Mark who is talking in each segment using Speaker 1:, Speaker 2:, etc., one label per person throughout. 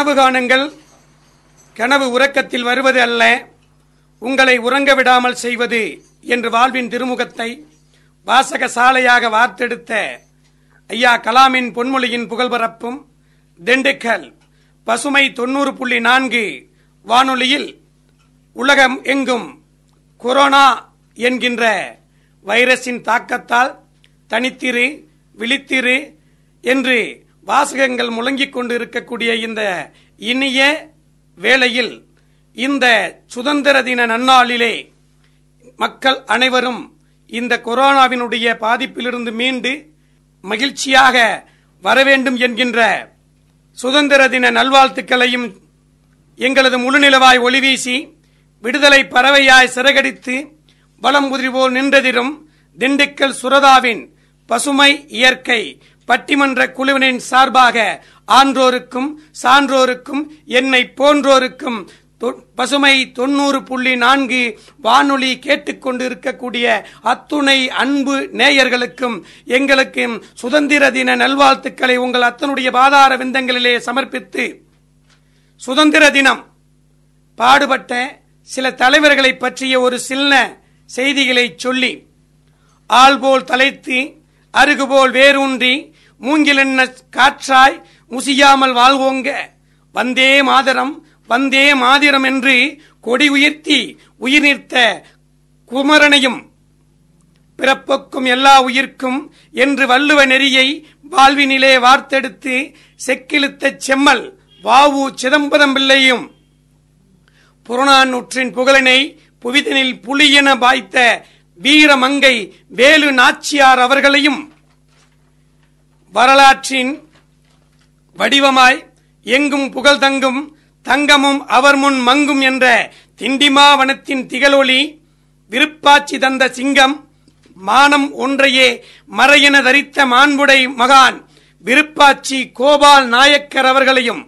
Speaker 1: கனவு காணுங்கள். கனவு உறக்கத்தில் வருவது அல்ல. உங்களை உறங்க விடாமல் செய்வது என்று வாழ்வின் திருமுகத்தை வாசக சாலையாக வார்த்தெடுத்த ஐயா கலாமின் பொன்மொழியின் புகழ்பரப்பும் திண்டுக்கல் பசுமை தொண்ணூறு புள்ளி நான்கு வானொலியில் உலகம் எங்கும் கொரோனா என்கின்ற வைரஸின் தாக்கத்தால் தனித்திரு விழித்திரு என்று வாசகங்கள் முழங்கிக் கொண்டு இருக்கக்கூடிய இந்த இனிய வேளையில் இந்த சுதந்திர தின நன்னாளிலே மக்கள் அனைவரும் இந்த கொரோனாவினுடைய பாதிப்பிலிருந்து மீண்டு மகிழ்ச்சியாக வர வேண்டும் என்கின்ற சுதந்திர தின நல்வாழ்த்துக்களையும் எங்களது முழுநிலவாய் ஒளிவீசி விடுதலை பறவையாய் சிறகடித்து வலம் உதிர்வோர் நின்றதிரும் திண்டுக்கல் சுரதாவின் பசுமை இயற்கை பட்டிமன்ற குழுவினின் சார்பாக ஆன்றோருக்கும் சான்றோருக்கும் என்னை போன்றோருக்கும் தொ- பசுமை தொண்ணூறு புள்ளி நான்கு வானொலி கேட்டுக்கொண்டு இருக்கக்கூடிய அத்துணை அன்பு நேயர்களுக்கும் எங்களுக்கும் சுதந்திர தின நல்வாழ்த்துக்களை உங்கள் அத்தனுடைய பாதார விந்தங்களிலே சமர்ப்பித்து சுதந்திர தினம் பாடுபட்ட சில தலைவர்களை பற்றிய ஒரு சின்ன செய்திகளை சொல்லி ஆள்போல் தலைத்து அருகுபோல் வேரூன்றி மூங்கிலென்ன காற்றாய் முசியாமல் வாழ்வோங்க. வந்தே மாதரம் வந்தே மாதிரம் என்று கொடி உயர்த்தி உயிர் நீர்த்த குமரனையும் பிறப்புக்கும் எல்லா உயிர்க்கும் என்று வள்ளுவ நெறியை வாழ்வினிலே வார்த்தெடுத்து செக்கிழுத்த செம்மல் வாவு சிதம்பரம் பிள்ளையும். புறநானூற்றின் புகழனை புவிதனில் புலியென பாய்த்த வீரமங்கை வேலு நாச்சியார் அவர்களையும் வரலாற்றின் வடிவமாய் எங்கும் புகழ் தங்கும் தங்கமும் அவர் முன் மங்கும் என்ற திண்டிமாவனத்தின் திகழொளி விருப்பாச்சி தந்த சிங்கம் மானம் ஒன்றையே மறையென தரித்த மாண்புடை மகான் விருப்பாச்சி கோபால் நாயக்கர் அவர்களையும்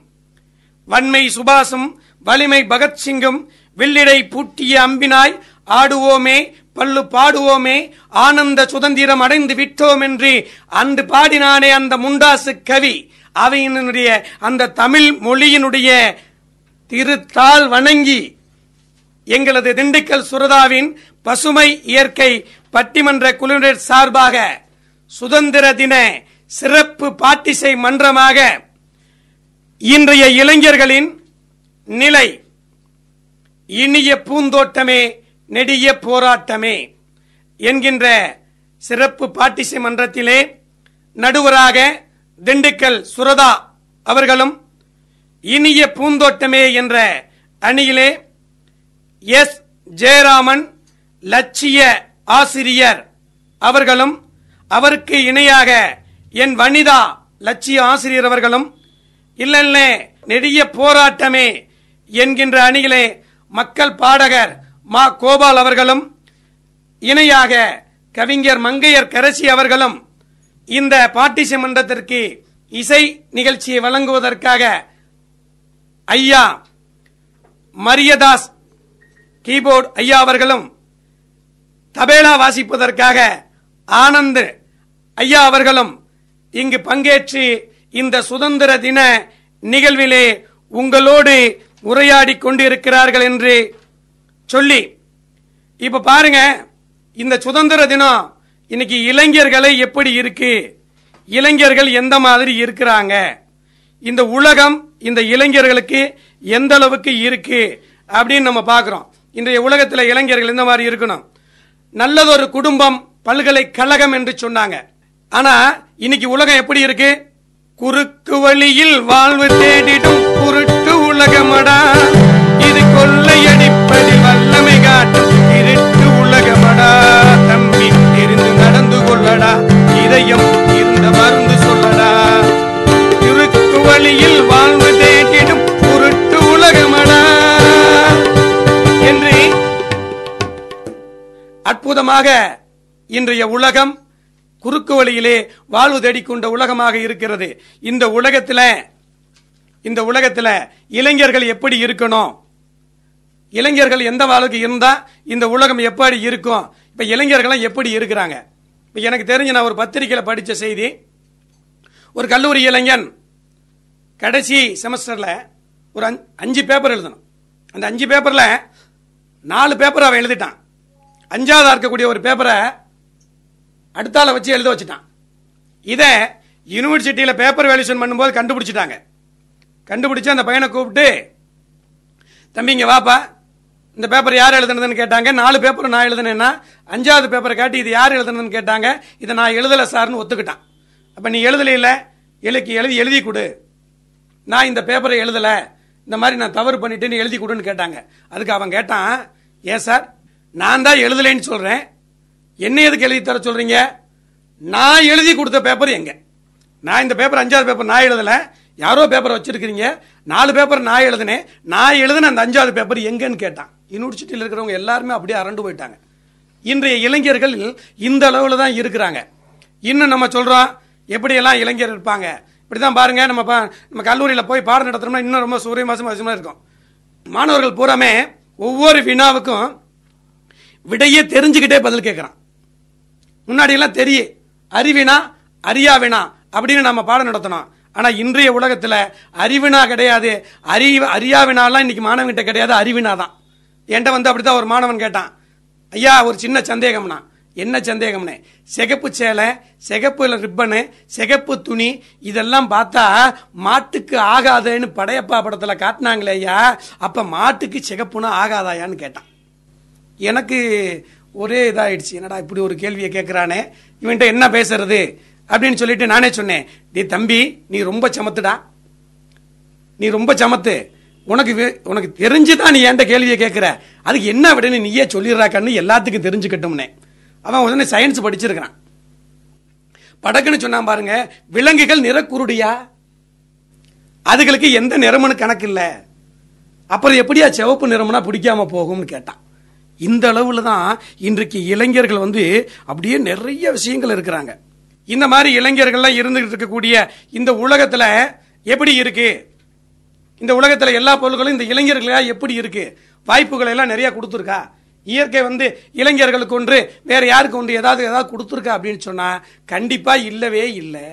Speaker 1: வன்மை சுபாசும் வலிமை பகத்சிங்கும் வில்லிடை பூட்டிய அம்பினாய் ஆடுவோமே பல்லு பாடுவோமே ஆனந்த சுதந்திரம் அடைந்து விட்டோம் என்று அன்று பாடினானே அந்த முண்டாசு கவி அவையினுடைய அந்த தமிழ் மொழியினுடைய திருத்தால் வணங்கி எங்களது திண்டுக்கல் சுரதாவின் பசுமை இயற்கை பட்டிமன்ற குழுவினர் சார்பாக சுதந்திர தின சிறப்பு பாட்டிசை மன்றமாக இன்றைய இளைஞர்களின் நிலை இனிய பூந்தோட்டமே நெடிய போராட்டமே என்கின்ற சிறப்பு பாட்டிசி மன்றத்திலே நடுவராக திண்டுக்கல் சுரதா அவர்களும் இனிய பூந்தோட்டமே என்ற அணியிலே எஸ். ஜெயராமன் லட்சிய ஆசிரியர் அவர்களும் அவருக்கு இணையாக என் வனிதா லட்சிய ஆசிரியர் அவர்களும் இல்லை நெடிய போராட்டமே என்கின்ற அணியிலே மக்கள் பாடகர் மா கோபால் அவர்களும் இணையாக கவிஞர் மங்கையர் கரசி அவர்களும் இந்த பாட்டிச மன்றத்திற்கு இசை நிகழ்ச்சியை வழங்குவதற்காக ஐயா மரியதாஸ் கீபோர்ட் ஐயா அவர்களும் தபேலா வாசிப்பதற்காக ஆனந்த் ஐயா அவர்களும் இங்கு பங்கேற்று இந்த சுதந்திர தின நிகழ்விலே உங்களோடு உரையாடி கொண்டிருக்கிறார்கள் என்று சொல்லி இப்ப பாருங்க இந்த சுதந்திர தினம் இன்னைக்கு இளைஞர்களை எப்படி இருக்கு? இளைஞர்கள் எந்த மாதிரி இருக்கிறாங்க? இந்த உலகம் இந்த இளைஞர்களுக்கு எந்த அளவுக்கு இருக்கு? அப்படின்னு நம்ம பார்க்குறோம். இன்றைய உலகத்தில் இளைஞர்கள் எந்த மாதிரி இருக்கணும்? நல்லதொரு குடும்பம் பல்கலைக்கழகம் என்று சொன்னாங்க. ஆனா இன்னைக்கு உலகம் எப்படி இருக்கு? குறுக்கு வழியில் வாழ்வு தேடிடும் குருட்டு உலகமடா. இருட்டு உலகமடா. தம்பி தெரிந்து நடந்து கொள்ளடா. இதயம் இருந்த மருந்து சொல்லடா. இருக்கு வழியில் வாழ்வு தேடிடும் உருட்டு உலகமடா. என்று அற்புதமாக இன்றைய உலகம் குறுக்கு வழியிலே வாழ்வு தேடிக்கொண்ட உலகமாக இருக்கிறது. இந்த உலகத்தில் இந்த உலகத்தில் இளைஞர்கள் எப்படி இருக்கணும்? இளைஞர்கள் எந்த அளவுக்கு இருந்தால் இந்த உலகம் எப்படி இருக்கும்? இப்போ இளைஞர்கள்லாம் எப்படி இருக்கிறாங்க? இப்போ எனக்கு தெரிஞ்ச நான் ஒரு பத்திரிக்கையில் படித்த செய்தி ஒரு கல்லூரி இளைஞன் கடைசி செமஸ்டரில் ஒரு அஞ்சு- அஞ்சு பேப்பர் எழுதணும். அந்த அஞ்சு பேப்பரில் நாலு பேப்பர் அவன் எழுதிட்டான். அஞ்சாவதாக இருக்கக்கூடிய ஒரு பேப்பரை அடுத்தால வச்சு எழுத வச்சுட்டான். இதை யூனிவர்சிட்டியில் பேப்பர் வேல்யூஷன் பண்ணும்போது கண்டுபிடிச்சிட்டாங்க. கண்டுபிடிச்சு அந்த பையனை கூப்பிட்டு தம்பிங்க வாப்பா இந்த பேப்பர் யார் எழுதுனதுன்னு கேட்டாங்க? நாலு பேப்பர் நான் எழுதுனேன்னா அஞ்சாவது பேப்பரை காட்டி இது யார் எழுதுனதுன்னு கேட்டாங்க. இதை நான் எழுதலை சார்னு ஒத்துக்கிட்டான். அப்போ நீ எழுதலையில? எழுக்கி எழுதி எழுதி கொடு. நான் இந்த பேப்பரை எழுதலை. இந்த மாதிரி நான் தவறு பண்ணிட்டு நீ எழுதி கொடுன்னு கேட்டாங்க. அதுக்கு அவன் கேட்டான் ஏன் சார்? நான் தான் எழுதலைன்னு சொல்கிறேன் என்ன எதுக்கு எழுதி தர சொல்கிறீங்க நான் எழுதி கொடுத்த பேப்பர் எங்கே? நான் இந்த பேப்பர் அஞ்சாவது பேப்பர் நான் எழுதலை. யாரோ பேப்பரை வச்சுருக்கிறீங்க. நாலு பேப்பர் நான் எழுதினேன். நான் எழுதின அந்த அஞ்சாவது பேப்பர் எங்கன்னு கேட்டான். யூனிவர்சிட்டியில் இருக்கிறவங்க எல்லாருமே அப்படியே அரண்டு போயிட்டாங்க. இன்றைய இளைஞர்கள் இந்த அளவில் தான் இருக்கிறாங்க. இன்னும் நம்ம சொல்கிறோம் எப்படியெல்லாம் இளைஞர் இருப்பாங்க? இப்படி தான் பாருங்கள் நம்ம பா- நம்ம கல்லூரியில் போய் பாடம் நடத்துகிறோம்னா இன்னும் ரொம்ப சூரியமாசம் மாசமா இருக்கும். மாணவர்கள் பூராமே ஒவ்வொரு வினாவுக்கும் விடையே தெரிஞ்சுக்கிட்டே பதில் கேட்குறான். முன்னாடியெல்லாம் எல்லாம் அறிவினா அறியாவினா அப்படின்னு நம்ம பாடம் நடத்தணும். ஆனால் இன்றைய உலகத்தில் அறிவினா கிடையாது அறிவு அறியாவினாலாம் இன்றைக்கி மாணவன்கிட்ட கிடையாது அறிவினா தான் என்கிட்ட வந்து அப்படிதான் ஒரு மாணவன் கேட்டான். ஐயா ஒரு சின்ன சந்தேகம்னா. என்ன சந்தேகம்னே? சிகப்பு சேலை சிகப்பு ரிப்பனு சிகப்பு துணி இதெல்லாம் பார்த்தா மாட்டுக்கு ஆகாதுன்னு படையப்பா படத்தில் காட்டினாங்களே ஐயா. அப்போ மாட்டுக்கு சிகப்புனா ஆகாதாயான்னு கேட்டான். எனக்கு ஒரே இதாயிடுச்சு. என்னடா இப்படி ஒரு கேள்வியை கேட்குறானே இவன்ட்ட என்ன பேசுறது? அப்படின்னு சொல்லிட்டு நானே சொன்னேன். டேய் தம்பி நீ ரொம்ப சமத்துடா. நீ ரொம்ப சமத்து. உனக்கு உனக்கு தெரிஞ்சுதான் நீ ஏன்ட்ட கேள்வியை கேட்குற? அதுக்கு என்ன அப்படின்னு நீயே சொல்லிடுறாக்கன்னு எல்லாத்துக்கும் தெரிஞ்சுக்கட்டும்னே. அவன் உடனே சயின்ஸ் படிச்சிருக்கிறான். படக்குன்னு சொன்னான் பாருங்க விலங்குகள் நிறக்குருடியா? அதுகளுக்கு எந்த நிறம்னு கணக்கு இல்லை. அப்புறம் எப்படியா சிவப்பு நிறம்னா பிடிக்காம போகும்னு கேட்டான். இந்த அளவில் தான் இன்றைக்கு இளைஞர்கள் வந்து அப்படியே நிறைய விஷயங்கள் இருக்கிறாங்க. இந்த மாதிரி இளைஞர்கள்லாம் இருந்துகிட்டு இருக்கக்கூடிய இந்த உலகத்தில் எப்படி இருக்குது இந்த உலகத்துல எல்லா பொருள்களும் இந்த இளைஞர்களாக எப்படி இருக்கு? வாய்ப்புகள் எல்லாம் நிறைய கொடுத்துருக்கா? இயற்கை வந்து இளைஞர்களுக்கு ஒன்று வேற யாருக்கு ஒன்று ஏதாவது ஏதாவது கொடுத்துருக்கா அப்படின்னு சொன்னா கண்டிப்பா இல்லவே இல்லை.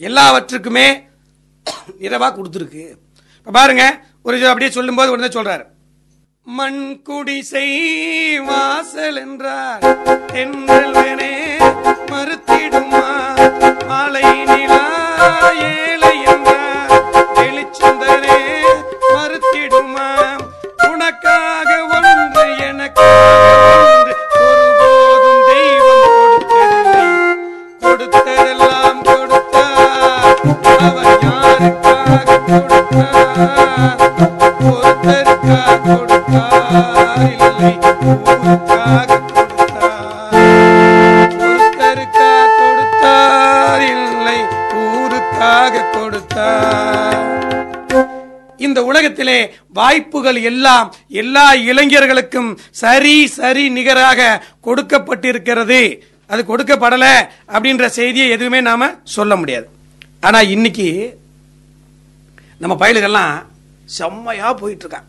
Speaker 1: எல்லாவற்றுக்குமே இரவாக கொடுத்துருக்கு. இப்போ பாருங்க ஒரு அப்படியே சொல்லும்போது உடனே சொல்றாரு. மண் குடிசை வாசல் என்றார் தென்றல் வேணே மறுத்திடுமா? மாலை நிலா ஏழை இந்த உலகத்திலே வாய்ப்புகள் எல்லாம் எல்லா இளைஞர்களுக்கும் சரி சரி நிகராக கொடுக்கப்பட்டிருக்கிறது. அது கொடுக்கப்படலை அப்படின்ற செய்தியை எதுவுமே நாம சொல்ல முடியாது. ஆனா இன்னைக்கு நம்ம பயலுகள்லாம் செம்மையாக போயிட்டுருக்கான்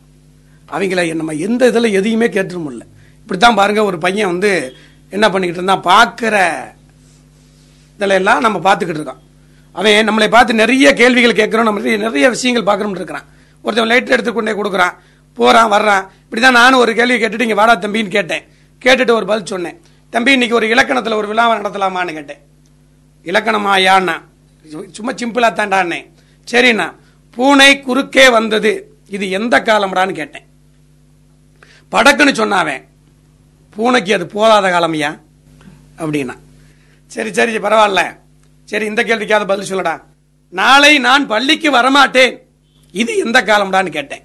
Speaker 1: அவங்கள நம்ம எந்த இதில் எதையுமே கேட்டுற முடியல. இப்படித்தான் பாருங்கள் ஒரு பையன் வந்து என்ன பண்ணிக்கிட்டு இருந்தான்? பார்க்குற இதில் எல்லாம் நம்ம பார்த்துக்கிட்டு இருக்கோம் அவன் நம்மளை பார்த்து நிறைய கேள்விகள் கேட்குறோம் நம்ம நிறைய- நிறைய விஷயங்கள் பார்க்குறோம்னு இருக்கிறான். ஒருத்தன் லைட் எடுத்து கொண்டே கொடுக்குறான் போகிறான் வர்றான். இப்படி தான் நானும் ஒரு கேள்வி கேட்டுட்டு இங்கே வாடா தம்பின்னு கேட்டேன். கேட்டுட்டு ஒரு பதில் சொன்னேன். தம்பி இன்னைக்கு ஒரு இலக்கணத்தில் ஒரு விழாவை நடத்தலாமான்னு கேட்டேன். இலக்கணமா யான்னா சும்மா சிம்பிளாக தாண்டான்னே சரிண்ணா. பூனை குறுக்கே வந்தது. இது எந்த காலம்டான்னு கேட்டேன். படக்குன்னு சொன்னாவன் பூனைக்கு அது போதாத காலமையா? அப்படின்னா. சரி சரி பரவாயில்ல. சரி இந்த கேள்விக்காவது பதில் சொல்லடா. நாளை நான் பள்ளிக்கு வரமாட்டேன். இது எந்த காலம்டான்னு கேட்டேன்.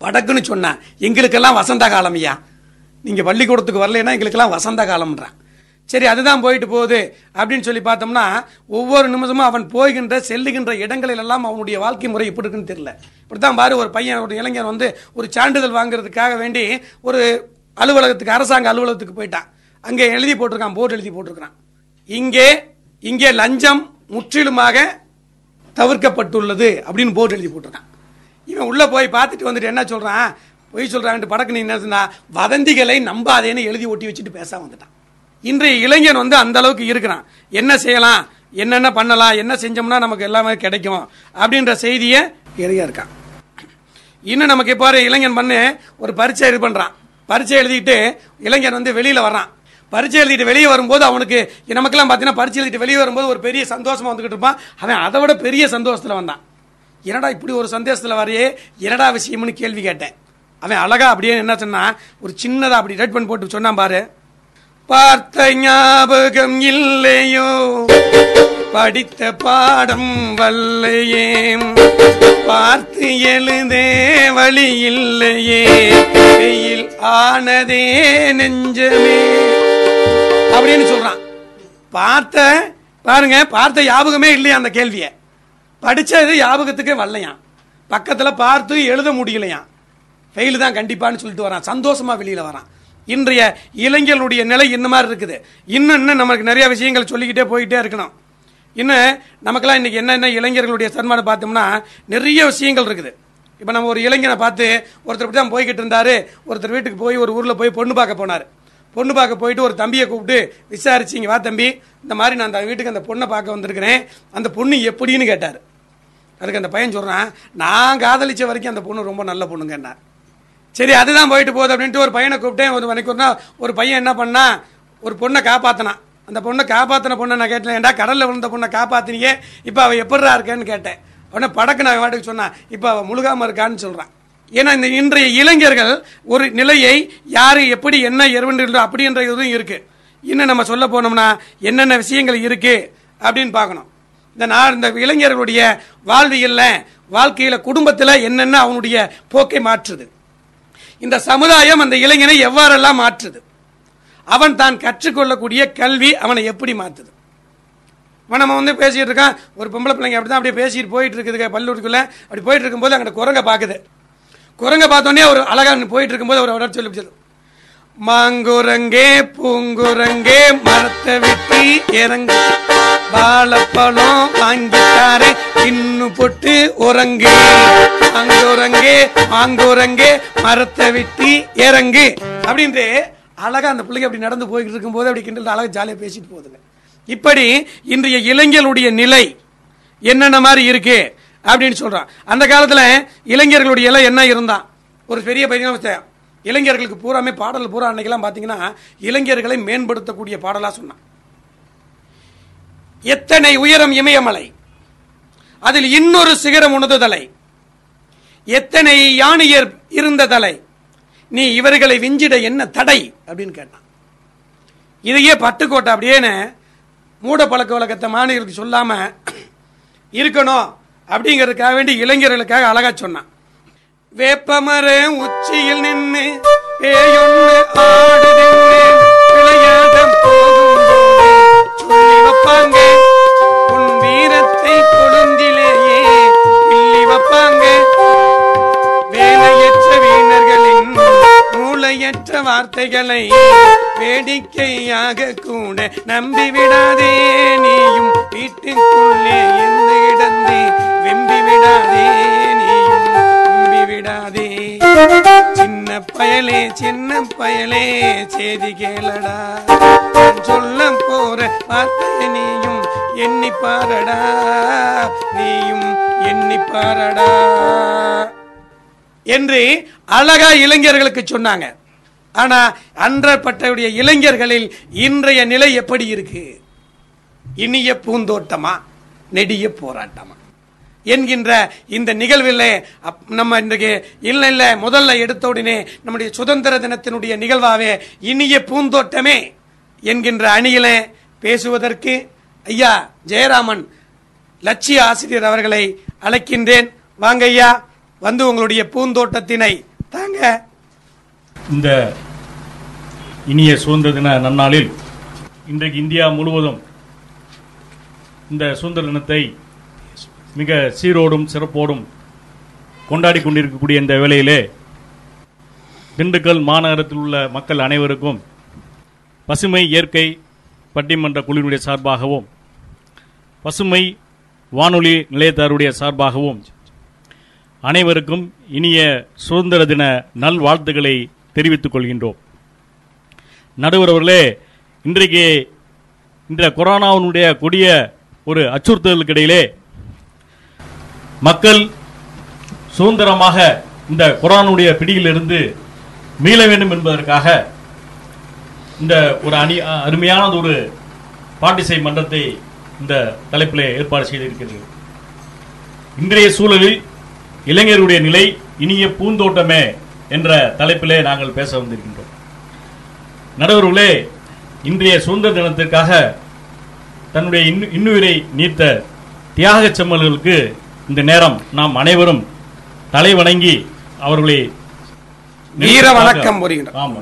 Speaker 1: படக்குன்னு சொன்னான் எங்களுக்கெல்லாம் வசந்த காலமையா? நீங்கள் பள்ளிக்கூடத்துக்கு வரலைன்னா எங்களுக்கெல்லாம் வசந்த காலம்ன்றான் சரி அதுதான் போயிட்டு போகுது அப்படின்னு சொல்லி பார்த்தோம்னா ஒவ்வொரு நிமிஷமும் அவன் போகின்ற செல்லுகின்ற இடங்களில் எல்லாம் அவனுடைய வாழ்க்கை முறை இப்படி இருக்குன்னு தெரியல. இப்படித்தான் பாரு ஒரு பையன் ஒரு இளைஞன் வந்து ஒரு சான்றிதழ் வாங்குறதுக்காக வேண்டி ஒரு அலுவலகத்துக்கு அரசாங்க அலுவலகத்துக்கு போயிட்டான். அங்கே எழுதி போட்டிருக்கான் போர்டு எழுதி போட்டிருக்கான் இங்கே இங்கே லஞ்சம் முற்றிலுமாக தவிர்க்கப்பட்டுள்ளது அப்படின்னு போர்டு எழுதி போட்டிருக்கான். இவன் உள்ளே போய் பார்த்துட்டு வந்துட்டு என்ன சொல்கிறான் பொய் சொல்கிறான்ட்டு படக்கு நீ என்ன வதந்திகளை நம்பாதேன்னு எழுதி ஒட்டி வச்சுட்டு பேச வந்துட்டான். இன்றைய இளைஞன் வந்து அந்த அளவுக்கு இருக்கிறான். என்ன செய்யலாம்? என்னென்ன பண்ணலாம்? என்ன செஞ்சோம்னா நமக்கு எல்லாமே கிடைக்கும் அப்படின்ற செய்தியை இளைஞர் இருக்கான். இன்னும் நமக்கு இப்போ இளைஞன் பண்ணு ஒரு பரீட்சை இது பண்ணுறான் பரீட்சை எழுதிட்டு இளைஞன் வந்து வெளியில் வர்றான். பரீட்சை எழுதிட்டு வெளியே வரும்போது அவனுக்கு நமக்கெல்லாம் பார்த்தீங்கன்னா பரீட்சை எழுதிட்டு வெளியே வரும்போது ஒரு பெரிய சந்தோஷமாக வந்துகிட்டு இருப்பான். அவன் அதை விட பெரிய சந்தோஷத்தில் வந்தான். என்னடா இப்படி ஒரு சந்தோஷத்தில் வரையே என்னடா விஷயம்னு கேள்வி கேட்டேன். அவன் அழகா அப்படியே என்ன சொன்னா ஒரு சின்னதாக அப்படி ரெட் பண்ணி போட்டு சொன்னான் பாரு. பார்த்த ஞாபகம் இல்லையோ? படித்த பாடம் வல்லையே பார்த்து எழுதே வழி இல்லையே. வெயில் ஆனதே நெஞ்சமே. அப்படின்னு சொல்றான். பார்த்த பாருங்க பார்த்த ஞாபகமே இல்லையா அந்த கேள்வியை? படித்தது ஞாபகத்துக்கே வரலையாம் பக்கத்தில் பார்த்து எழுத முடியலையாம். ஃபெயில் தான் கண்டிப்பான்னு சொல்லிட்டு வரான். சந்தோஷமாக வெளியில் வரான். இன்றைய இளைஞர்களுடைய நிலை இந்த மாதிரி இருக்குது. இன்னும் இன்னும் நமக்கு நிறைய விஷயங்கள் சொல்லிக்கிட்டே போயிட்டே இருக்கணும். இன்னும் நமக்கெல்லாம் இன்றைக்கி என்னென்ன இளைஞர்களுடைய சன்மானம் பார்த்தோம்னா நிறைய விஷயங்கள் இருக்குது. இப்போ நம்ம ஒரு இளைஞனை பார்த்து ஒருத்தர் இப்படி தான் போய்கிட்டு இருந்தார். ஒருத்தர் வீட்டுக்கு போய் ஒரு ஊரில் போய் பொண்ணு பார்க்க போனார். பொண்ணு பார்க்க போயிட்டு ஒரு தம்பியை கூப்பிட்டு விசாரிச்சிங்க வா தம்பி. இந்த மாதிரி நான் அந்த வீட்டுக்கு அந்த பொண்ணை பார்க்க வந்திருக்கிறேன். அந்த பொண்ணு எப்படின்னு கேட்டார். அதுக்கு அந்த பையன் சொல்கிறான் நான் காதலிச்ச வரைக்கும் அந்த பொண்ணு ரொம்ப நல்ல பொண்ணுங்கன்னார். சரி அதுதான் போயிட்டு போகுது அப்படின்ட்டு ஒரு பையனை கூப்பிட்டேன். ஒரு மணிக்கூர்னா ஒரு பையன் என்ன பண்ணா ஒரு பொண்ணை காப்பாற்றினான் அந்த பொண்ணை காப்பாற்றின பொண்ணை நான் கேட்டேன் ஏன்டா கடலில் விழுந்த பொண்ணை காப்பாற்றினியே இப்போ அவள் எப்படிடா இருக்கேன்னு கேட்டேன். உடனே படக்கு நான் வாட்டுக்கு சொன்னான் இப்போ அவள் முழுகாமல் இருக்கான்னு சொல்கிறான் ஏன்னா இந்த இன்றைய இளைஞர்கள் ஒரு நிலையை யார் எப்படி என்ன எருவன்றோ அப்படின்ற இதுவும் இருக்குது இன்னும் நம்ம சொல்ல போனோம்னா என்னென்ன விஷயங்கள் இருக்குது அப்படின்னு பார்க்கணும். இந்த நான் இந்த இளைஞர்களுடைய வாழ்வியல்ல வாழ்க்கையில் குடும்பத்தில் என்னென்ன அவனுடைய போக்கை மாற்றுது. இந்த சமுதாயம் அந்த இளைஞனை எவ்வாறெல்லாம் மாற்றுது? அவன் தான் கற்றுக்கொள்ளக்கூடிய கல்வி அவனை எப்படி மாற்றுது இப்போ நம்ம வந்து பேசிகிட்டு இருக்கான் ஒரு பொம்பளை பிள்ளைங்க அப்படி தான் அப்படியே பேசிட்டு போயிட்டு இருக்குது பல்லூருக்குள்ளே. அப்படி போயிட்டு இருக்கும்போது அங்கிட்ட குரங்க பார்க்குது குரங்க பார்த்தோன்னே ஒரு அழகாக போயிட்டு இருக்கும்போது ஒரு உடல் சொல்லி சொல்லு மாங்குரங்கே பூங்குரங்கே மரத்தை வெட்டி இறங்கு. வாழைப்பழம் வாங்கிட்டாரே இன்னும் பொட்டு உறங்கு. அங்குறங்கு மாங்குரங்கே மரத்தை வெட்டி இறங்கு. அப்படின்ட்டு அழகா அந்த பிள்ளைங்க அப்படி நடந்து போய்கிட்டு இருக்கும்போது அப்படி கிண்டல் அழகா ஜாலியாக பேசிட்டு போகுதுங்க. இப்படி இன்றைய இளைஞர்களுடைய நிலை என்னென்ன மாதிரி இருக்கு அப்படின்னு சொல்றான். அந்த காலத்துல இளைஞர்களுடைய இலை என்ன இருந்தான் ஒரு பெரிய பையன் இளைஞர்களுக்கு பூராமே பாடல் பூரா அன்னைக்கெல்லாம் பார்த்தீங்கன்னா இளைஞர்களை மேம்படுத்தக்கூடிய பாடலாக சொன்னான். எத்தனை உயரம் இமயமலை? அதில் இன்னொரு சிகரம் உணர்ந்ததலை எத்தனை யானையர் இருந்த தலை? நீ இவர்களை விஞ்சிட என்ன தடை? அப்படின்னு கேட்டான். இதையே பட்டுக்கோட்டை அப்படியேன்னு மூட பழக்க வழக்கத்தை மாணவர்களுக்கு சொல்லாம இருக்கணும் அப்படிங்கிறதுக்காக வேண்டி இளைஞர்களுக்காக அழகா சொன்னான். வேப்பமர உச்சியில் நின்று பேயொன்னு ஆடுதுன்னு விளையாட போகும்போது சொல்லி வைப்பாங்க. மூளையற்ற வார்த்தைகளை வேடிக்கையாக கூட நம்பி விடாதே நீயும் வீட்டுக்குள்ளே எந்த இடந்தே வெம்பிவிடாதே. நீயும் விடாதே சின்ன பயலே சின்ன பயலே செய்தி கேளடா. சொல்ல போற வார்த்தை நீயும் எண்ணி பாரடா. நீயும் எண்ணி பாரடா. என்று அழகா இளைஞர்களுக்கு சொன்னாங்க. ஆனா அன்றப்பட்டவுடைய இளைஞர்களில் இன்றைய நிலை எப்படி இருக்கு? இனிய பூந்தோட்டமா? நெடிய போராட்டமா? என்கின்ற இந்த நிகழ்வில் அப்- நம்ம இன்றைக்கு இல்லை இல்லை முதல்ல எடுத்த உடனே நம்முடைய சுதந்திர தினத்தினுடைய நிகழ்வாவே இனிய பூந்தோட்டமே என்கின்ற அணியிலே பேசுவதற்கு ஐயா ஜெயராமன் லட்சிய ஆசிரியர் அவர்களை அழைக்கின்றேன். வாங்க ஐயா வந்து உங்களுடைய பூந்தோட்டத்தினை தாங்க.
Speaker 2: இந்த இனிய சுதந்திர தின நன்னாளில் இன்றைக்கு இந்தியா முழுவதும் இந்த சுதந்திர தினத்தை மிக சீரோடும் சிறப்போடும் கொண்டாடி கொண்டிருக்கக்கூடிய இந்த வேளையிலே திண்டுக்கல் மாநகரத்தில் உள்ள மக்கள் அனைவருக்கும் பசுமை இயற்கை பட்டிமன்ற குழுவினுடைய சார்பாகவும் பசுமை வானொலி நிலையத்தாருடைய சார்பாகவும் அனைவருக்கும் இனிய சுதந்திர தின நல்வாழ்த்துக்களை தெரிவித்துக் கொள்கின்றோம். நடுவர் அவர்களே இன்றைக்கு இந்த கொரோனாவினுடைய கொடிய ஒரு அச்சுறுத்தலுக்கு இடையிலே மக்கள் சுதந்திரமாக இந்த கொரோனாவுடைய பிடியிலிருந்து மீள வேண்டும் என்பதற்காக இந்த ஒரு அணி அருமையான ஒரு பாட்டிசை மன்றத்தை இந்த தலைப்பில் ஏற்பாடு செய்திருக்கிறது. இன்றைய சூழலில் இளைஞருடைய நிலை இனிய பூந்தோட்டமே என்ற தலைப்பிலே நாங்கள் பேச வந்திருக்கின்றோம். நடுவர்களே இன்றைய சுதந்திர தினத்திற்காக தன்னுடைய இன்னு- இன்னுயிரை நீத்த தியாகச் செம்மல்களுக்கு இந்த நேரம் நாம் அனைவரும் தலை வணங்கி அவர்களை நினைத்து
Speaker 1: வீர வணக்கம்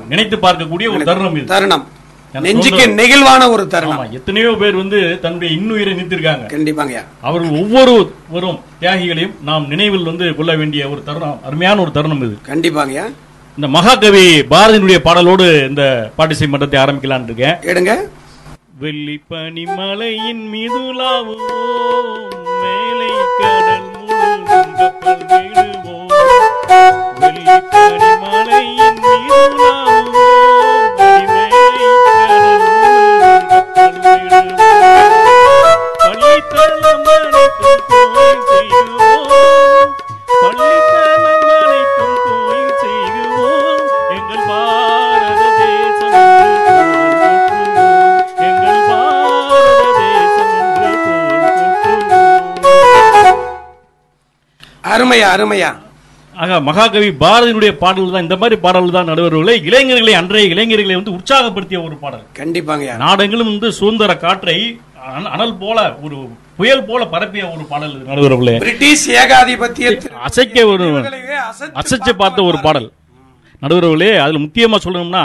Speaker 2: நினைத்து பார்க்கக்கூடிய ஒரு தருணம்
Speaker 1: தருணம். நெஞ்சுக்கு நெகிழ்வான ஒரு தருணம்.
Speaker 2: எத்தனையோ பேர் வந்து தன்னுடைய இன்னுயிரை நீத்திருக்காங்க
Speaker 1: கண்டிப்பாங்கய்யா.
Speaker 2: அவர்கள் ஒவ்வொருவரும் தியாகிகளையும் நாம் நினைவில் வந்து கொள்ள வேண்டிய ஒரு தருணம் அருமையான ஒரு தருணம் இது.
Speaker 1: கண்டிப்பாங்கய்யா.
Speaker 2: இந்த மகாகவி பாரதியினுடைய பாடலோடு இந்த பாட்டிசை மன்றத்தை ஆரம்பிக்கலாம்னு இருக்கேன்.
Speaker 1: எடுங்க
Speaker 2: வெள்ளி பனிமலையின் மீதுலாவோம் மேலை கடல் கப்பல் விடுவோம் வெள்ளி பனிமலையின் மீதுலாவோம்
Speaker 1: அருமையா அருமையா.
Speaker 2: ஆக மகாகவி பாரதியினுடைய பாடல் தான் இந்த மாதிரி பாடல் தான் நடுவர்களே. இளைஞர்களை அன்றைய இளைஞர்களை வந்து உற்சாகப்படுத்திய ஒரு பாடல்.
Speaker 1: கண்டிப்பாங்கய்யா
Speaker 2: நாடெங்கிலும் வந்து சுதந்திர காற்றை அன- அனல் போல ஒரு புயல் போல பரப்பிய ஒரு பாடல் நடுவர்களே.
Speaker 1: பிரிட்டிஷ் ஏகாதிபத்தியத்தில்
Speaker 2: அசைக்க ஒரு அசைச்சு பார்த்த ஒரு பாடல். நடுவர்களே அதில் முக்கியமாக சொல்லணும்னா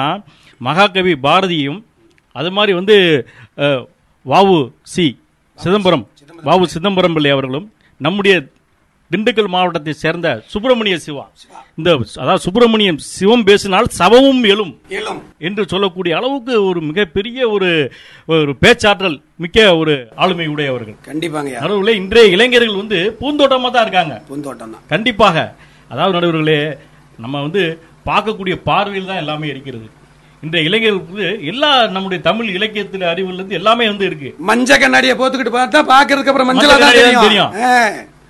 Speaker 2: மகாகவி பாரதியும் அது மாதிரி வந்து வாவு சி சிதம்பரம். வாவு சிதம்பரம் பிள்ளை அவர்களும் நம்முடைய திண்டுக்கல் மாவட்டத்தை சேர்ந்த சுப்பிரமணிய சிவா. இந்த அதாவது சுப்பிரமணியம் சிவம் பேசினால் சவமும் எழும். என்று சொல்லக்கூடிய அளவுக்கு ஒரு மிகப்பெரிய ஒரு ஒரு பேச்சாற்றல் மிக்க ஒரு ஆளுமை உடையவர்கள்.
Speaker 1: கண்டிப்பாங்கய்யா
Speaker 2: நடுவுல இன்றைய இளைஞர்கள் வந்து பூந்தோட்டமா தான் இருக்காங்க.
Speaker 1: பூந்தோட்டம் தான்.
Speaker 2: கண்டிப்பாக. அதாவது நடுவர்களே நம்ம வந்து பார்க்கக்கூடிய பார்வையில் தான் எல்லாமே இருக்கிறது. இன்றைய இளைஞர்களுக்கு எல்லா நம்முடைய தமிழ் இலக்கியத்தில் அறிவுல இருந்து எல்லாமே வந்து இருக்கு.
Speaker 1: மஞ்ச கண்ணாடியை போத்துக்கிட்டு பார்த்தா பாக்குறதுக்கு அப்புறம் மஞ்சளா தெரியும்.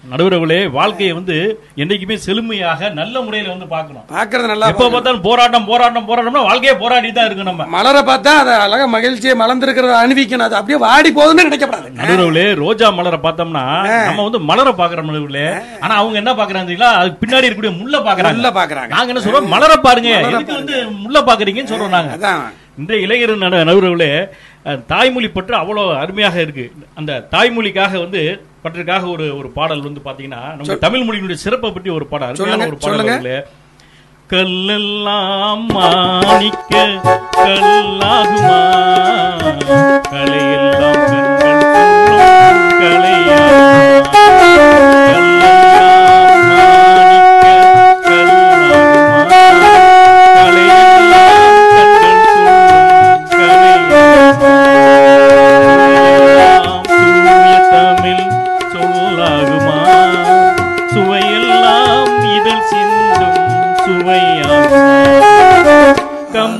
Speaker 2: நடுவர்களே வாழ்க்கையை வந்து என்னைக்குமே செழுமையாக நல்ல முறையில வந்து பார்க்கணும்.
Speaker 1: பாக்குறது நல்லா
Speaker 2: எப்ப பார்த்தாலும் போராட்டம் போராட்டம் போராட்டம்னா வாழ்க்கையே போராடி தான் இருக்கு நம்ம.
Speaker 1: மலரை பார்த்தா அதை அழகா மகிழ்ச்சியை மலர்ந்திருக்கிறத அணிவிக்கணும் அது அப்படியே வாடி போகுதுன்னு நினைக்கப்படாது.
Speaker 2: நடுவர்களே ரோஜா மலரை பார்த்தோம்னா நம்ம வந்து மலரை பாக்குறோம் நடுவர்களே ஆனா அவங்க என்ன பாக்குறாங்க அதுக்கு பின்னாடி இருக்கக்கூடிய முள்ள பாக்குறாங்க
Speaker 1: நல்லா பாக்குறாங்க
Speaker 2: நாங்க என்ன சொல்றோம்? மலரை பாருங்க. வந்து முள்ள பாக்குறீங்கன்னு சொல்றோம் நாங்க. இன்றைய இளைஞர் நட நடுவர்களே தாய்மொழி பற்று அவ்வளவு அருமையாக இருக்கு. அந்த தாய்மொழிக்காக வந்து பற்றிற்காக ஒரு ஒரு பாடல் வந்து பாத்தீங்கன்னா நம்ம தமிழ் மொழியினுடைய சிறப்பை பற்றி ஒரு பாடல் அருமையான ஒரு பாடல். கல்லெல்லாம் மாணிக்க கல்லாகுமா? கலையெல்லாம் கண்கள் சொல்லும்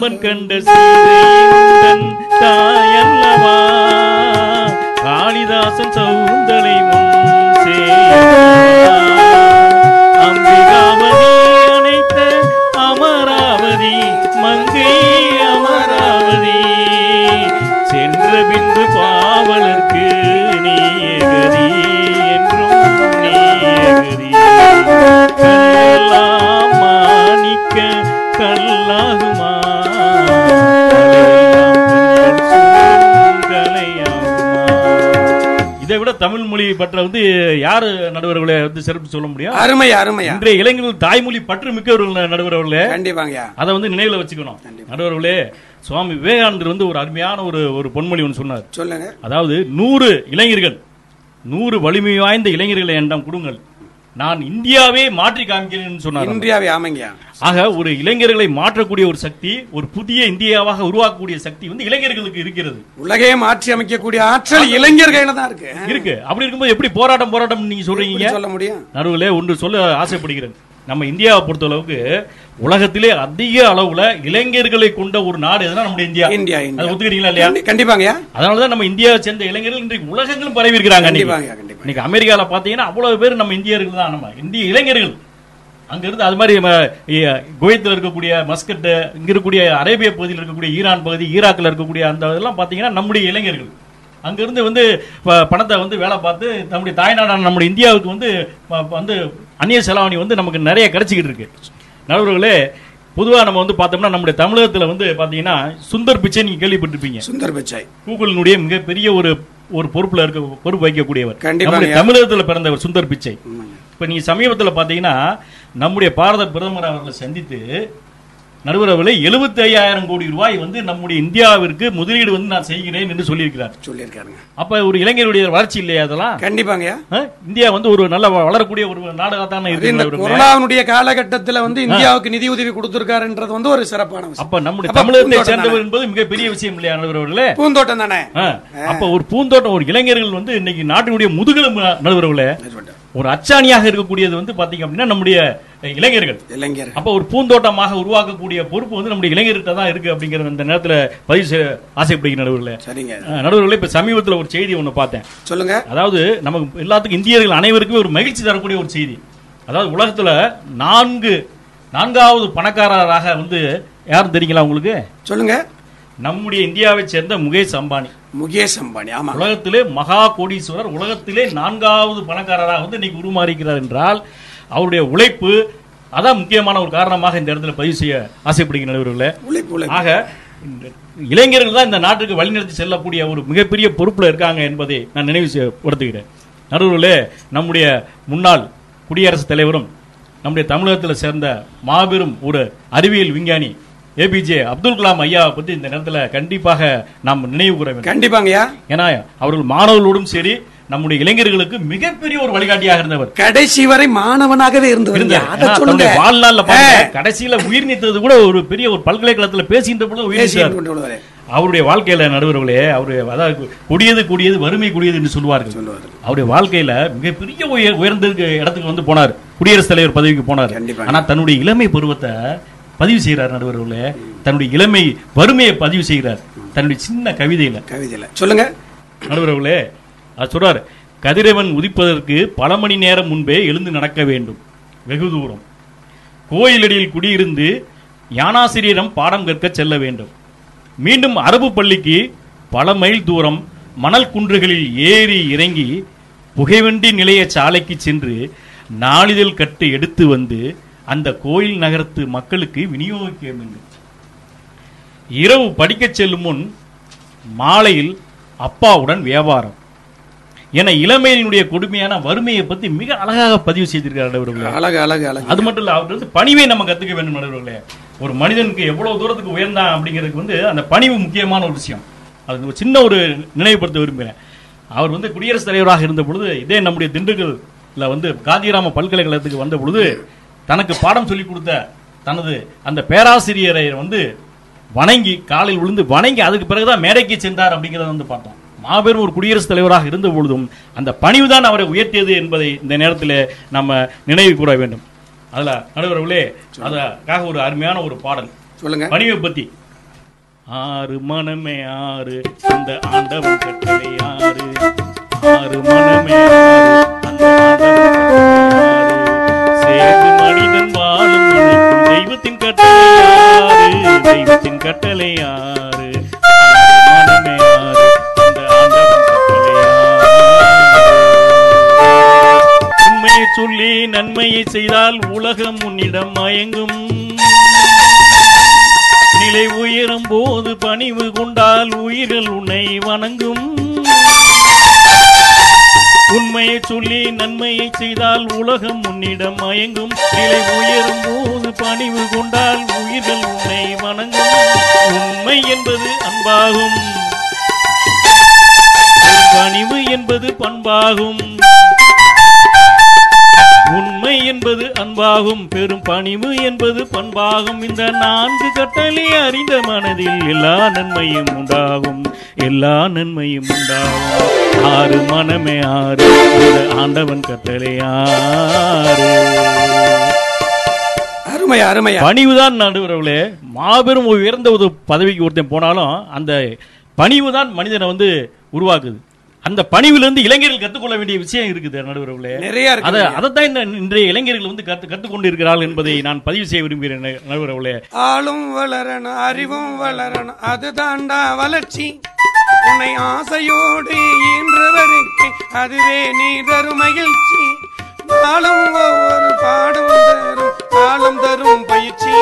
Speaker 2: கம்பன் கண்ட சீதையின் தாயல்லவா? காளிதாசன் சௌ பற்ற வந்து யாரு நடுவர்களை வந்து சிறப்பு சொல்ல முடியும்?
Speaker 1: அருமையா அருமையா
Speaker 2: இன்றைய இளைஞர்கள் தாய்மொழி பற்று மிக்கவர்கள் நடுவர்களே.
Speaker 1: கண்டிப்பாங்கய்யா
Speaker 2: அதை வந்து நினைவுல வச்சுக்கணும். நடுவர்களே சுவாமி விவேகானந்தர் வந்து ஒரு அருமையான ஒரு ஒரு பொன்மொழி ஒன்று சொன்னார்.
Speaker 1: சொல்லுங்க.
Speaker 2: அதாவது நூறு இளைஞர்கள் நூறு வலிமை வாய்ந்த இளைஞர்களை என்னிடம் கொடுங்கள். நான் இந்தியாவே மாற்றி காமிக்கிறேன் சொன்னார்
Speaker 1: இந்தியாவே ஆமைங்கய்யா
Speaker 2: ஆக ஒரு இளைஞர்களை மாற்றக்கூடிய ஒரு சக்தி ஒரு புதிய இந்தியாவாக உருவாக்கக்கூடிய சக்தி வந்து இளைஞர்களுக்கு இருக்கிறது.
Speaker 1: உலகையே மாற்றி அமைக்கக்கூடிய ஆற்றல் இளைஞர் கையில தான் இருக்கு.
Speaker 2: இருக்கு. அப்படி இருக்கும்போது எப்படி போராட்டம் போராட்டம் நீங்க சொல்றீங்க?
Speaker 1: சொல்ல முடியும்?
Speaker 2: நடுவில் ஒன்று சொல்ல ஆசைப்படுகிறேன். நம்ம இந்தியாவை பொறுத்தளவுக்கு உலகத்திலே அதிக அளவுல இளைஞர்களை கொண்ட ஒரு நாடு எதுனா நம்முடைய இந்தியா.
Speaker 1: இந்தியா
Speaker 2: அதை ஒத்துக்கிறீங்களா இல்லையா?
Speaker 1: கண்டி- கண்டிப்பாங்கய்யா.
Speaker 2: அதனாலதான் நம்ம இந்தியாவை சேர்ந்த இளைஞர்கள் இன்றைக்கு உலகங்களும் பரவி இருக்கிறாங்க
Speaker 1: கண்டிப்பாங்க.
Speaker 2: இன்னைக்கு அமெரிக்கால பாத்தீங்கன்னா அவ்வளவு பேர் நம்ம இந்தியர்கள் தான். நம்ம இந்திய இளைஞர்கள். அங்க இருந்து அது மாதிரி குவைத்தில் இருக்கக்கூடிய மஸ்கட் இங்க இருக்கக்கூடிய அரேபிய பகுதியில் இருக்கக்கூடிய ஈரான் பகுதி ஈராக்கில் இருக்கக்கூடிய அந்த இதெல்லாம் பாத்தீங்கன்னா நம்முடைய இளைஞர்கள். அங்கிருந்து வந்து பணத்தை வந்து வேலை பார்த்து நம்முடைய தாய்நாடான நம்முடைய இந்தியாவுக்கு வந்து வந்து அந்நிய செலாவணி வந்து நமக்கு நிறைய கிடைச்சிக்கிட்டு இருக்கு. நடுவர்களே பொதுவா நம்ம வந்து பார்த்தோம்னா நம்முடைய தமிழகத்துல வந்து பாத்தீங்கன்னா சுந்தர் பிச்சை நீங்க கேள்விப்பட்டிருப்பீங்க.
Speaker 1: சுந்தர் பிச்சை.
Speaker 2: கூகுளினுடைய மிகப்பெரிய ஒரு ஒரு பொறுப்புல இருக்க பொறுப்பு வைக்கக்கூடியவர். நம்முடைய தமிழகத்துல பிறந்தவர் சுந்தர் பிச்சை. இப்ப நீங்க சமீபத்துல பாத்தீங்கன்னா நம்முடைய பாரத பிரதமர் அவர்களை சந்தித்து நடுவரவில் எழுபத்தி ஐயாயிரம் கோடி ரூபாய் வந்து நம்முடைய இந்தியாவிற்கு முதலீடு வந்து நான் செய்கிறேன் என்று சொல்லியிருக்கிறார்.
Speaker 1: சொல்லியிருக்காருங்க.
Speaker 2: அப்ப ஒரு இளைஞருடைய வளர்ச்சி இல்லையா அதெல்லாம்?
Speaker 1: கண்டிப்பாங்கய்யா.
Speaker 2: ஆ? இந்தியா வந்து ஒரு நல்ல வளரக்கூடிய ஒரு நாடாக தானே இருக்கு
Speaker 1: கொரோனாவுடைய காலகட்டத்துல வந்து இந்தியாவுக்கு நிதி உதவி கொடுத்திருக்காருன்றது வந்து ஒரு சிறப்பான விஷயம்.
Speaker 2: அப்ப நம்முடைய தமிழகத்தை சேர்ந்தவர் என்பது மிகப்பெரிய விஷயம் இல்லையா நடுவர்களே
Speaker 1: பூந்தோட்டம் தானே?
Speaker 2: அப்ப ஒரு பூந்தோட்டம் ஒரு இளைஞர்கள் வந்து இன்னைக்கு நாட்டினுடைய முதுகெலும்பு நடுவர்களே ஒரு அச்சாணியாக இருக்கக்கூடியது வந்து பாத்தீங்க அப்படின்னா நம்முடைய இளைஞர்கள்.
Speaker 1: இளைஞர்
Speaker 2: அப்ப ஒரு பூந்தோட்டமாக உருவாக்கக்கூடிய பொறுப்பு வந்து நம்முடைய இளைஞர்கிட்ட தான் இருக்கு அப்படிங்கிற இந்த நேரத்துல பதிவு செய்ய ஆசைப்படுகிற நடுவர்களே.
Speaker 1: சரிங்க.
Speaker 2: நடுவர்களே இப்ப சமீபத்துல ஒரு செய்தி ஒண்ணு பார்த்தேன்.
Speaker 1: சொல்லுங்க.
Speaker 2: அதாவது நமக்கு எல்லாத்துக்கும் இந்தியர்கள் அனைவருக்குமே ஒரு மகிழ்ச்சி தரக்கூடிய ஒரு செய்தி. அதாவது உலகத்துல நான்கு நான்காவது பணக்காரராக வந்து யாரும் தெரியுங்களா உங்களுக்கு?
Speaker 1: சொல்லுங்க.
Speaker 2: நம்முடைய இந்தியாவை சேர்ந்த முகேஷ் அம்பானி.
Speaker 1: முகேஷ் அம்பானி ஆமா.
Speaker 2: உலகத்திலே மகா கோடீஸ்வரர் உலகத்திலே நான்காவது பணக்காரராக வந்து இன்னைக்கு உருமாறிக்கிறார் என்றால் அவருடைய உழைப்பு அதான் முக்கியமான ஒரு காரணமாக இந்த இடத்துல பதிவு செய்ய ஆசைப்படுகிற
Speaker 1: உழைப்பு
Speaker 2: ஆக இளைஞர்கள் தான் இந்த நாட்டுக்கு வழிநடத்தி செல்லக்கூடிய ஒரு மிகப்பெரிய பொறுப்புல இருக்காங்க என்பதை நான் நினைவு செய்ய- படுத்துகிறேன். நடுவர்களே நம்முடைய முன்னாள் குடியரசுத் தலைவரும் நம்முடைய தமிழகத்தில் சேர்ந்த மாபெரும் ஒரு அறிவியல் விஞ்ஞானி ஏபிஜே அப்துல் கலாம் ஐயாவை பத்தி இந்த நேரத்தில் கண்டிப்பாக நாம் நினைவு கூற வேண்டும்.
Speaker 1: கண்டிப்பாங்கய்யா.
Speaker 2: ஏன்னா அவர்கள் மாணவர்களோடும் சரி நம்முடைய இளைஞர்களுக்கு மிகப்பெரிய ஒரு வழிகாட்டியாக இருந்தவர்.
Speaker 1: கடைசி வரை மாணவனாகவே இருந்தவர்.
Speaker 2: வாழ்நாள்ல கடைசியில உயிர் நீத்தது கூட ஒரு பெரிய ஒரு பல்கலைக்கழகத்துல பேசின்ற பொழுது உயிர். அவருடைய வாழ்க்கையில நடுவர்களே அவருடைய அதாவது கொடியது கொடியது வறுமை கொடியது என்று சொல்வார்கள்
Speaker 1: சொல்லுவாரு.
Speaker 2: அவருடைய வாழ்க்கையில மிகப்பெரிய உயர் உயர்ந்ததுக்கு இடத்துக்கு வந்து போனார். குடியரசுத் தலைவர் பதவிக்கு போனார். ஆனா தன்னுடைய இளமை பருவத்தை பதிவு செய்கிறார் நடுவர்களே. தன்னுடைய இளமை வறுமையை பதிவு செய்கிறார். தன்னுடைய சின்ன கவிதையில.
Speaker 1: கவிதையில. சொல்லுங்க.
Speaker 2: நடுவர்களே அது சொல்றாரு கதிரவன் உதிப்பதற்கு பல மணி நேரம் முன்பே எழுந்து நடக்க வேண்டும். வெகு தூரம். கோயிலடியில் குடியிருந்து ஞானாசிரியரிடம் பாடம் கற்க செல்ல வேண்டும். மீண்டும் அரபு பள்ளிக்கு பல மைல் தூரம் மணல் குன்றுகளில் ஏறி இறங்கி புகைவண்டி நிலைய சாலைக்கு சென்று நாளிதழ் கட்டு எடுத்து வந்து அந்த கோயில் நகரத்து மக்களுக்கு விநியோகிக்க வேண்டும். இரவு படிக்கச் செல்லும் முன் மாலையில் அப்பாவுடன் வியாபாரம். என இளமையினுடைய கொடுமையான வறுமையை பத்தி மிக அழகாக பதிவு செய்திருக்கிறார் நடுவர்களே.
Speaker 1: அழகு அழகு அழகு.
Speaker 2: அது மட்டும் இல்ல அவர் வந்து பணிவை நம்ம கத்துக்க வேண்டும் நடுவர்களே. ஒரு மனிதனுக்கு எவ்வளவு தூரத்துக்கு உயர்ந்தான் அப்படிங்கிறதுக்கு வந்து அந்த பணிவு முக்கியமான ஒரு விஷயம். அது ஒரு சின்ன ஒரு நினைவுபடுத்த விரும்புகிறேன். அவர் வந்து குடியரசுத் தலைவராக இருந்த பொழுது இதே நம்முடைய திண்டுக்கல்ல வந்து காந்திராம பல்கலைக்கழகத்துக்கு வந்த பொழுது தனக்கு பாடம் சொல்லி கொடுத்த தனது அந்த பேராசிரியரை வந்து வணங்கி காலில் விழுந்து வணங்கி அதுக்கு பிறகுதான் மேடைக்கு சென்றார் அப்படிங்கறத வந்து பார்த்தோம். மாபெரும் ஒரு குடியரசுத் தலைவராக இருந்த பொழுதும் அந்த பணிவுதான் அவரை உயர்த்தியது என்பதை இந்த நேரத்தில் நம்ம நினைவு கூற வேண்டும். அதுல நடுவர்களே அதற்காக ஒரு அருமையான ஒரு பாடல்.
Speaker 1: சொல்லுங்க.
Speaker 2: பணிவை பத்தி. ஆறு மனமே ஆறு அந்த ஆண்டவன் கட்டளை ஆறு. ஆறு மனமே ஆறு அந்த ஆண்டவன் கட்டளை ஆறு. சேர்ந்து மனிதன் வாழும் தெய்வத்தின் கட்டளை தெய்வத்தின் கட்டளை யாரு மனமே ஆறு. அந்த ஆண்டவன் கட்டளை உண்மையை சொல்லி நன்மையை செய்தால் உலகம் உன்னிடம் மயங்கும். நிலை உயரும் போது பணிவு கொண்டால் உயிர்கள் உன்னை வணங்கும். உண்மையை சொல்லி நன்மையை செய்தால் உலகம் உன்னிடம் மயங்கும். நிலை உயரும் போது பணிவு கொண்டால் உயிர்கள் உன்னை வணங்கும். உண்மை என்பது அன்பாகும். பணிவு என்பது பண்பாகும். உண்மை என்பது அன்பாகும் பெரும் பணிவு என்பது பண்பாகும். இந்த நான்கு கட்டளை அறிந்த மனதில் எல்லா நன்மையும் உண்டாகும். எல்லா நன்மையும் உண்டாகும். ஆறு மனமே ஆறு ஆண்டவன் கட்டளை ஆறு.
Speaker 1: அருமையா அருமையா
Speaker 2: பணிவுதான் நடுவர்களே மாபெரும் உயர்ந்த ஒரு பதவிக்கு ஒருத்தன் போனாலும் அந்த பணிவுதான் மனிதனை வந்து உருவாக்குது. அந்த பணிவிலிருந்து இளைஞர்கள் கத்துக்கொள்ள வேண்டிய விஷயம் இருக்குது நடுவர்களே
Speaker 1: நிறைய
Speaker 2: அத அதைத்தான் இந்த இன்றைய இளைஞர்கள் வந்து கத்து கத்துக்கொண்டு இருக்கிறார்கள் என்பதை நான் பதிவு செய்ய விரும்புகிறேன் நடுவர்களே
Speaker 1: ஆளும் வளரணும் அறிவும் வளரணும் அதுதாண்டா வளர்ச்சி. உன்னை ஆசையோடு ஈன்றவருக்கு அதுவே நீ தரும் மகிழ்ச்சி. நாளும் ஒவ்வொரு பாடும் தரும் காலம் தரும் பயிற்சி.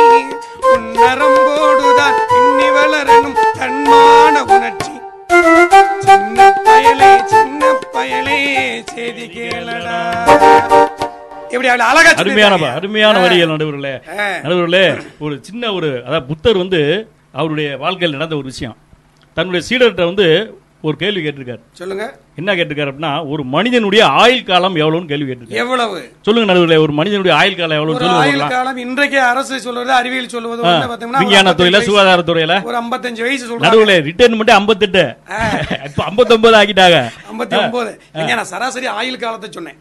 Speaker 1: உன் நரம்போடுதான் இன்னி வளரணும் தன்மான உணர்ச்சி. சின்ன பயலே சின்ன பயலே செய்தி கேளடா இப்படி அவளை அழகா
Speaker 2: அருமையான. அருமையான வரிகள் நடுவர்களே. நடுவர்களே ஒரு சின்ன ஒரு அதாவது புத்தர் வந்து அவருடைய வாழ்க்கையில் நடந்த ஒரு விஷயம் தன்னுடைய சீடர்கிட்ட வந்து ஒரு கேள்வி கேட்டிருக்காரு.
Speaker 1: சொல்லுங்க.
Speaker 2: என்ன கேட்டிருக்காரு அப்படின்னா ஒரு மனிதனுடைய ஆயுள் காலம் எவ்வளவுன்னு கேள்வி கேட்டிருக்காரு.
Speaker 1: எவ்வளவு?
Speaker 2: சொல்லுங்க நடுவர்களே ஒரு மனிதனுடைய ஆயுள் காலம் எவ்வளவு
Speaker 1: ஆயுள். காலம் இன்றைக்கு அரசு சொல்வது அறிவியல் சொல்வது ஒரு
Speaker 2: விஞ்ஞான
Speaker 1: 55
Speaker 2: துறையில சுகாதாரத்துறையில
Speaker 1: ஒரு 55 வயசு சொல்றாங்க.
Speaker 2: நடுவுல ரிட்டைர்மெண்ட் ஐம்பத்தெட்டு. இப்ப ஐம்பத்தொன்பது ஆக்கிட்டாங்க
Speaker 1: 59 எங்க நான் சராசரி ஆயுள் காலத்தை சொன்னேன்.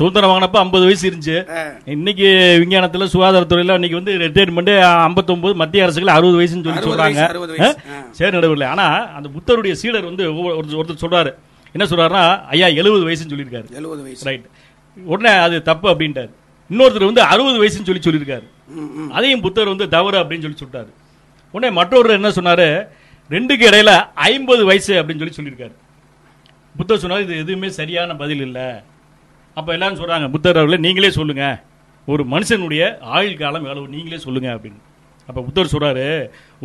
Speaker 2: சுதந்திரம் வாங்கினப்ப ஐம்பது வயசு இருந்துச்சு. இன்னைக்கு விஞ்ஞானத்துல சுகாதாரத்துறையில இன்னைக்கு வந்து ரிட்டையர்மெண்ட் ஐம்பத்தொன்பது மத்திய அரசுல அறுபது வயசுன்னு சொல்லி
Speaker 1: 60
Speaker 2: சொல்றாங்க.
Speaker 1: வயசு, 60 வயசு.
Speaker 2: ஆ? சரி நடுவில் ஆனா அந்த புத்தருடைய சீடர் வந்து ஒருத்தர் ஒருத்தர் சொல்றாரு. என்ன சொல்றாருன்னா ஐயா எழுபது வயசுன்னு சொல்லியிருக்காரு.
Speaker 1: 70 வயசு.
Speaker 2: ரைட் உடனே அது தப்பு அப்படின்ட்டாரு. இன்னொருத்தர் வந்து அறுபது வயசுன்னு சொல்லி சொல்லியிருக்காரு. அதையும் புத்தர் வந்து தவறு அப்படின்னு சொல்லி சொல்லிட்டாரு. உடனே மற்றொரு என்ன சொன்னாரு? ரெண்டுக்கு இடையில ஐம்பது வயசு அப்படின்னு சொல்லி சொல்லியிருக்காரு. புத்தர் சொன்னார் இது எதுவுமே சரியான பதில் இல்ல. அப்ப எல்லாரும் சொல்றாங்க புத்தர் அவர்களே நீங்களே சொல்லுங்க. ஒரு மனுஷனுடைய ஆயுள் காலம் எவ்வளவு? நீங்களே சொல்லுங்க அப்படின்னு. அப்ப புத்தர் சொல்றாரு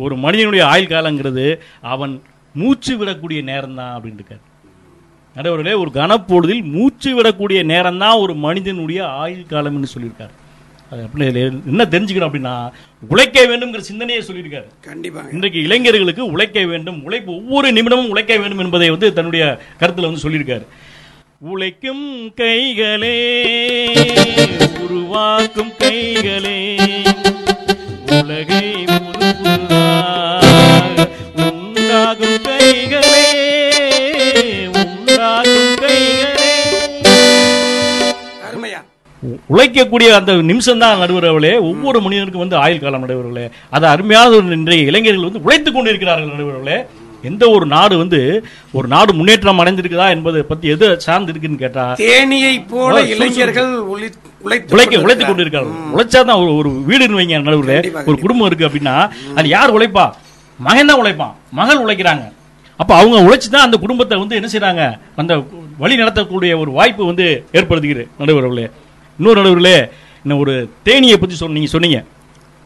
Speaker 2: ஒரு மனிதனுடைய ஆயுள் காலங்கிறது அவன் மூச்சு விடக்கூடிய நேரம் தான் அப்படின்னு இருக்காரு. நடுவர்களே ஒரு கனப்பொழுதில் மூச்சு விடக்கூடிய நேரம் தான் ஒரு மனிதனுடைய ஆயுள் காலம்னு சொல்லியிருக்காரு. அது அப்படி என்ன தெரிஞ்சுக்கணும் அப்படின்னா உழைக்க வேண்டும்ங்கிற சிந்தனையை சொல்லியிருக்காரு.
Speaker 1: கண்டிப்பாங்க
Speaker 2: இன்றைக்கு இளைஞர்களுக்கு உழைக்க வேண்டும் உழைப்பு ஒவ்வொரு நிமிடமும் உழைக்க வேண்டும் என்பதை வந்து தன்னுடைய கருத்துல வந்து சொல்லியிருக்காரு. உழைக்கும் கைகளே உருவாக்கும் கைகளே உலகை உண்டாகும் கைகளே உண்டாகும் கைகளே.
Speaker 1: அருமையா.
Speaker 2: உழைக்கக்கூடிய அந்த நிமிஷம் தான் நடுவர்களே ஒவ்வொரு மனிதனுக்கும் வந்து ஆயுள் காலம் நடுவர்களே அது அருமையான ஒரு இன்றைய இளைஞர்கள் வந்து உழைத்துக் கொண்டிருக்கிறார்கள் நடுவர்களே எந்த ஒரு நாடு வந்து ஒரு நாடு முன்னேற்றம் அடைந்திருக்குதா என்பதை பத்தி எது சார்ந்து இருக்குன்னு கேட்டா
Speaker 1: தேனியை போல. இளைஞர்கள் உழைத்து
Speaker 2: உழைக்க உழைத்துக் கொண்டிருக்கார்கள் உழைச்சாதான் ஒரு ஒரு வீடுன்னு வைங்க நடுவுல ஒரு குடும்பம் இருக்கு அப்படின்னா அது யார் உழைப்பா? மகன் தான் உழைப்பான். மகள் உழைக்கிறாங்க. அப்ப அவங்க உழைச்சு தான் அந்த குடும்பத்தை வந்து என்ன செய்றாங்க? அந்த வழி நடத்தக்கூடிய ஒரு வாய்ப்பு வந்து ஏற்படுத்துகிறது நடுவர்களே. இன்னொரு நடுவர்களே இன்னும் ஒரு தேனியை பத்தி சொன்ன நீங்க சொன்னீங்க.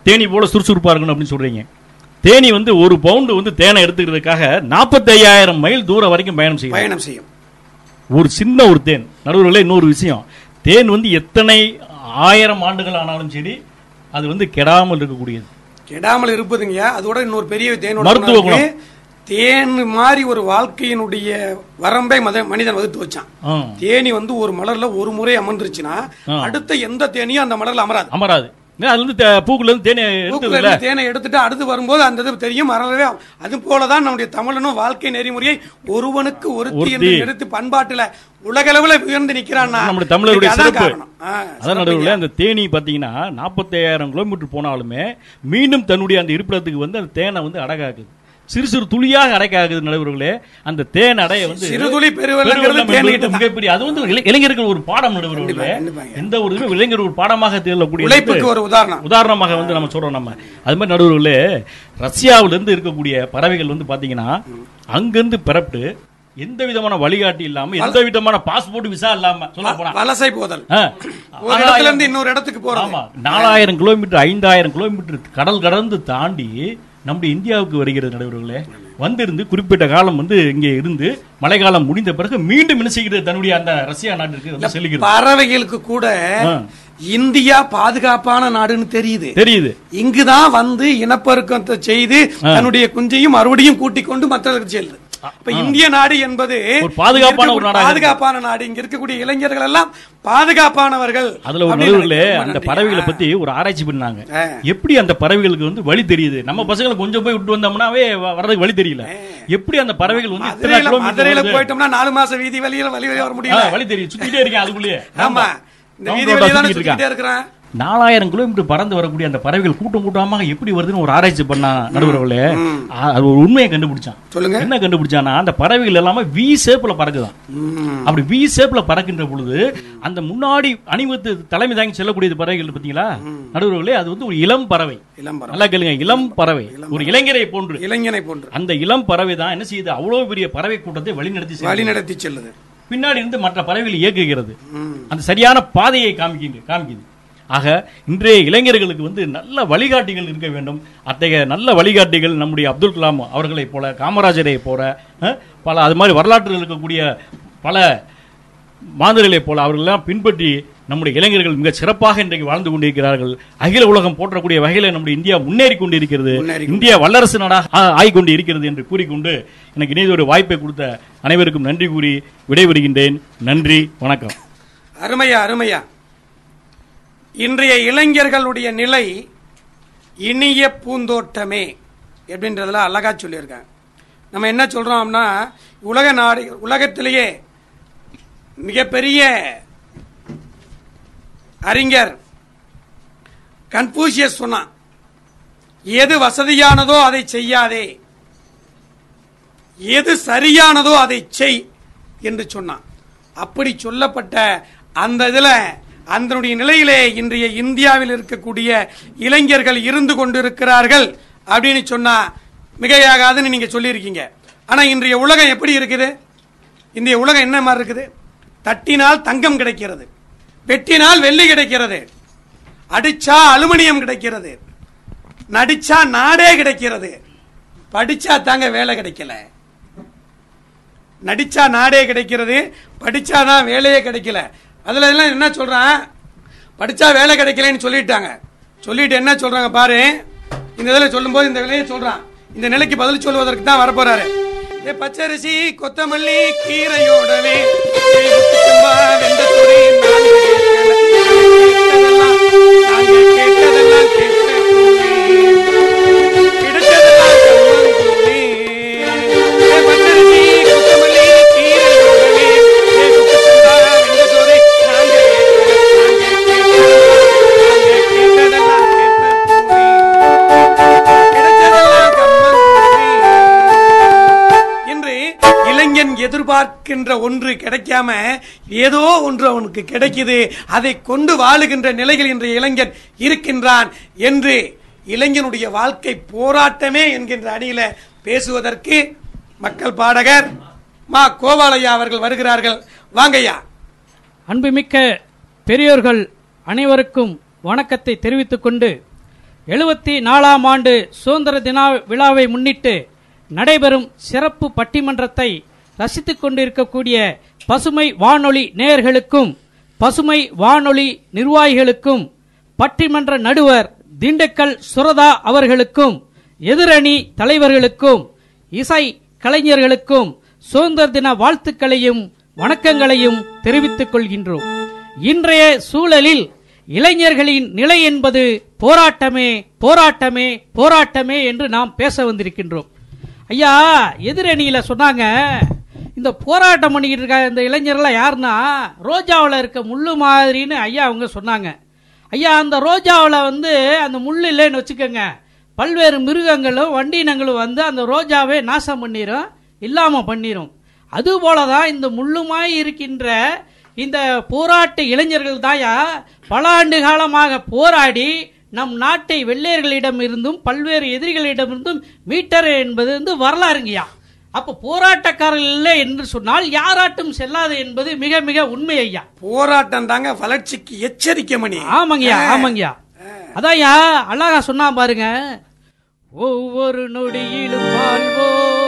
Speaker 2: தேனி போல சுறுசுறுப்பா இருக்கணும் அப்படின்னு சொல்றீங்க. தேனி வந்து ஒரு பவுண்டு வந்து தேனை எடுத்துக்கிறதுக்காக 45000 மைல் தூரம் வரைக்கும் பயணம் செய்யும்
Speaker 1: பயணம் செய்யும்.
Speaker 2: ஒரு சின்ன ஒரு தேன். நடுவர்களே இன்னொரு விஷயம். தேன் வந்து எத்தனை ஆயிரம் ஆண்டுகள் ஆனாலும் சரி அது வந்து கெடாமல் இருக்கக்கூடியது.
Speaker 1: கெடாமல் இருப்பதுங்கய்யா அதோட இன்னொரு பெரிய தேனோட
Speaker 2: மருத்துவ
Speaker 1: குணம். தேன் மாதிரி ஒரு வாழ்க்கையினுடைய வரம்பை மனிதன் வகுத்து வச்சான். தேனி வந்து ஒரு மலர்ல ஒரு முறை அமர்ந்துருச்சுன்னா. அடுத்த எந்த தேனியும் அந்த மலர்ல அமராது.
Speaker 2: அமராது. ஏன்னா, அது வந்து தே- பூக்குள்ள இருந்து தேனை
Speaker 1: பூக்குல
Speaker 2: எடுத்ததுல
Speaker 1: இருந்து தேனை எடுத்துட்டு அடுத்து வரும்போது அந்த இது தெரியும் மறவே அது போலதான் நம்முடைய தமிழனும் வாழ்க்கை நெறிமுறையை ஒருவனுக்கு ஒருத்தி. என்று எடுத்து பண்பாட்டுல உலகளவுல உயர்ந்து நிக்கிறான்னா
Speaker 2: நம்முடைய தமிழருடைய சிறப்பு. அதான். நடுவில் அந்த தேனி பாத்தீங்கன்னா நாற்பத்தாயிரம் கிலோமீட்டர் போனாலுமே மீண்டும் தன்னுடைய அந்த இருப்பிடத்துக்கு வந்து அந்த தேனை வந்து அடகாக்குது சிறு சிறு துளியாக அடைக்காகுது நடுவர்களே. அந்த தேன் அடைய வந்து
Speaker 1: சிறுதுளி.
Speaker 2: மிகப்பெரிய அது வந்து இளை- இளைஞர்கள் ஒரு பாடம் நடுவர்களே. எந்த ஒரு இதுவும் இளைஞர் ஒரு பாடமாக திகழக்கூடிய
Speaker 1: உழைப்புக்கு ஒரு உதாரணம்.
Speaker 2: உதாரணமாக வந்து நம்ம சொல்றோம் நம்ம. அது மாதிரி நடுவர்களே ரஷ்யாவில இருந்து இருக்கக்கூடிய பறவைகள் வந்து பாத்தீங்கன்னா அங்கிருந்து பிறப்பிட்டு எந்த விதமான வழிகாட்டி இல்லாம எந்த விதமான பாஸ்போர்ட் விசா இல்லாம சொல்ல போனா.
Speaker 1: வலசை போதல்.
Speaker 2: ஆ,
Speaker 1: ஒரு இடத்துல இருந்து இன்னொரு இடத்துக்கு போறது.
Speaker 2: ஆமா நாலாயிரம் கிலோமீட்டர் ஐந்தாயிரம் கிலோமீட்டர் கடல் கடந்து தாண்டி நம்முடைய இந்தியாவுக்கு வருகிறது நடுவர்களே வந்திருந்து குறிப்பிட்ட காலம் வந்து இங்கே இருந்து மழைக்காலம் முடிந்த பிறகு மீண்டும் என்ன செய்கிறது? தன்னுடைய அந்த ரஷ்யா நாட்டிற்கு செல்கிறது.
Speaker 1: பறவைகளுக்கு கூட. இந்தியா பாதுகாப்பான நாடுன்னு தெரியுது.
Speaker 2: தெரியுது.
Speaker 1: இங்குதான் வந்து இனப்பெருக்கத்தை செய்து தன்னுடைய குஞ்சையும் மறுபடியும் கூட்டிக் கொண்டு மற்றவர்களுக்கு செல்லுது. இப்ப இந்திய நாடு என்பது
Speaker 2: ஒரு பாதுகாப்பான ஒரு
Speaker 1: இருக்கக்கூடிய பாதுகாப்பான நாடு. இங்க இருக்கக்கூடிய இளைஞர்கள் எல்லாம் பாதுகாப்பானவர்கள்
Speaker 2: அதுல ஒரு
Speaker 1: நினைக்கிறேன்.
Speaker 2: அந்த பறவைகளை. பத்தி ஒரு ஆராய்ச்சி பண்ணாங்க. எப்படி அந்த பறவைகளுக்கு வந்து வழி தெரியுது? நம்ம பசங்களை கொஞ்சம் போய் விட்டு வந்தோம்னாவே வர்றதுக்கு வழி தெரியல. எப்படி அந்த பறவைகள் வந்து இத்தனை
Speaker 1: மதுரையில? போயிட்டோம்னா நாலு மாசம் வீதி வழியில வழி வழி வர முடியல.
Speaker 2: வழி தெரியும் சுத்திட்டே இருக்கேன் அதுக்குள்ளேயே.
Speaker 1: ஆமா. இந்த வீதி
Speaker 2: round ஆ
Speaker 1: வழியா தானே
Speaker 2: சுத்திட்டு
Speaker 1: சுத்திட்டே இருக்கிறேன்.
Speaker 2: நாலாயிரம் கிலோமீட்டர் பறந்து வரக்கூடிய அந்த பறவைகள் கூட்டம் கூட்டமாக எப்படி வருதுன்னு ஒரு ஆராய்ச்சி பண்ணா நடுவர்களே அது ஒரு உண்மையை கண்டுபிடிச்சான்.
Speaker 1: சொல்லுங்க.
Speaker 2: என்ன கண்டுபிடிச்சானா அந்த பறவைகள் எல்லாமே வி ஷேப்ல பறக்குதான். அப்படி வி ஷேப்ல பறக்கின்ற பொழுது அந்த முன்னாடி அணிவத்து தலைமை தாங்கி செல்லக்கூடிய பறவைகள் பாத்தீங்களா? நடுவர்களே அது வந்து ஒரு இளம் பறவை. நல்லா கேளுங்க இளம் பறவை. ஒரு இளைஞரை போன்று.
Speaker 1: இளைஞனை போன்று.
Speaker 2: அந்த இளம் பறவை தான் என்ன செய்யுது? அவ்வளவு பெரிய பறவை கூட்டத்தை வழிநடத்தி செல்லுது.
Speaker 1: வழி நடத்தி செல்லுது.
Speaker 2: பின்னாடி இருந்து மற்ற பறவைகள் இயக்குகிறது. அந்த சரியான பாதையை காமிக்கிது காமிக்குது. ஆக இன்றைய இளைஞர்களுக்கு வந்து நல்ல வழிகாட்டிகள் இருக்க வேண்டும். அத்தகைய நல்ல வழிகாட்டிகள் நம்முடைய அப்துல் கலாம் அவர்களைப் போல காமராஜரை போல பல அது மாதிரி வரலாற்றில் இருக்கக்கூடிய பல மாந்தர்களைப் போல அவர்களெல்லாம் பின்பற்றி நம்முடைய இளைஞர்கள் மிக சிறப்பாக இன்றைக்கு வாழ்ந்து கொண்டிருக்கிறார்கள். அகில உலகம் போற்றக்கூடிய வகையில் நம்முடைய இந்தியா முன்னேறி கொண்டிருக்கிறது.
Speaker 1: முன்னேறி
Speaker 2: இந்தியா வல்லரசு நாடாக ஆகிக்கொண்டு இருக்கிறது என்று கூறிக்கொண்டு எனக்கு இணைய ஒரு வாய்ப்பை கொடுத்த அனைவருக்கும் நன்றி கூறி விடைபெறுகின்றேன். நன்றி வணக்கம்.
Speaker 1: அருமையா அருமையா. இன்றைய இளைஞர்களுடைய நிலை இனிய பூந்தோட்டமே அப்படின்றதுல அழகாக சொல்லியிருக்காங்க. நம்ம என்ன சொல்கிறோம்னா உலக நாடு உலகத்திலேயே மிகப்பெரிய அறிஞர் கன்ஃபூசியஸ் சொன்னான் எது வசதியானதோ அதை செய்யாதே. எது சரியானதோ அதை செய். என்று சொன்னான். அப்படி சொல்லப்பட்ட அந்த இதில் அதனுடைய நிலையிலே இன்றைய இந்தியாவில் இருக்கக்கூடிய இளைஞர்கள் இருந்து கொண்டிருக்கிறார்கள் அப்படின்னு சொன்னா மிகையாகாதுன்னு நீங்க சொல்லியிருக்கீங்க. ஆனா இன்றைய உலகம் எப்படி இருக்குது? இந்திய உலகம் என்ன மாதிரி இருக்குது? தட்டினால் தங்கம் கிடைக்கிறது வெட்டினால் வெள்ளி கிடைக்கிறது அடிச்சா அலுமினியம் கிடைக்கிறது நடிச்சா நாடே கிடைக்கிறது படிச்சா தாங்க வேலை கிடைக்கல. நடிச்சா நாடே கிடைக்கிறது படிச்சாதான் வேலையே கிடைக்கல. அதில் எல்லாம் என்ன சொல்கிறான் படித்தா வேலை கிடைக்கலன்னு சொல்லிட்டாங்க சொல்லிட்டு என்ன சொல்கிறாங்க பாரு இந்த இதில் சொல்லும்போது இந்த விலையை சொல்கிறான் இந்த நிலைக்கு பதில் சொல்வதற்கு தான் வரப்போறாரு ஏ பச்சரிசி கொத்தமல்லி கீரையோடவே எதிர்பார்க்கின்ற ஒன்று கிடைக்காம ஏதோ ஒன்று அவனுக்கு கிடைக்குது. அதை கொண்டு வாழுகின்ற நிலையில் இன்றைய இளைஞன் இருக்கின்றான் என்று இளைஞனுடைய வாழ்க்கை போராட்டமே என்கின்ற அணியில பேசுவதற்கு மக்கள் பாடகர் மா கோபாலையா அவர்கள் வருகிறார்கள். வாங்கய்யா.
Speaker 3: அன்புமிக்க பெரியோர்கள் அனைவருக்கும் வணக்கத்தை தெரிவித்துக் கொண்டு எழுபத்தி நாலாம் ஆண்டு சுதந்திர தின விழாவை முன்னிட்டு நடைபெறும் சிறப்பு பட்டிமன்றத்தை ரசித்துக் கொண்டிருக்கக்கூடிய பசுமை வானொலி நேயர்களுக்கும் பசுமை வானொலி நிர்வாகிகளுக்கும் பட்டிமன்ற நடுவர் திண்டுக்கல் சுரதா அவர்களுக்கும் எதிரணி தலைவர்களுக்கும் இசை கலைஞர்களுக்கும் சுதந்திர தின வாழ்த்துக்களையும் வணக்கங்களையும் தெரிவித்துக் கொள்கின்றோம். இன்றைய சூழலில் இளைஞர்களின் நிலை என்பது போராட்டமே போராட்டமே போராட்டமே என்று நாம் பேச வந்திருக்கின்றோம். ஐயா எதிரணியில சொன்னாங்க இந்த போராட்டம் பண்ணிக்கிட்டு இருக்க இந்த இளைஞர்லாம் யாருன்னா ரோஜாவில் இருக்க முள்ளு மாதிரின்னு ஐயா அவங்க சொன்னாங்க. ஐயா அந்த ரோஜாவில் வந்து அந்த முள் இல்லைன்னு வச்சுக்கோங்க. பல்வேறு மிருகங்களும் வண்டினங்களும் வந்து அந்த ரோஜாவே நாசம் பண்ணிடும் இல்லாமல் பண்ணிடும் அதுபோல தான் இந்த முள்ளுமாய் இருக்கின்ற இந்த போராட்ட இளைஞர்கள் தாயா பல ஆண்டு காலமாக போராடி நம் நாட்டை வெள்ளையர்களிடம் இருந்தும் பல்வேறு எதிரிகளிடமிருந்தும் மீட்டர் என்பது வந்து வரலாறுங்கய்யா. அப்ப போராட்டக்காரர்கள் இல்லை என்று சொன்னால் யாராட்டும் செல்லாது என்பது மிக மிக உண்மை ஐயா.
Speaker 1: போராட்டம் தாங்க வளர்ச்சிக்கு எச்சரிக்கை மணி
Speaker 3: ஆமாங்கய்யா ஆமாங்கய்யா அதான்யா அழகா சொன்னா பாருங்க ஒவ்வொரு நொடியிலும் வாழ்வோம்.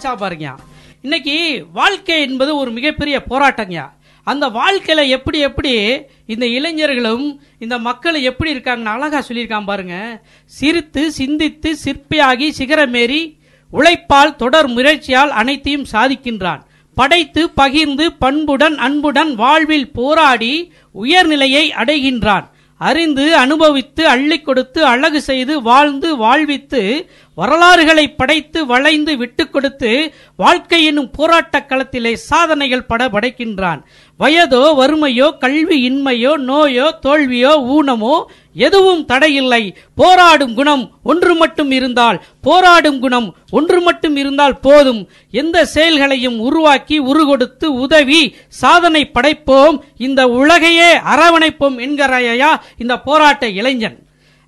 Speaker 3: பாருங்க. இன்னைக்கு வாழ்க்கை என்பது ஒரு மிகப்பெரிய போராட்டங்க. அந்த வாழ்க்கையில எப்படி எப்படி இந்த இளைஞர்களும் இந்த மக்கள் எப்படி இருக்காங்கன்னு அழகா சொல்லியிருக்கான் பாருங்க. சிரித்து சிந்தித்து சிற்பியாகி சிகரமேறி உழைப்பால் தொடர் முயற்சியால் அனைத்தையும் சாதிக்கின்றான். படைத்து பகிர்ந்து பண்புடன் அன்புடன் வாழ்வில் போராடி உயர்நிலையை அடைகின்றான். அறிந்து அனுபவித்து அள்ளிக் கொடுத்து அழகு செய்து வாழ்ந்து வாழ்வித்து வரலாறுகளை படைத்து வளைந்து விட்டுக் கொடுத்து வாழ்க்கை என்னும் போராட்டக் களத்திலே சாதனைகள் பட படைக்கின்றான். வயதோ வறுமையோ கல்வி இன்மையோ நோயோ தோல்வியோ ஊனமோ எதுவும் தடையில்லை. போராடும் குணம் ஒன்று மட்டும் இருந்தால் போராடும் குணம் ஒன்று மட்டும் இருந்தால் போதும். எந்த செயல்களையும் உருவாக்கி உருகொடுத்து உதவி சாதனை படைப்போம். இந்த உலகையே அரவணைப்போம் என்கிற ஐயா இந்த போராட்ட இளைஞன்.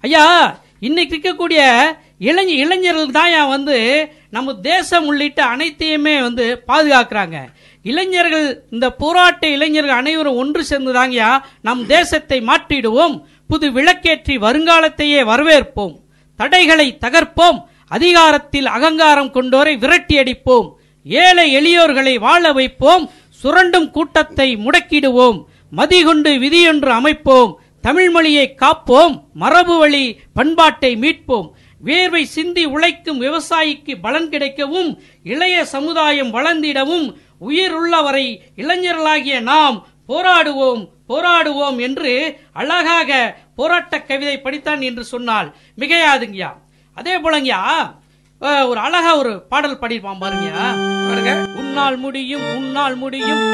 Speaker 3: ஐயா இன்னைக்கு இருக்கக்கூடிய இளைஞ இளைஞர்கள் தான் வந்து நம்ம தேசம் உள்ளிட்ட அனைத்தையுமே வந்து பாதுகாக்கிறாங்க. இளைஞர்கள் இந்த போராட்ட இளைஞர்கள் அனைவரும் ஒன்று சேர்ந்துதாங்கயா நம் தேசத்தை மாற்றிடுவோம். புது விளக்கேற்றி வருங்காலத்தையே வரவேற்போம். தடைகளை தகர்ப்போம். அதிகாரத்தில் அகங்காரம் கொண்டோரை விரட்டி அடிப்போம் ஏழை எளியோர்களை வாழ வைப்போம். சுரண்டும் கூட்டத்தை முடக்கிடுவோம். மதிகொண்டு விதியொன்று அமைப்போம். தமிழ் மொழியை காப்போம். மரபு வழி பண்பாட்டை மீட்போம். வேர்வை சிந்தி உழைக்கும் விவசாயிக்கு பலன் கிடைக்கவும் இளைய சமுதாயம் வளர்ந்திடவும் உயிர் உள்ளவரை இளைஞர்களாகிய நாம் போராடுவோம். போராடுவோம் என்று அழகாக போராட்ட கவிதை படித்தான் என்று சொன்னால் மிகையாதுங்கய்யா. அதே போலங்கய்யா ஒரு அழகா ஒரு பாடல் பாருங்கய்யா.
Speaker 1: பாருங்க
Speaker 3: உன்னால் முடியும் உன்னால் முடியும்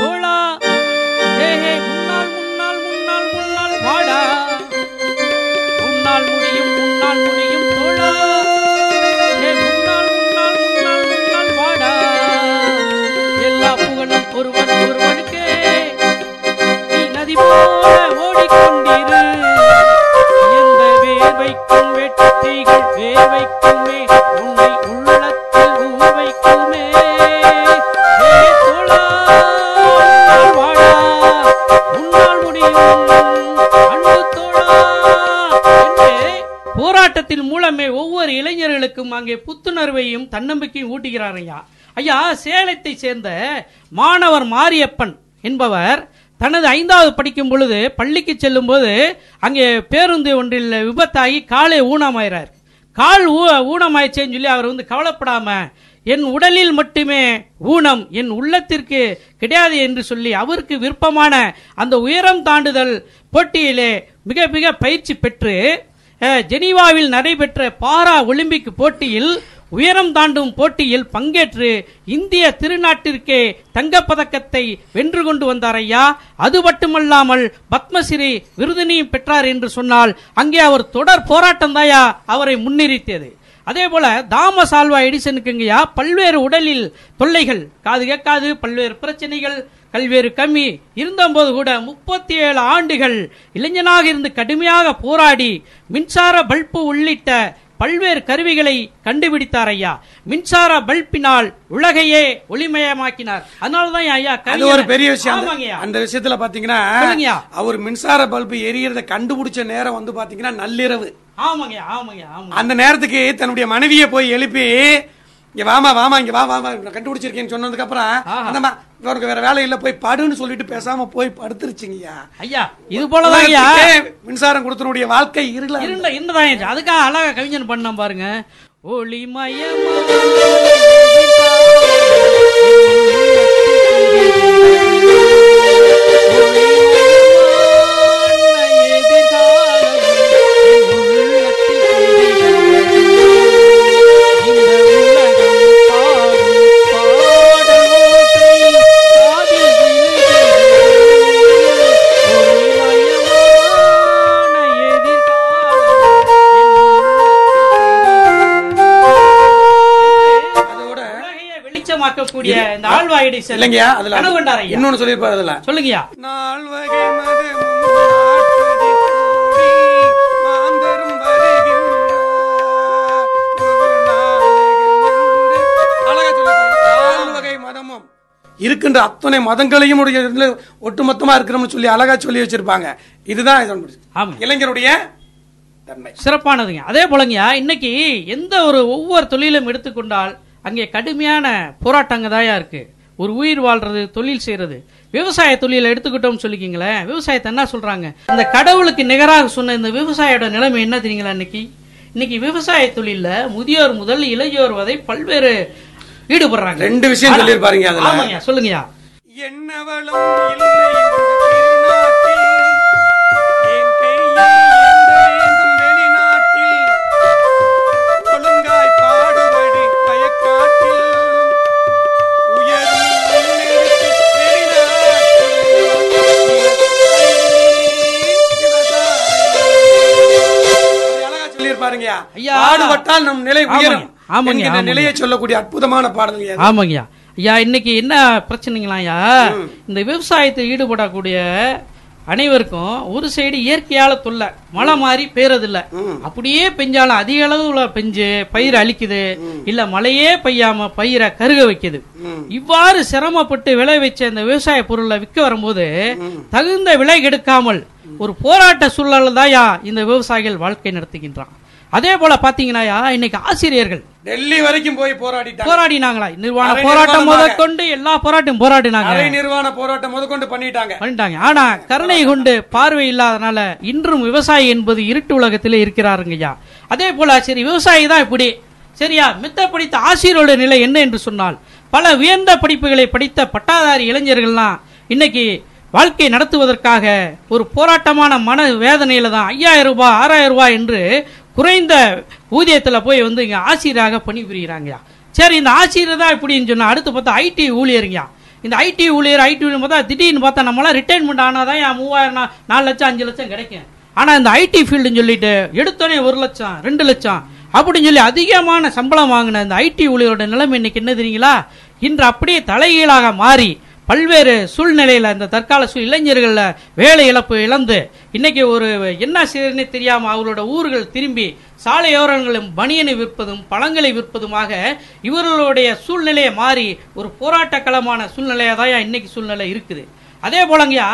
Speaker 3: ஹே முன்னால் முன்னால் முன்னால் முன்னால் வாடா. உன்னால் முடியும் உன்னால் முடியும் தோழா முன்னால் முன்னால் முன்னால் முன்னால் வாடா. எல்லா புகழும் ஒருவன் ஒருவனுக்கே நதி போல ஓடிக்கொண்டிரு. எந்த வேர்வைக்கும் வெற்றிகள் வேர்வைக்குமே உன்னை உள்ளத்தில் ஊர்வைக்குமே வாழா உன்னால் முடியும். அன்பு தோழா போராட்டத்தின் மூலமே ஒவ்வொரு இளைஞர்களுக்கும் அங்கே புத்துணர்வையும் தன்னம்பிக்கையும் ஊட்டுகிறார் ஐயா. ஐயா சேலத்தை சேர்ந்த மாணவர் மாரியப்பன் என்பவர் தனது ஐந்தாவது படிக்கும் பொழுது பள்ளிக்கு செல்லும் போது அங்கே பேருந்து ஒன்றில் விபத்தாகி காலை ஊனமாயிறார். கால் ஊ- ஊனமாயிடுச்சேன்னு சொல்லி அவர் வந்து கவலைப்படாம என் உடலில் மட்டுமே ஊனம் என் உள்ளத்திற்கு கிடையாது என்று சொல்லி அவருக்கு விருப்பமான அந்த உயரம் தாண்டுதல் போட்டியிலே மிக மிக பயிற்சி பெற்று ஜெனீவாவில் நடைபெற்ற பாரா ஒலிம்பிக் போட்டியில் உயரம் தாண்டும் போட்டியில் பங்கேற்று இந்திய திருநாட்டிற்கே தங்கப்பதக்கத்தை வென்று கொண்டு வந்தார் ஐயா அது மட்டுமல்லாமல் பத்மஸ்ரீ விருதினையும் பெற்றார் என்று சொன்னால் அங்கே அவர் தொடர் போராட்டம் தாயா அவரை முன்னிறுத்தியது. அதே போல தாமஸ் ஆல்வா எடிசனுக்குங்கய்யா பல்வேறு உடலில் தொல்லைகள் காது கேட்காது பல்வேறு பிரச்சனைகள் கல்வேறு கம்மி. இருந்தபோது கூட முப்பத்தி ஏழு ஆண்டுகள் இளைஞனாக இருந்து கடுமையாக போராடி மின்சார பல்பு உள்ளிட்ட பல்வேறு கருவிகளை கண்டுபிடித்தார் ஐயா. மின்சார பல்பினால் உலகையே ஒளிமயமாக்கினார். அதனாலதான் ஐயா
Speaker 1: அது ஒரு பெரிய விஷயம். அந்த- விஷயத்துல பாத்தீங்கன்னா. அவர் மின்சார பல்பு எரியறத கண்டுபிடிச்ச நேரம் வந்து பாத்தீங்கன்னா நள்ளிரவு.
Speaker 3: ஆமாங்கய்யா ஆமாங்க
Speaker 1: அந்த நேரத்துக்கு தன்னுடைய மனைவியை போய் எழுப்பி இங்க வாமா வாமா இங்க வா வா கண்டுபிடிச்சிருக்கேன்னு சொன்னதுக்கு அப்புறம்
Speaker 3: ஆஹா.
Speaker 1: அந்த மா- இவருக்கு வேற வேலை இல்ல போய் படுன்னு சொல்லிட்டு பேசாம போய் படுத்துருச்சுங்கய்யா.
Speaker 3: ஐயா இது போலதான் ஐயா
Speaker 1: மின்சாரம் கொடுத்தனுடைய வாழ்க்கை இருள
Speaker 3: இருண்டதான் இருந்துச்சு. அதுக்காக அழகா கவிஞன் பண்ண பாருங்க. ஒளிமயமா வெளிச்சமாக்கக்கூடிய இந்த ஆழ்வாயடி செல்வம்.
Speaker 1: இல்லைங்கய்யா அதுல. இன்னொன்னு சொல்லியிருப்பாரு அதுல.
Speaker 3: சொல்லுங்கய்யா.
Speaker 1: நால்வகை மதமும் இருக்கின்ற அத்தனை மதங்களையும் ஒட்டுமொத்தமா இருக்கிறோம்னு சொல்லி அழகா சொல்லி வச்சிருப்பாங்க. இதுதான் இதன்
Speaker 3: ஆமா.
Speaker 1: இளைஞருடைய தன்மை.
Speaker 3: சிறப்பானதுங்க. அதே போலங்கய்யா இன்னைக்கு எந்த ஒரு ஒவ்வொரு தொழிலும் எடுத்துக்கொண்டால் அங்கே கடுமையான போராட்டங்க தாயா இருக்கு. ஒரு உயிர் வாழ்றது தொழில் செய்யறது விவசாய தொழிலை எடுத்துக்கிட்டோம்னு சொல்லிக்கிங்களேன் விவசாயத்தை என்ன சொல்றாங்க? இந்த கடவுளுக்கு நிகராக சொன்ன இந்த விவசாயியோட நிலைமை என்ன தெரியுங்களா இன்னைக்கு? இன்னைக்கு விவசாய தொழில்ல முதியோர் முதல் இளையோர் வரை பல்வேறு ஈடுபடுறாங்க.
Speaker 1: ரெண்டு விஷயம் சொல்லியிருப்பாருங்க
Speaker 3: சொல்லுங்கய்யா.
Speaker 1: என்னவளும்
Speaker 3: ஐயா.
Speaker 1: பாடுபட்டால் நம் நிலை உயரும்
Speaker 3: ஆமாங்க.
Speaker 1: நிலையை சொல்லக்கூடிய அற்புதமான அது.
Speaker 3: ஆமாங்கய்யா. ஐயா இன்னைக்கு என்ன பிரச்சனைங்களாயா இந்த விவசாயத்தில் ஈடுபடக்கூடிய அனைவருக்கும் ஒரு சைடு இயற்கையால தொல்லை மழை மாதிரி பெய்யறதில்ல அப்படியே பெஞ்சாலும் அதிக அளவுல பெஞ்சு பயிர் அழிக்குது. இல்ல மழையே பெய்யாம பயிரை கருக வைக்குது. இவ்வாறு சிரமப்பட்டு விளைவிச்ச இந்த விவசாய பொருளை விற்க வரும்போது தகுந்த விலை எடுக்காமல் ஒரு போராட்ட சூழல் தாயா இந்த விவசாயிகள் வாழ்க்கை நடத்துகின்றான். அதே போல பாத்தீங்கன்னாயா இன்னைக்கு ஆசிரியர்கள்
Speaker 1: டெல்லி வரைக்கும் போய் போராடிட்டாங்க.
Speaker 3: போராடினாங்களா? நிர்வாண போராட்டம். முதற்கொண்டு எல்லா போராட்டம் போராடினாங்க.
Speaker 1: நிர்வாண போராட்டம் முதற்கொண்டு பண்ணிட்டாங்க.
Speaker 3: பண்ணிட்டாங்க. ஆனா கருணை கொண்டு பார்வை இல்லாதனால இன்றும் விவசாயி என்பது இருட்டு உலகத்திலே இருக்கிறாருங்கய்யா அதே போல சரி விவசாயி தான் இப்படி. சரியா? மித்த படித்த ஆசிரியரோட நிலை என்ன என்று சொன்னால் பல உயர்ந்த படிப்புகளை படித்த பட்டாதாரி இளைஞர்கள்லாம் இன்னைக்கு வாழ்க்கை நடத்துவதற்காக ஒரு போராட்டமான மன வேதனையில தான் ஐயாயிரம் ரூபாய் ஆறாயிரம் ரூபாய் என்று குறைந்த ஊதியத்தில் போய் வந்து இங்கே ஆசிரியராக பணிபுரிகிறாங்கய்யா. சரி இந்த ஆசிரியர் தான் இப்படின்னு சொன்னால் அடுத்து பார்த்தா ஐடி ஊழியருங்கய்யா. இந்த ஐடி ஊழியர் ஐடி ஊழியர் பார்த்தா திடீர்னு பார்த்தா நம்மளாம் ரிட்டைர்மெண்ட் தான் என் மூவாயிரம் நாலு லட்சம் அஞ்சு லட்சம் கிடைக்கும். ஆனால் இந்த ஐடி ஃபீல்டுன்னு சொல்லிட்டு எடுத்தோடனே ஒரு லட்சம் ரெண்டு லட்சம் அப்படின்னு சொல்லி அதிகமான சம்பளம் வாங்கின இந்த ஐடி ஊழியரோட நிலைமை இன்னைக்கு என்ன தெரியுங்களா? இன்று அப்படியே தலைகீழாக மாறி பல்வேறு சூழ்நிலையில் இந்த தற்கால சூழ் இளைஞர்களில் வேலை இழப்பு இழந்து இன்னைக்கு ஒரு என்ன செய்யறதுன்னு தெரியாமல் அவர்களோட ஊர்கள் திரும்பி சாலையோரங்களும் பனியனை விற்பதும் பழங்களை விற்பதுமாக இவர்களுடைய சூழ்நிலையை மாறி ஒரு போராட்ட களமான தான் இன்னைக்கு சூழ்நிலை இருக்குது. அதே போலங்கயா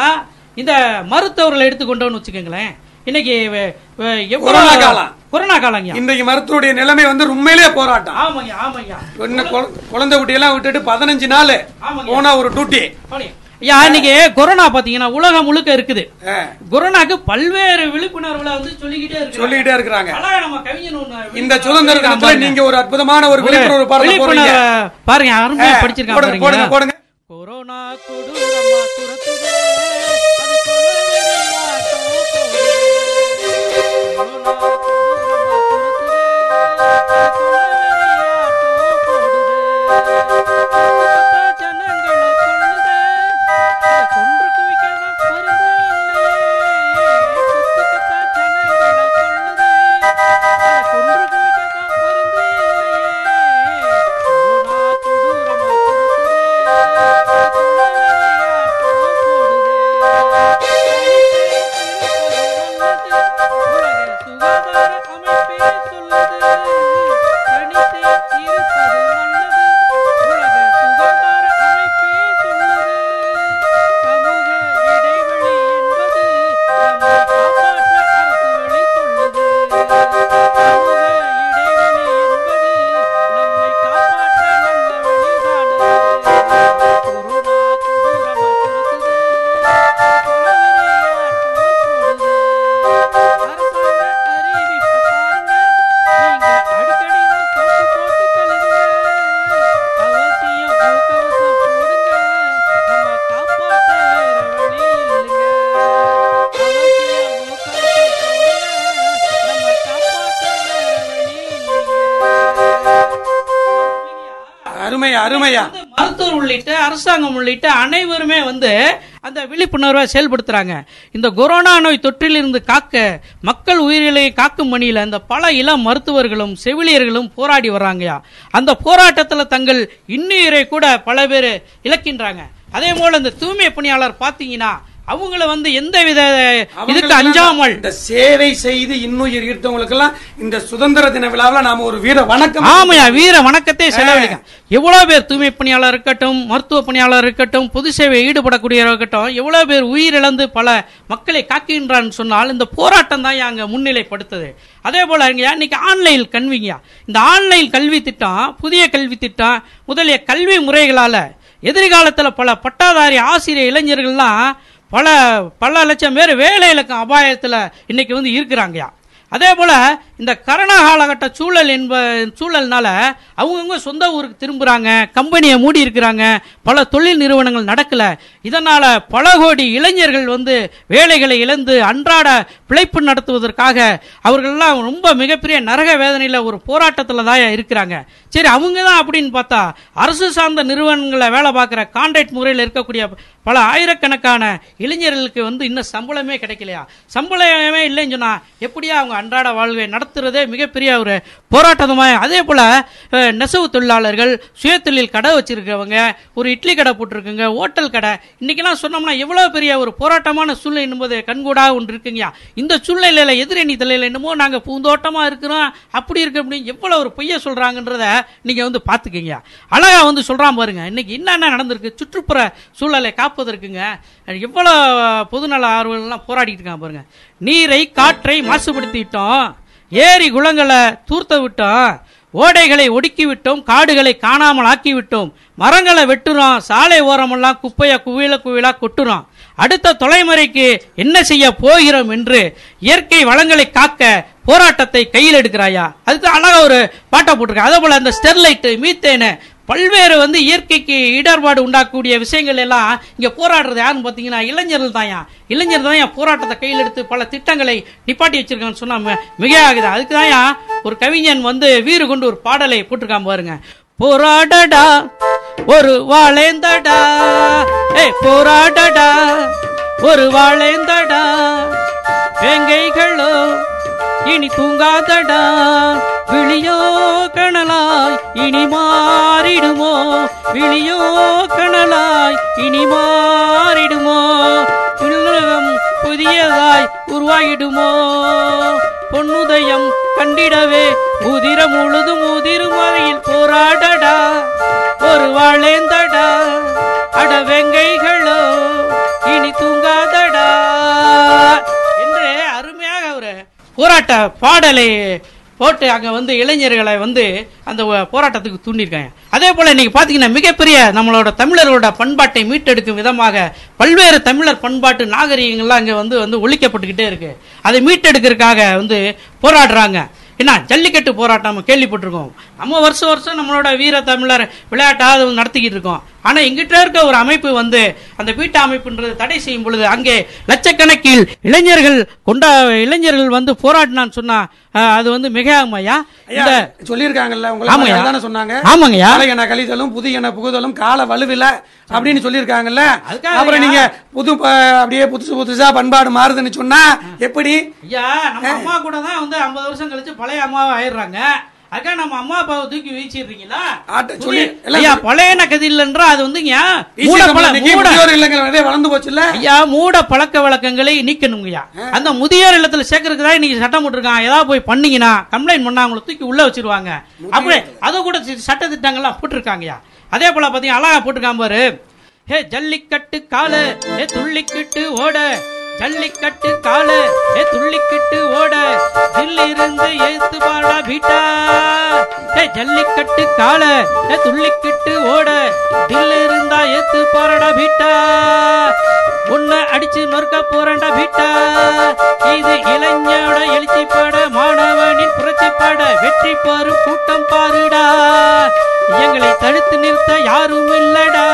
Speaker 3: இந்த மருத்துவர்களை எடுத்துக்கொண்டோன்னு வச்சுக்கோங்களேன். இன்னைக்கு
Speaker 1: கொரோனா காலம்.
Speaker 3: கொரோனா காலங்கய்யா
Speaker 1: இன்றைக்கு மருத்துவருடைய நிலைமை வந்து உண்மையிலே போராட்டம்.
Speaker 3: ஆமாங்க ஆமாங்க.
Speaker 1: குழந்தை குட்டி எல்லாம் விட்டுட்டு பதினஞ்சு நாள். போனா ஒரு
Speaker 3: பாருங்க. ஐயா இன்னைக்கு கொரோனா பாத்தீங்கன்னா உலகம் முழுக்க இருக்குது. கொரோனாக்கு பல்வேறு விழிப்புணர்வுல வந்து சொல்லிக்கிட்டே
Speaker 1: சொல்லிக்கிட்டே இருக்கிறாங்க. இந்த சுதந்திர நீங்க ஒரு அற்புதமான ஒரு விழிப்புணர்வு
Speaker 3: விழிப்புணர்வு பாருங்க அருமையா படிச்சிருக்காங்க பாருங்க. கொரோனா கொடூரமா கொரோனா கொடூரமா
Speaker 1: அருமையா.
Speaker 3: மருத்துவர் உள்ளிட்ட அரசாங்கம் உள்ளிட்ட அனைவருமே வந்து அந்த விழிப்புணர்வை செயல்படுத்துறாங்க. இந்த கொரோனா நோய் தொற்றிலிருந்து காக்க மக்கள் உயிர்களை காக்கும் பணியில் அந்த பல இளம் மருத்துவர்களும் செவிலியர்களும் போராடி வர்றாங்கயா அந்த போராட்டத்தில் தங்கள் இன்னுயிரை கூட பல பேர் இழக்கின்றாங்க. அதே போல இந்த தூய்மை பணியாளர் பார்த்தீங்கன்னா அவங்கள வந்து எந்த வித இதுக்கு அஞ்சாமல்.
Speaker 1: இந்த சேவை செய்து இன்னுயிர் ஈர்த்தவங்களுக்கு எல்லாம் இந்த சுதந்திர தின விழாவில் நாம ஒரு வீர வணக்கம்.
Speaker 3: ஆமையா வீர வணக்கத்தை செலவழிக்க எவ்வளவு பேர் தூய்மை பணியாளர் இருக்கட்டும் மருத்துவ பணியாளர் இருக்கட்டும் பொது சேவை ஈடுபடக்கூடியவர் இருக்கட்டும் எவ்வளவு பேர் உயிரிழந்து பல மக்களை காக்கின்றான்னு சொன்னால் இந்த போராட்டம் தான் அங்க முன்னிலைப்படுத்துது. அதே போல இன்னைக்கு ஆன்லைன் கல்விங்க இந்த ஆன்லைன் கல்வி திட்டம் புதிய கல்வி திட்டம் முதலிய கல்வி முறைகளால எதிர்காலத்துல பல பட்டாதாரி ஆசிரியர் இளைஞர்கள்லாம் பல பல லட்சம் பேர் வேலை இலக்கம் அபாயத்துல இன்னைக்கு வந்து இருக்கிறாங்கயா அதே போல் இந்த கரோனா காலகட்ட சூழல் என்ப சூழல்னால அவங்கவுங்க சொந்த ஊருக்கு திரும்புகிறாங்க கம்பெனியை மூடி இருக்கிறாங்க பல தொழில் நிறுவனங்கள் நடக்கலை. இதனால் பல கோடி இளைஞர்கள் வந்து வேலைகளை இழந்து அன்றாட பிழைப்பு நடத்துவதற்காக அவர்கள்லாம் ரொம்ப மிகப்பெரிய நரக வேதனையில் ஒரு போராட்டத்தில் தான் இருக்கிறாங்க. சரி அவங்க தான் அப்படின்னு பார்த்தா அரசு சார்ந்த நிறுவனங்களை வேலை பார்க்குற கான்ட்ராக்ட் முறையில் இருக்கக்கூடிய பல ஆயிரக்கணக்கான இளைஞர்களுக்கு வந்து இன்னும் சம்பளமே கிடைக்கலையா? சம்பளமே இல்லைன்னு சொன்னால் எப்படியா அவங்க அன்றாட வாழ்வை நடத்துறதே மிகப்பெரிய ஒரு போராட்டமாக அதே போல் நெசவு தொழிலாளர்கள் சுயதொழில் கடை வச்சிருக்கவங்க ஒரு இட்லி கடை போட்டிருக்குங்க ஹோட்டல் கடை. இன்றைக்கெல்லாம் சொன்னோம்னா எவ்வளோ பெரிய ஒரு போராட்டமான சூழ்நிலை என்பது கண்கூடாக ஒன்று இருக்குங்கயா இந்த சூழ்நிலையில் எதிரணி தலையில் என்னமோ நாங்கள் பூந்தோட்டமாக இருக்கிறோம் அப்படி இருக்கு அப்படின்னு எவ்வளோ ஒரு பொய்ய சொல்கிறாங்கன்றத நீங்கள் வந்து பார்த்துக்கிங்க அழகா வந்து சொல்கிறான் பாருங்க இன்றைக்கி என்னென்ன நடந்திருக்கு சுற்றுப்புற சூழலை காப்பதற்குங்க எவ்வளோ பொதுநல ஆர்வலர்லாம் போராடிட்டு இருக்காங்க பாருங்கள் நீரை காற்றை மாசுபடுத்திட்டோம். ஏரி குளங்களை தூர்த்த விட்டோம். ஓடைகளை ஒடுக்கி விட்டோம். காடுகளை காணாமல் ஆக்கி விட்டோம். மரங்களை வெட்டுறோம். சாலை ஓரமெல்லாம் குப்பைய குவியல குவியலா கொட்டுறோம். அடுத்த தொலைமுறைக்கு என்ன செய்ய போகிறோம் என்று இயற்கை வளங்களை காக்க போராட்டத்தை கையில் எடுக்கிறாயா? அதுக்கு அழகா ஒரு பாட்டை போட்டிருக்க அதே போல அந்த ஸ்டெர்லைட் மீத்தேனு பல்வேறு வந்து இயற்கைக்கு இடர்பாடு உண்டாக்கக்கூடிய விஷயங்கள் எல்லாம் இங்க போராடுறது யாருன்னு பாத்தீங்கன்னா இளைஞர்கள் தாயா இளைஞர் தான் போராட்டத்தை கையில் எடுத்து பல திட்டங்களை நிப்பாட்டி வச்சிருக்கான்னு சொன்னா மிக ஆகுது. அதுக்கு தான் ஒரு கவிஞன் வந்து வீறு கொண்டு ஒரு பாடலை போட்டிருக்கான் பாருங்க. போராடடா ஒரு வாழேந்தடா ஏ போராடடா ஒரு வாழேந்தடா வேங்கைகளோ இனி தூங்காதடா. விழியோ கணலாய் இனி மாறிடுமோ. விழியோ கணலாய் இனி மாறிடுமோ. உலகம் புதியதாய் உருவாகிடுமோ பொன்னுதயம் கண்டிடவே உதிரம் முழுதும் உதிரும் வரையில் போராடடா. ஒரு வாழேந்தடா. அட வெங்கைகளோ இனி தூங்காதடா. போராட்ட பாடலை போட்டு அங்கே வந்து இளைஞர்களை வந்து அந்த போராட்டத்துக்கு தூண்டிருக்காங்க அதே போல் இன்னைக்கு பார்த்தீங்கன்னா மிகப்பெரிய நம்மளோட தமிழர்களோட பண்பாட்டை மீட்டெடுக்கும் விதமாக பல்வேறு தமிழர் பண்பாட்டு நாகரிகங்கள்லாம் அங்கே வந்து வந்து ஒழிக்கப்பட்டுக்கிட்டே இருக்கு. அதை மீட்டெடுக்கிறதுக்காக வந்து போராடுறாங்க. என்ன ஜல்லிக்கட்டு போராட்டம் நம்ம கேள்விப்பட்டிருக்கோம். நம்ம வருஷம் வருஷம் நம்மளோட வீர தமிழர் விளையாட்டாக நடத்திக்கிட்டு இருக்கோம். ஆனா எங்கிட்ட இருக்க ஒரு அமைப்பு வந்து அந்த பீட்டா அமைப்புன்றது தடை செய்யும் பொழுது அங்கே லட்சக்கணக்கில் இளைஞர்கள் கொண்டா இளைஞர்கள் வந்து போராடினான்னு சொன்னா அது வந்து மிக
Speaker 1: ஐயா
Speaker 3: இந்த
Speaker 1: சொல்லியிருக்காங்கல்ல
Speaker 3: ஆமாய்யா.
Speaker 1: உங்களை தானே சொன்னாங்க?
Speaker 3: ஆமாங்கய்யா?
Speaker 1: காலையன கழிதலும் புதியன புகுதலும் கால வலுவில அப்படின்னு சொல்லியிருக்காங்கல்ல? அப்புறம். நீங்க புது அப்படியே புதுசு புதுசா பண்பாடு மாறுதுன்னு சொன்னா எப்படி?
Speaker 3: ஐயா நம்ம அம்மா கூட தான் வந்து ஐம்பது வருஷம் கழிச்சு பழைய அம்மாவை ஆயிடுறாங்க. அதுக்காக நம்ம அம்மா அப்பாவை தூக்கி
Speaker 1: எல்லாம்
Speaker 3: ஐயா பழைய கதில்ன்றா அது வந்து
Speaker 1: வளர்ந்து போச்சுல்ல?
Speaker 3: ஐயா மூட பழக்க வழக்கங்களை நீக்கணுங்கய்யா. அந்த முதியோர் இல்லத்துல சேர்க்கறதுக்கு தான் இன்னைக்கு சட்டம் போட்டிருக்கான். ஏதாவது போய் பண்ணீங்கன்னா கம்ப்ளைண்ட் பண்ணா அவங்களை தூக்கி உள்ள வச்சிருவாங்க. அப்படியே அதை கூட சட்ட திட்டங்கள்லாம் போட்டிருக்காங்கய்யா. அதே போல பாத்தீங்க அழகா போட்டிருக்கான் பாரு. ஹே ஜல்லிக்கட்டு காலு. ஏ துள்ளிக்கிட்டு ஓட. ஜல்லிக்கட்டு கால ஏ துள்ளிக்கிட்டு ஓட தில்லிருந்து ஏத்து பாடா பீட்டா ஏ ஜல்லிக்கட்டு கால ஏ துள்ளிக்கிட்டு ஓட தில்லு இருந்தா ஏத்து பாரடா பீட்டா உன்னை அடிச்சு நொறுக்க போறேன்டா பீட்டா இது இளைஞரோட எழுச்சி பாட மாணவனின் புரட்சி பாட வெற்றி பாரு கூட்டம் பாருடா. எங்களை தடுத்து நிறுத்த யாரும் இல்லடா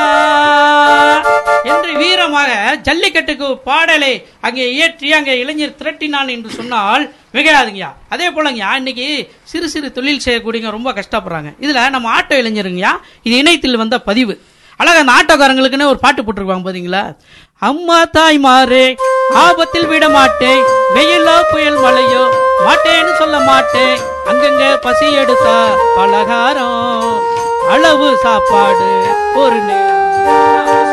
Speaker 3: என்று வீரமாக ஜல்லிக்கட்டுக்கு பாடலை அங்கே இயற்றி அங்கே இளைஞர் திரட்டினான் என்று சொன்னால் மிகையாதுங்கய்யா. அதே போலங்கய்யா இன்னைக்கு சிறு சிறு தொழில் செய்யக்கூடியவங்க ரொம்ப கஷ்டப்படுறாங்க. இதுல நம்ம ஆட்டோ இளைஞருங்கய்யா இது இணையத்தில் வந்த பதிவு. அழகா அந்த ஆட்டோக்காரங்களுக்குன்னு ஒரு பாட்டு போட்டிருப்பாங்க பாத்தீங்களா? அம்மா தாய் மாறு ஆபத்தில் விட மாட்டேன். வெயிலோ புயல் மழையோ மாட்டேன்னு சொல்ல மாட்டேன். அங்கங்க பசி எடுத்தா பலகாரம். அளவு சாப்பாடு ஒரு நேரம்.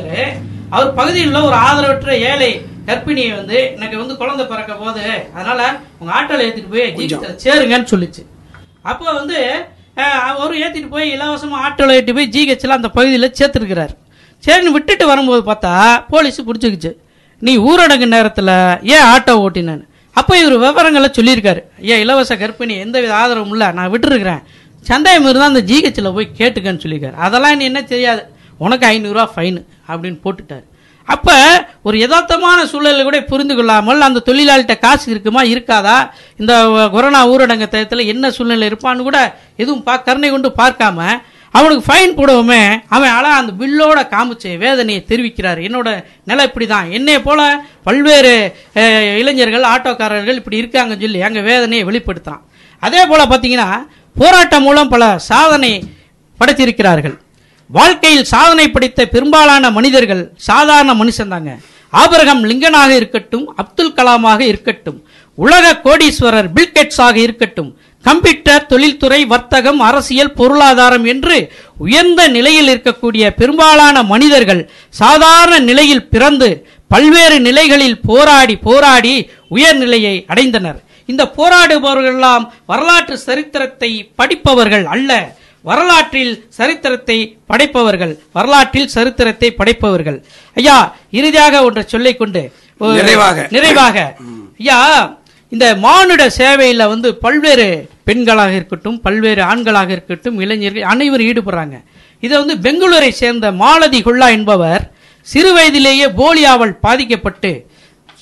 Speaker 3: இளைஞர் அவர் பகுதியில் உள்ள ஒரு ஆதரவற்ற ஏழை கர்ப்பிணியை வந்து எனக்கு வந்து குழந்தை பிறக்க போது அதனால உங்க ஆட்டோல ஏத்திட்டு போய் ஜிஹெச்ல சேருங்கன்னு சொல்லிச்சு. அப்போ வந்து அவரு ஏத்திட்டு போய் இலவசமா ஆட்டோல ஏற்றி போய் ஜிஹெச்ல அந்த பகுதியில் சேர்த்துருக்கிறார். சரின்னு விட்டுட்டு வரும்போது பார்த்தா போலீஸ் பிடிச்சிக்கிச்சு. நீ ஊரடங்கு நேரத்துல ஏன் ஆட்டோ ஓட்டினேன்னு. அப்போ இவர் விவரங்களை சொல்லியிருக்காரு. ஏன் இலவச கர்ப்பிணி எந்தவித ஆதரவும் இல்லை நான் விட்டுருக்கிறேன். சந்தேகம் இருந்தால் அந்த ஜிஹெச்சில் போய் கேட்டுக்கன்னு சொல்லியிருக்காரு. அதெல்லாம் நீ என்ன தெரியாது. உனக்கு ஐநூறுரூவா ஃபைனு அப்படின்னு போட்டுட்டார். அப்போ ஒரு யதார்த்தமான சூழலை கூட புரிந்து கொள்ளாமல் அந்த தொழிலாளிகிட்ட காசு இருக்குமா இருக்காதா? இந்த கொரோனா ஊரடங்கு தயத்தில் என்ன சூழ்நிலை இருப்பான்னு கூட எதுவும் பா கருணை கொண்டு பார்க்காம அவனுக்கு ஃபைன் போடவுமே அவன் அழா அந்த பில்லோட காமிச்சு வேதனையை தெரிவிக்கிறார். என்னோட நிலை இப்படி தான் என்னைய போல பல்வேறு இளைஞர்கள் ஆட்டோக்காரர்கள் இப்படி இருக்காங்கன்னு சொல்லி அங்கே வேதனையை வெளிப்படுத்தான் அதே போல் பார்த்தீங்கன்னா போராட்டம் மூலம் பல சாதனை படைத்திருக்கிறார்கள். வாழ்க்கையில் சாதனை படைத்த பெரும்பாலான மனிதர்கள் சாதாரண மனுஷன் தாங்க. லிங்கனாக இருக்கட்டும் அப்துல் கலாமாக இருக்கட்டும் உலக கோடீஸ்வரர் பில்கெட்ஸாக இருக்கட்டும் கம்ப்யூட்டர் தொழில்துறை வர்த்தகம் அரசியல் பொருளாதாரம் என்று உயர்ந்த நிலையில் இருக்கக்கூடிய பெரும்பாலான மனிதர்கள் சாதாரண நிலையில் பிறந்து பல்வேறு நிலைகளில் போராடி போராடி உயர்நிலையை அடைந்தனர். இந்த போராடுபவர்களெல்லாம் வரலாற்று சரித்திரத்தை படிப்பவர்கள் அல்ல. வரலாற்றில் சரித்திரத்தை படைப்பவர்கள் வரலாற்றில் சரித்திரத்தை படைப்பவர்கள். ஐயா இறுதியாக ஒன்றை சொல்லிக் கொண்டு ஒரு-
Speaker 1: நிறைவாக.
Speaker 3: நிறைவாக ஐயா இந்த மானுட சேவையில வந்து பல்வேறு பெண்களாக இருக்கட்டும் பல்வேறு ஆண்களாக இருக்கட்டும் இளைஞர்கள் அனைவரும் ஈடுபடுறாங்க. இதை வந்து பெங்களூரை சேர்ந்த மாலதி கொள்ளா என்பவர் சிறு வயதிலேயே போலியாவால் பாதிக்கப்பட்டு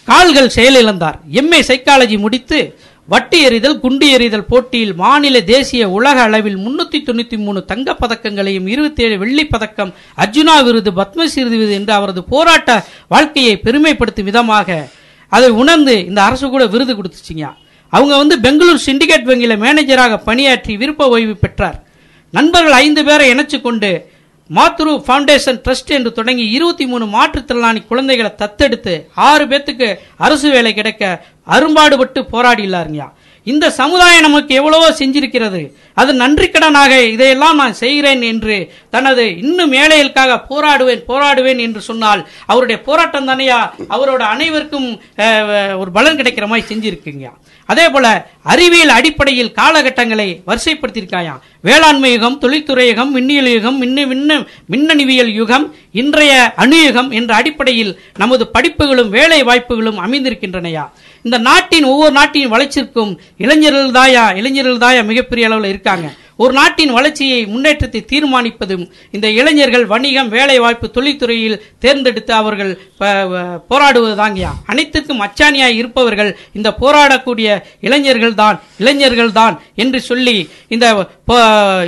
Speaker 3: கால்கள் செயலிழந்தார். எம்ஏ சைக்காலஜி முடித்து வட்டி எறிதல் குண்டு எறிதல் போட்டியில் மாநில தேசிய உலக அளவில் முன்னூத்தி தொண்ணூத்தி மூணு தங்கப் பதக்கங்களையும் இருபத்தி ஏழு வெள்ளிப் பதக்கம் அர்ஜுனா விருது பத்மஸ்ரீ விருது என்று அவரது போராட்ட வாழ்க்கையை பெருமைப்படுத்தும் விதமாக அதை உணர்ந்து இந்த அரசு கூட விருது கொடுத்துச்சிங்க. அவங்க வந்து பெங்களூர் சிண்டிகேட் வங்கியில மேனேஜராக பணியாற்றி விருப்ப ஓய்வு பெற்றார். நண்பர்கள் ஐந்து பேரை இணைச்சு கொண்டு மாத்ரு ஃபவுண்டேஷன் ட்ரஸ்ட் என்று தொடங்கி இருபத்தி மூணு மாற்றுத்திறனாளி குழந்தைகளை தத்தெடுத்து ஆறு பேத்துக்கு அரசு வேலை கிடைக்க அரும்பாடுபட்டு போராடியுள்ளாருங்கய்யா. இந்த சமுதாயம் நமக்கு எவ்வளவோ செஞ்சிருக்கிறது. அது நன்றிக்கடனாக இதையெல்லாம் நான் செய்கிறேன் என்று தனது இன்னும் ஏழைகளுக்காக போராடுவேன் போராடுவேன் என்று சொன்னால் அவருடைய போராட்டம் தானையா? அவரோட அனைவருக்கும் அஹ், ஒரு பலன் கிடைக்கிற மாதிரி செஞ்சிருக்குங்க அதே போல அறிவியல் அடிப்படையில் காலகட்டங்களை வரிசைப்படுத்தியிருக்காயாம். வேளாண்மை யுகம் தொழில்துறை யுகம் மின்னியல் யுகம் மின்னு மின்ன மின்னணுவியல் யுகம் இன்றைய அணுயுகம் என்ற அடிப்படையில் நமது படிப்புகளும் வேலை வாய்ப்புகளும் அமைந்திருக்கின்றனையா? இந்த நாட்டின் ஒவ்வொரு நாட்டின் வளர்ச்சிக்கும் இளைஞர்கள் தாயா இளைஞர்கள் தாயா மிகப்பெரிய அளவில் இருக்காங்க. ஒரு நாட்டின் வளர்ச்சியை முன்னேற்றத்தை தீர்மானிப்பதும் இந்த இளைஞர்கள் வணிகம் வேலைவாய்ப்பு தொழில்துறையில் தேர்ந்தெடுத்து அவர்கள் ப- ப- போராடுவதுதாங்கயா அனைத்துக்கும் அச்சாணியாய் இருப்பவர்கள் இந்த போராடக்கூடிய இளைஞர்கள் தான் இளைஞர்கள் தான் என்று சொல்லி இந்த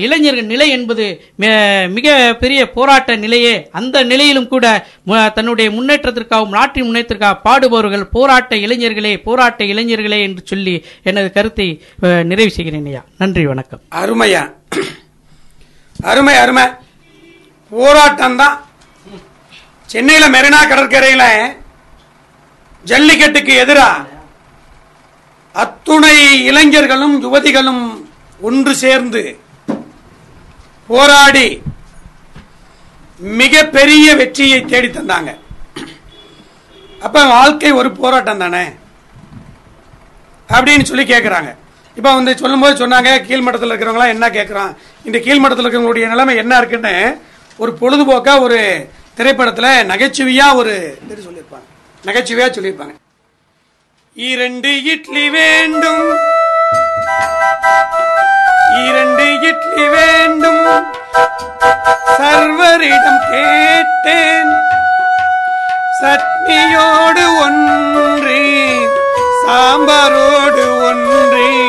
Speaker 3: இளைஞர்கள் நிலை என்பது மிக பெரிய போராட்ட நிலையே. அந்த நிலையிலும் கூட தன்னுடைய முன்னேற்றத்திற்காகவும் நாட்டின் முன்னேற்றத்திற்காக பாடுபவர்கள் போராட்ட இளைஞர்களே போராட்ட இளைஞர்களே என்று சொல்லி எனது கருத்தை நிறைவு செய்கிறேன் ஐயா. நன்றி வணக்கம்.
Speaker 1: அருமையா அருமை அருமை. போராட்டம் தான் சென்னையில் மெரினா கடற்கரையில் ஜல்லிக்கட்டுக்கு எதிராக அத்துணை இளைஞர்களும் யுவதிகளும் ஒன்று சேர்ந்து போராடி மிகப்பெரிய வெற்றியை தேடி தந்தாங்க. அப்ப வாழ்க்கை ஒரு போராட்டம் தானே அப்படின்னு சொல்லி கேட்குறாங்க இப்போ வந்து சொல்லும்போது சொன்னாங்க கீழ்மட்டத்தில் இருக்கிறவங்களாம் என்ன கேட்குறான் இந்த கீழ்மட்டத்தில் இருக்கிறவங்களுடைய நிலைமை என்ன இருக்குன்னு ஒரு பொழுதுபோக்காக ஒரு திரைப்படத்தில் நகைச்சுவையாக ஒரு இது சொல்லியிருப்பாங்க. நகைச்சுவையாக சொல்லியிருப்பாங்க. இரண்டு இட்லி வேண்டும். இரண்டு இட்லி வேண்டும். சர்வரிடம் கேட்டேன். சட்னியோடு ஒன்று சாம்பாரோடு ஒன்று.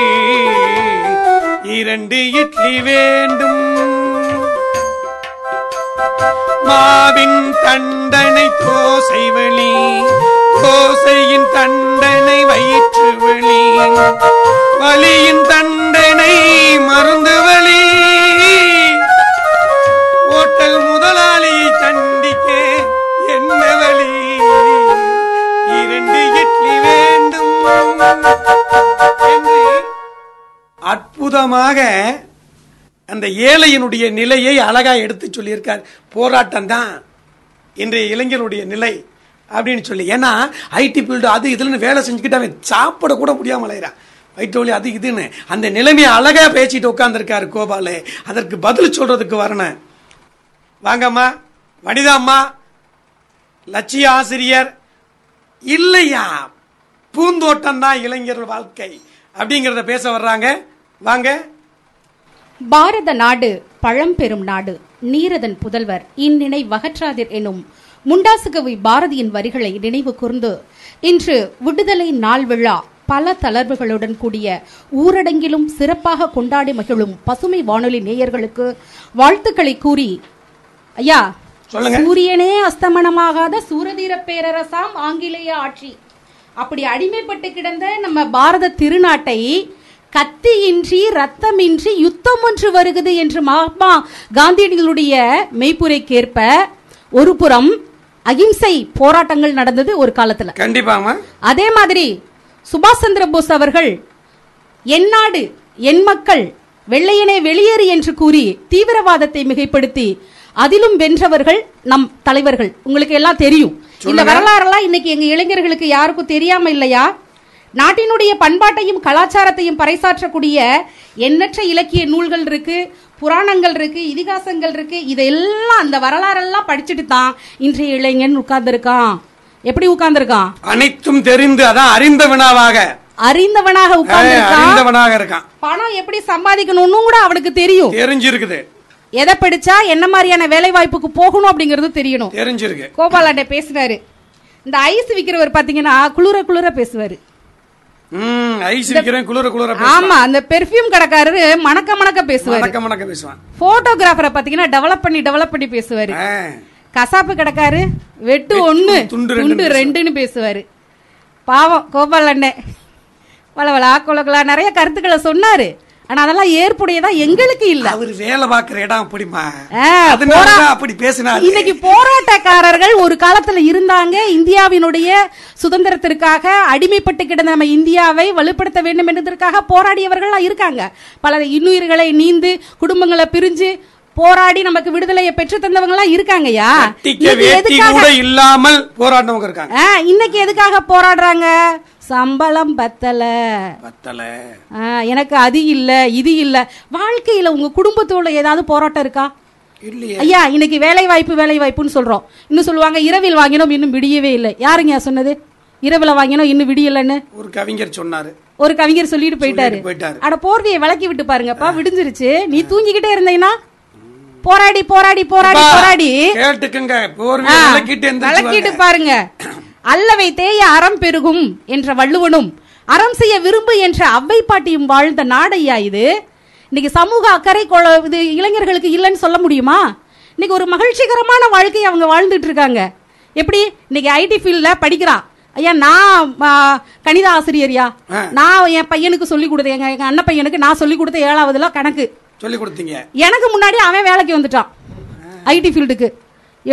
Speaker 1: இரண்டு இட்லி வேண்டும். மாவின் தண்டனை தோசை வழி தோசையின் தண்டனை வயிற்று வழி வலியின் தண்டனை மருந்து வழி. ஓட்டல் முதலாளியை சந்திக்க என்ன வழி? இரண்டு இட்லி வேண்டும். என்று அற்புதமாக அந்த ஏழையினுடைய நிலையை அழகாக எடுத்து சொல்லியிருக்கார். போராட்டம் தான் இன்றைய இளைஞருடைய நிலை அப்படின்னு சொல்லி. ஏன்னா ஐடி ஃபீல்டு அது இதுலன்னு வேலை செஞ்சுக்கிட்டு அவன் சாப்பிட கூட முடியாமல் அலையிறான். வயிற்று வழி அது இதுன்னு. அந்த நிலைமையை அழகாக பேசிட்டு உட்காந்துருக்காரு கோபாலு. அதற்கு பதில் சொல்கிறதுக்கு வரணும் வாங்கம்மா. வனிதாம்மா லட்சிய ஆசிரியர். இல்லையா? பூந்தோட்டம் தான் இளைஞர் வாழ்க்கை. அப்படிங்கிறத பேச வர்றாங்க. வாங்க.
Speaker 4: பாரத நாடு பழம்பெரும் நாடு. நீரதன் புதல்வர் இந்நினை வகற்றாதிர் எனும் முண்டாசுகவி பாரதியின் வரிகளை நினைவு கூர்ந்து இன்று விடுதலை நாள் விழா பல தளர்வுகளுடன் கூடிய ஊரடங்கிலும் சிறப்பாக கொண்டாடி மகிழும் பசுமை வானொலி நேயர்களுக்கு வாழ்த்துக்களை கூறி ஐயா. சூரியனே அஸ்தமனமாகாத சூரதீர பேரரசாம் ஆங்கிலேய ஆட்சி. அப்படி அடிமைப்பட்டு கிடந்த நம்ம பாரத திருநாட்டை கத்தியின்றி ரத்தமின்றி யுத்தம் ஒன்று வருகிறது என்று மகாத்மா காந்தியடிகளுடைய மெய்ப்புரைக்கேற்ப ஒரு புறம் அகிம்சை போராட்டங்கள் நடந்தது ஒரு காலத்துல.
Speaker 1: கண்டிப்பாமா
Speaker 4: அதே மாதிரி சுபாஷ் சந்திர போஸ் அவர்கள் என் நாடு என் மக்கள் வெள்ளையனே வெளியேறு என்று கூறி தீவிரவாதத்தை மிகைப்படுத்தி அதிலும் வென்றவர்கள் நம் தலைவர்கள். உங்களுக்கு எல்லாம் தெரியும். இந்த வரலாறெல்லாம் இன்னைக்கு எங்க இளைஞர்களுக்கு யாருக்கும் தெரியாம இல்லையா? நாட்டினுடைய பண்பாட்டையும் கலாச்சாரத்தையும் பறைசாற்றக்கூடிய எண்ணற்ற இலக்கிய நூல்கள் இருக்கு புராணங்கள் இருக்கு இதிகாசங்கள் இருக்கு. இதெல்லாம் அந்த வரலாறெல்லாம் படிச்சுட்டு தான் இன்றைய இளைஞன் உட்கார்ந்திருக்கான். எப்படி உட்கார்ந்திருக்கான்?
Speaker 1: அனைத்தும் தெரிந்து அதான் அறிந்த வினாவாக
Speaker 4: அறிந்தவனாக உட்கார்ந்திருக்கான்.
Speaker 1: இருக்கான்.
Speaker 4: பணம் எப்படி சம்பாதிக்கணும்னு கூட அவனுக்கு தெரியும்.
Speaker 1: தெரிஞ்சிருக்குது.
Speaker 4: எதை படிச்சா என்ன மாதிரியான வேலை வாய்ப்புக்கு போகணும் அப்படிங்கறது தெரியணும்.
Speaker 1: தெரிஞ்சிருக்கு.
Speaker 4: கோபாலாண்ட பேசினாரு. இந்த ஐஸ் விக்கிறவர் பாத்தீங்கன்னா குளிர குளிர பேசுவாரு. ஆமா அந்த பெர்ஃபியூம் கடைக்காரரு மணக்க மணக்க பேசுவாரு.
Speaker 1: மணக்க மணக்க பேசுவான்.
Speaker 4: போட்டோகிராஃபரை பாத்தீங்கன்னா டெவலப் பண்ணி டெவலப் பண்ணி பேசுவாரு. கசாப்பு கடைக்காரு வெட்டு ஒண்ணு
Speaker 1: துண்டு ரெண்டுன்னு
Speaker 4: பேசுவாரு. பாவம் கோபால் அண்ணன் வளவளா குலகுலா நிறைய கருத்துக்களை சொன்னாரு. ஆனா அதெல்லாம் ஏற்புடையதா எங்களுக்கு இல்ல.
Speaker 1: அவர் வேலை பார்க்கிற இடம் அப்படிமா? அப்படி பேசினாரு.
Speaker 4: இன்னைக்கு போராட்டக்காரர்கள் ஒரு காலத்துல இருந்தாங்க. இந்தியாவினுடைய சுதந்திரத்திற்காக அடிமைப்பட்டு கிடந்த நம்ம இந்தியாவை வலுப்படுத்த வேண்டும் என்பதற்காக போராடியவர்கள் இருக்காங்க. பல இன்னுயிர்களை நீந்து குடும்பங்களை பிரிஞ்சு போராடி நமக்கு விடுதலையை பெற்று தந்தவங்க எல்லாம் இருக்காங்கய்யா எதுக்காக
Speaker 1: இல்லாமல் போராடினவங்க இருக்காங்க.
Speaker 4: இன்னைக்கு எதுக்காக போராடுறாங்க? சம்பளம் பத்தல.
Speaker 1: பத்தல.
Speaker 4: எனக்கு அது இல்ல இது இல்ல. வாழ்க்கையில உங்க குடும்பத்தோட ஏதாவது போராட்டம் இருக்கா?
Speaker 1: இல்லையே.
Speaker 4: ஐயா இன்னைக்கு வேலை வாய்ப்பு வேலை வாய்ப்புன்னு சொல்றோம். இன்னும் சொல்லுவாங்க இரவில் வாங்கினோம் இன்னும் விடியவே இல்லை. யாருங்க சொன்னது? இரவுல வாங்கினோம் இன்னும் விடியலன்னு?
Speaker 1: ஒரு கவிஞர் சொன்னாரு.
Speaker 4: ஒரு கவிஞர் சொல்லிட்டு போயிட்டாரு.
Speaker 1: போயிட்டாரு.
Speaker 4: அட போர்வையை விளக்கி விட்டு பாருங்கப்பா விடிஞ்சிருச்சு. நீ தூங்கிக்கிட்டே இருந்தீங்கன்னா போராடி போராடி போராடி போராடி.
Speaker 1: கேட்டுக்குங்க. விளக்கிட்டு
Speaker 4: பாருங்க. அல்லவை தேய அறம் பெருகும் என்ற வள்ளுவனும் அறம் செய்ய விரும்பு என்ற அவ்வை பாட்டியும் வாழ்ந்த நாடையா இது? இன்னைக்கு சமூக அக்கறை இது இளைஞர்களுக்கு இல்லைன்னு சொல்ல முடியுமா? இன்னைக்கு ஒரு மகிழ்ச்சிகரமான வாழ்க்கையை அவங்க வாழ்ந்துட்டு இருக்காங்க. எப்படி? இன்னைக்கு ஐடி ஃபீல்ட்ல படிக்கிறான் ஐயா நான் கணித ஆசிரியர்யா. நான் என் பையனுக்கு சொல்லி கொடுத்தேன். எங்க எங்க அண்ணன் பையனுக்கு நான் சொல்லி கொடுத்த ஏழாவதுல கணக்கு.
Speaker 1: சொல்லி கொடுத்தீங்க.
Speaker 4: எனக்கு முன்னாடி அவன் வேலைக்கு வந்துட்டான். ஐடி ஃபீல்டுக்கு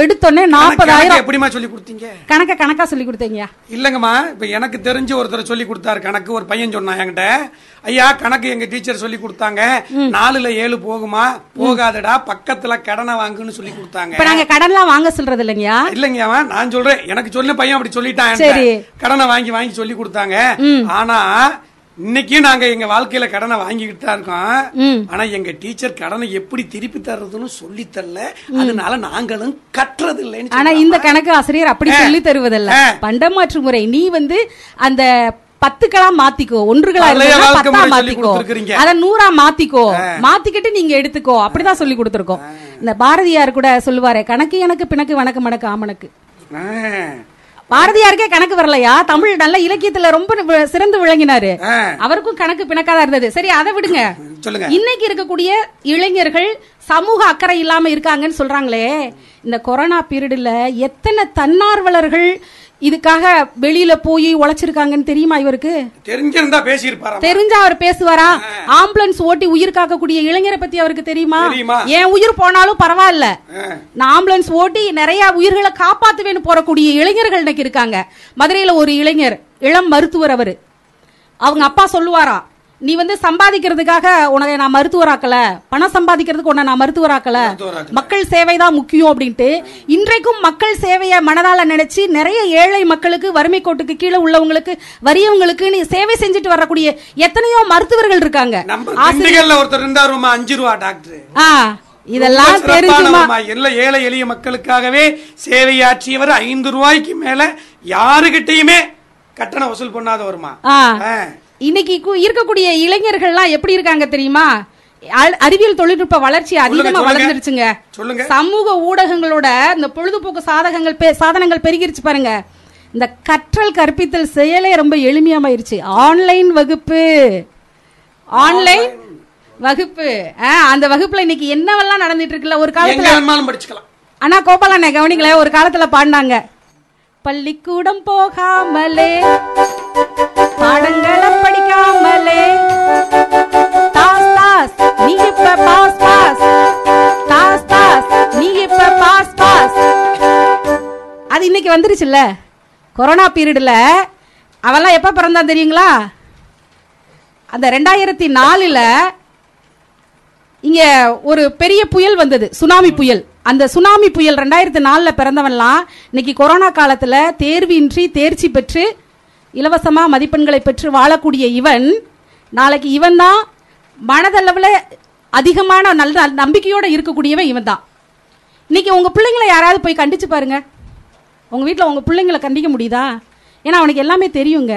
Speaker 4: எடுத்தோடனே நாற்பதாயிரம்.
Speaker 1: எப்படிமா சொல்லி கொடுத்தீங்க?
Speaker 4: கணக்க கணக்கா சொல்லி கொடுத்தீங்க.
Speaker 1: இல்லங்கம்மா இப்ப எனக்கு தெரிஞ்ச ஒருத்தர் சொல்லி கொடுத்தாரு. கணக்கு ஒரு பையன் சொன்னான் என்கிட்ட. ஐயா கணக்கு எங்க டீச்சர் சொல்லி கொடுத்தாங்க. நாலுல ஏழு போகுமா? போகாதடா பக்கத்துல கடனை வாங்குன்னு சொல்லி கொடுத்தாங்க.
Speaker 4: இப்ப நாங்க கடன்லாம் வாங்க சொல்றது இல்லைங்கயா
Speaker 1: இல்லைங்க அவன் நான் சொல்றேன். எனக்கு சொன்ன பையன் அப்படி சொல்லிட்டான். கடனை வாங்கி வாங்கி சொல்லி கொடுத்தாங்க. ஆனா இன்னைக்கு நாங்க எங்க வாழ்க்கையில கடனை வாங்கிக்கிட்டு தான் இருக்கோம். ஆனா எங்க டீச்சர் கடனை எப்படி திருப்பி தர்றதுன்னு சொல்லி தரல. அதனால நாங்களும் கட்டுறது இல்லைன்னு
Speaker 4: ஆனா இந்த கணக்கு ஆசிரியர் அப்படி சொல்லி தருவதில்ல. பண்டமாற்று முறை நீ வந்து அந்த பத்துக்களா மாத்திக்கோ ஒன்றுகளா பத்தா மாத்திக்கோ. அத நூறா மாத்திக்கோ. மாத்திக்கிட்டு நீங்க எடுத்துக்கோ. அப்படிதான் சொல்லி கொடுத்திருக்கோம். இந்த பாரதியார் கூட சொல்லுவாரே கணக்கு எனக்கு பிணக்கு வணக்கு மணக்கு ஆமணக்கு.
Speaker 1: ஆ.
Speaker 4: பாரதியாருக்கே கணக்கு வரலையா? தமிழ் நல்ல இலக்கியத்துல ரொம்ப சிறந்து விளங்கினாரு. அவருக்கும் கணக்கு பிணக்காதான் இருந்தது. சரி அதை விடுங்க.
Speaker 1: சொல்லுங்க.
Speaker 4: இன்னைக்கு இருக்கக்கூடிய இளைஞர்கள் சமூக அக்கறை இல்லாம இருக்காங்கன்னு சொல்றாங்களே. இந்த கொரோனா பீரியட்ல எத்தனை தன்னார்வலர்கள் இதுக்காக வெளியில போய் உழைச்சிருக்காங்கன்னு தெரியுமா இவருக்கு?
Speaker 1: தெரிஞ்சிருந்தா பேசியிருப்பாரா
Speaker 4: தெரிஞ்சா அவர் பேசுவாரா? ஆம்புலன்ஸ் ஓட்டி உயிர் காக்கக்கூடிய இளைஞரை பத்தி அவருக்கு தெரியுமா? என் உயிர் போனாலும் பரவாயில்ல. நான் ஆம்புலன்ஸ் ஓட்டி நிறைய உயிர்களை காப்பாத்துவேன்னு போறக்கூடிய இளைஞர்கள் இன்னைக்கு இருக்காங்க. மதுரையில ஒரு இளைஞர் இளம் மருத்துவர் அவரு. அவங்க அப்பா சொல்லுவாராம் நீ வந்து சம்பாதிக்கிறதுக்காக உனக்கு நான் மருத்துவராக்கல பணம் சம்பாதிக்கிறதுக்கு உன்னை நான் மருத்துவராக்கல. மக்கள் சேவை தான் முக்கியம் அப்படின்ட்டு இன்றைக்கும் மக்கள் சேவையை மனதால நினைச்சு நிறைய ஏழை மக்களுக்கு வறுமை கோட்டுக்கு கீழே உள்ளவங்களுக்கு வறியவங்களுக்கு நீ சேவை செஞ்சுட்டு வரக்கூடிய எத்தனையோ மருத்துவர்கள் இருக்காங்க
Speaker 1: ஒருத்தர் இருந்தாருமா அஞ்சு ரூபா டாக்டர்
Speaker 4: ஆ இதெல்லாம் தெரிஞ்சுமா.
Speaker 1: எல்லா ஏழை எளிய மக்களுக்காகவே சேவையாற்றியவர் ஐந்து ரூபாய்க்கு மேல யாருகிட்டயுமே கட்டணம் வசூல் பண்ணாதவருமா
Speaker 4: ஆ. இன்னைக்கு இருக்கக்கூடிய இளைஞர்கள்லாம் எப்படி இருக்காங்க தெரியுமா? அறிவியல் தொழில்நுட்ப வளர்ச்சி அதிகமா. வளர்ந்துருச்சுங்க. சமூக ஊடகங்களோட இந்த பொழுதுபோக்கு சாதகங்கள் சாதனங்கள் பெருகிருச்சு பாருங்க. இந்த கற்றல் கற்பித்தல் செயலே ரொம்ப எளிமையாமாயிருச்சு. ஆன்லைன் வகுப்பு. ஆன்லைன் வகுப்பு. அந்த வகுப்புல இன்னைக்கு என்னவெல்லாம் நடந்துட்டு இருக்குல்ல ஒரு காலத்துல அண்ணா கோபாலண்ணே கவனிங்களேன் ஒரு காலத்துல பாடினாங்க. பள்ளிக்கூடம் போகாமலே பாடங்களை இப்ப பாஸ் பாஸ் நீ இப்ப பாஸ் பாஸ் அது இன்னைக்கு வந்துருச்சுல்ல? கொரோனா பீரியட்ல அவெல்லாம் எப்ப பிறந்தான் தெரியுங்களா? அந்த ரெண்டாயிரத்தி நாலில் இங்க ஒரு பெரிய புயல் வந்தது சுனாமி புயல். அந்த சுனாமி புயல் ரெண்டாயிரத்தி நாலில் பிறந்தவன்லாம் இன்னைக்கு கொரோனா காலத்துல தேர்வின்றி தேர்ச்சி பெற்று இலவசமா மதிப்பெண்களை பெற்று வாழக்கூடிய இவன் நாளைக்கு இவன் தான் மனதளவுல அதிகமான நல்ல நம்பிக்கையோட இருக்கக்கூடியவன் இவன் தான் இன்னைக்கு உங்க பிள்ளைங்களை யாராவது போய் கண்டிச்சு பாருங்க. உங்க வீட்ல உங்க பிள்ளைங்களை கண்டிக்க முடியுதா? ஏன்னா அவனுக்கு எல்லாமே தெரியுங்க.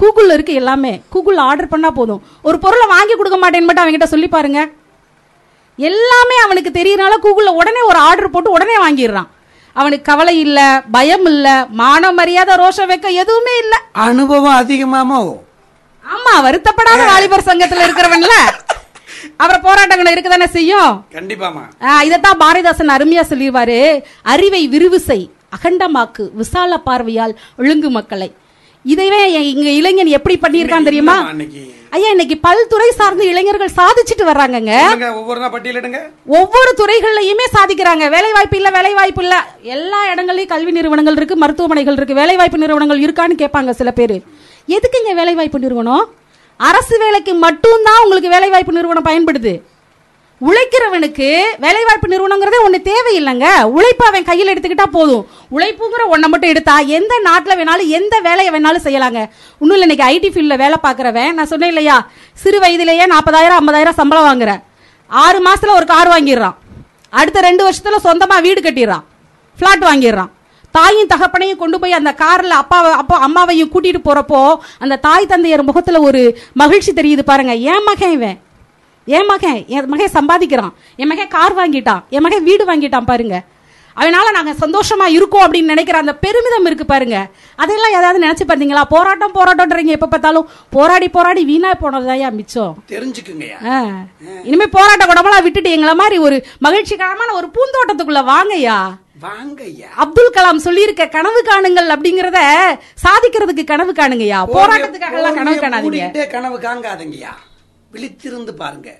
Speaker 4: கூகுள்ல இருக்கு எல்லாமே. கூகுள்ல ஆர்டர் பண்ணா போதும். ஒரு பொருளை வாங்கி கொடுக்க மாட்டேன்னு மட்டும் அவன்கிட்ட சொல்லி பாருங்க. எல்லாமே அவனுக்கு தெரியறனால கூகுள்ல உடனே ஒரு ஆர்டர் போட்டு உடனே வாங்கிடுறான். அவனுக்கு கவலை இல்ல பயம் இல்ல மான மரியாதை ரோஷம் வைக்க எதுவுமே இல்ல.
Speaker 1: அனுபவம் அதிகமாமோ?
Speaker 4: ஆமா வருத்தப்படாத வாலிபர் சங்கத்துல இருக்கிறவன்ல. அப்புறம் போராட்டங்கள் இருக்கதானே செய்யும்?
Speaker 1: கண்டிப்பாமா
Speaker 4: இதைத்தான் பாரதிதாசன் அருமையா சொல்லிடுவாரு அறிவை விரிவுசை அகண்டமாக்கு விசால பார்வையால் ஒழுங்கு மக்களை. இதைவே எ- இங்க இளைஞன் எப்படி பண்ணியிருக்கான் தெரியுமா? ஐயா இன்னைக்கு பல்துறை சார்ந்த இளைஞர்கள் சாதிச்சுட்டு வர்றாங்கங்க.
Speaker 1: ஒவ்வொரு
Speaker 4: துறைகள்லயுமே சாதிக்கிறாங்க. வேலை வாய்ப்பு இல்ல வேலை வாய்ப்பு இல்ல. எல்லா இடங்கள்லயும் கல்வி நிறுவனங்கள் இருக்கு மருத்துவமனைகள் இருக்கு வேலை வாய்ப்பு நிறுவனங்கள் இருக்கான்னு கேட்பாங்க சில பேரு. எதுக்குங்க வேலை வாய்ப்பு நிறுவனம்? அரசு வேலைக்கு மட்டும்தான் உங்களுக்கு வேலைவாய்ப்பு நிறுவனம் பயன்படுது. உழைக்கிறவனுக்கு வேலைவாய்ப்பு நிறுவனங்கிறதே ஒன்று தேவையில்லைங்க. உழைப்பு அவன் கையில் எடுத்துக்கிட்டா போதும். உழைப்புங்கிற ஒன்றை மட்டும் எடுத்தா எந்த நாட்டில் வேணாலும் எந்த வேலையை வேணாலும் செய்யலாங்க. இன்னும் இல்லை இன்னைக்கு ஐடி ஃபீல்டில் வேலை பார்க்குறவன் நான் சொன்னேன் இல்லையா? சிறு வயதிலேயே நாற்பதாயிரம் ஐம்பதாயிரம் சம்பளம் வாங்குற ஆறு மாதத்தில் ஒரு கார் வாங்கிடுறான். அடுத்த ரெண்டு வருஷத்தில் சொந்தமாக வீடு கட்டிடுறான். ஃப்ளாட் வாங்கிடுறான். தாயும் தகப்பனையும் கொண்டு போய் அந்த கார்ல அப்பாவை அப்பா அம்மாவையும் கூட்டிட்டு போறப்போ அந்த தாய் தந்தையர் முகத்துல ஒரு மகிழ்ச்சி தெரியுது பாருங்க. என் மகன் இவன்? என் மகன்? என் மகன் சம்பாதிக்கிறான். என் மகன் கார் வாங்கிட்டான். என் மகன் வீடு வாங்கிட்டான் பாருங்க. அதனால நாங்க சந்தோஷமா இருக்கோம் அப்படின்னு நினைக்கிற அந்த பெருமிதம் இருக்கு பாருங்க. அதெல்லாம் ஏதாவது நினைச்சு பார்த்தீங்களா போராட்டம் போராட்டம்ன்றீங்க எப்ப பார்த்தாலும். போராடி போராடி வீணா போனதுதாயா மிச்சம்.
Speaker 1: தெரிஞ்சுக்குங்கய்யா
Speaker 4: ஆ. இனிமே போராட்ட குடமெல்லாம் விட்டுட்டு எங்களை மாதிரி ஒரு மகிழ்ச்சிகரமான ஒரு பூந்தோட்டத்துக்குள்ள வாங்கய்யா. அப்துல் கலாம் சொல்லியிருக்க கனவு காணுங்கள் அப்படிங்கறத சாதிக்கிறதுக்கு கனவு காணுங்கய்யா. போராட்டத்துக்காக எல்லாம் கனவு காணாதீங்க.
Speaker 1: கனவு காங்காதங்கய்யா. விழித்திருந்து பாருங்க.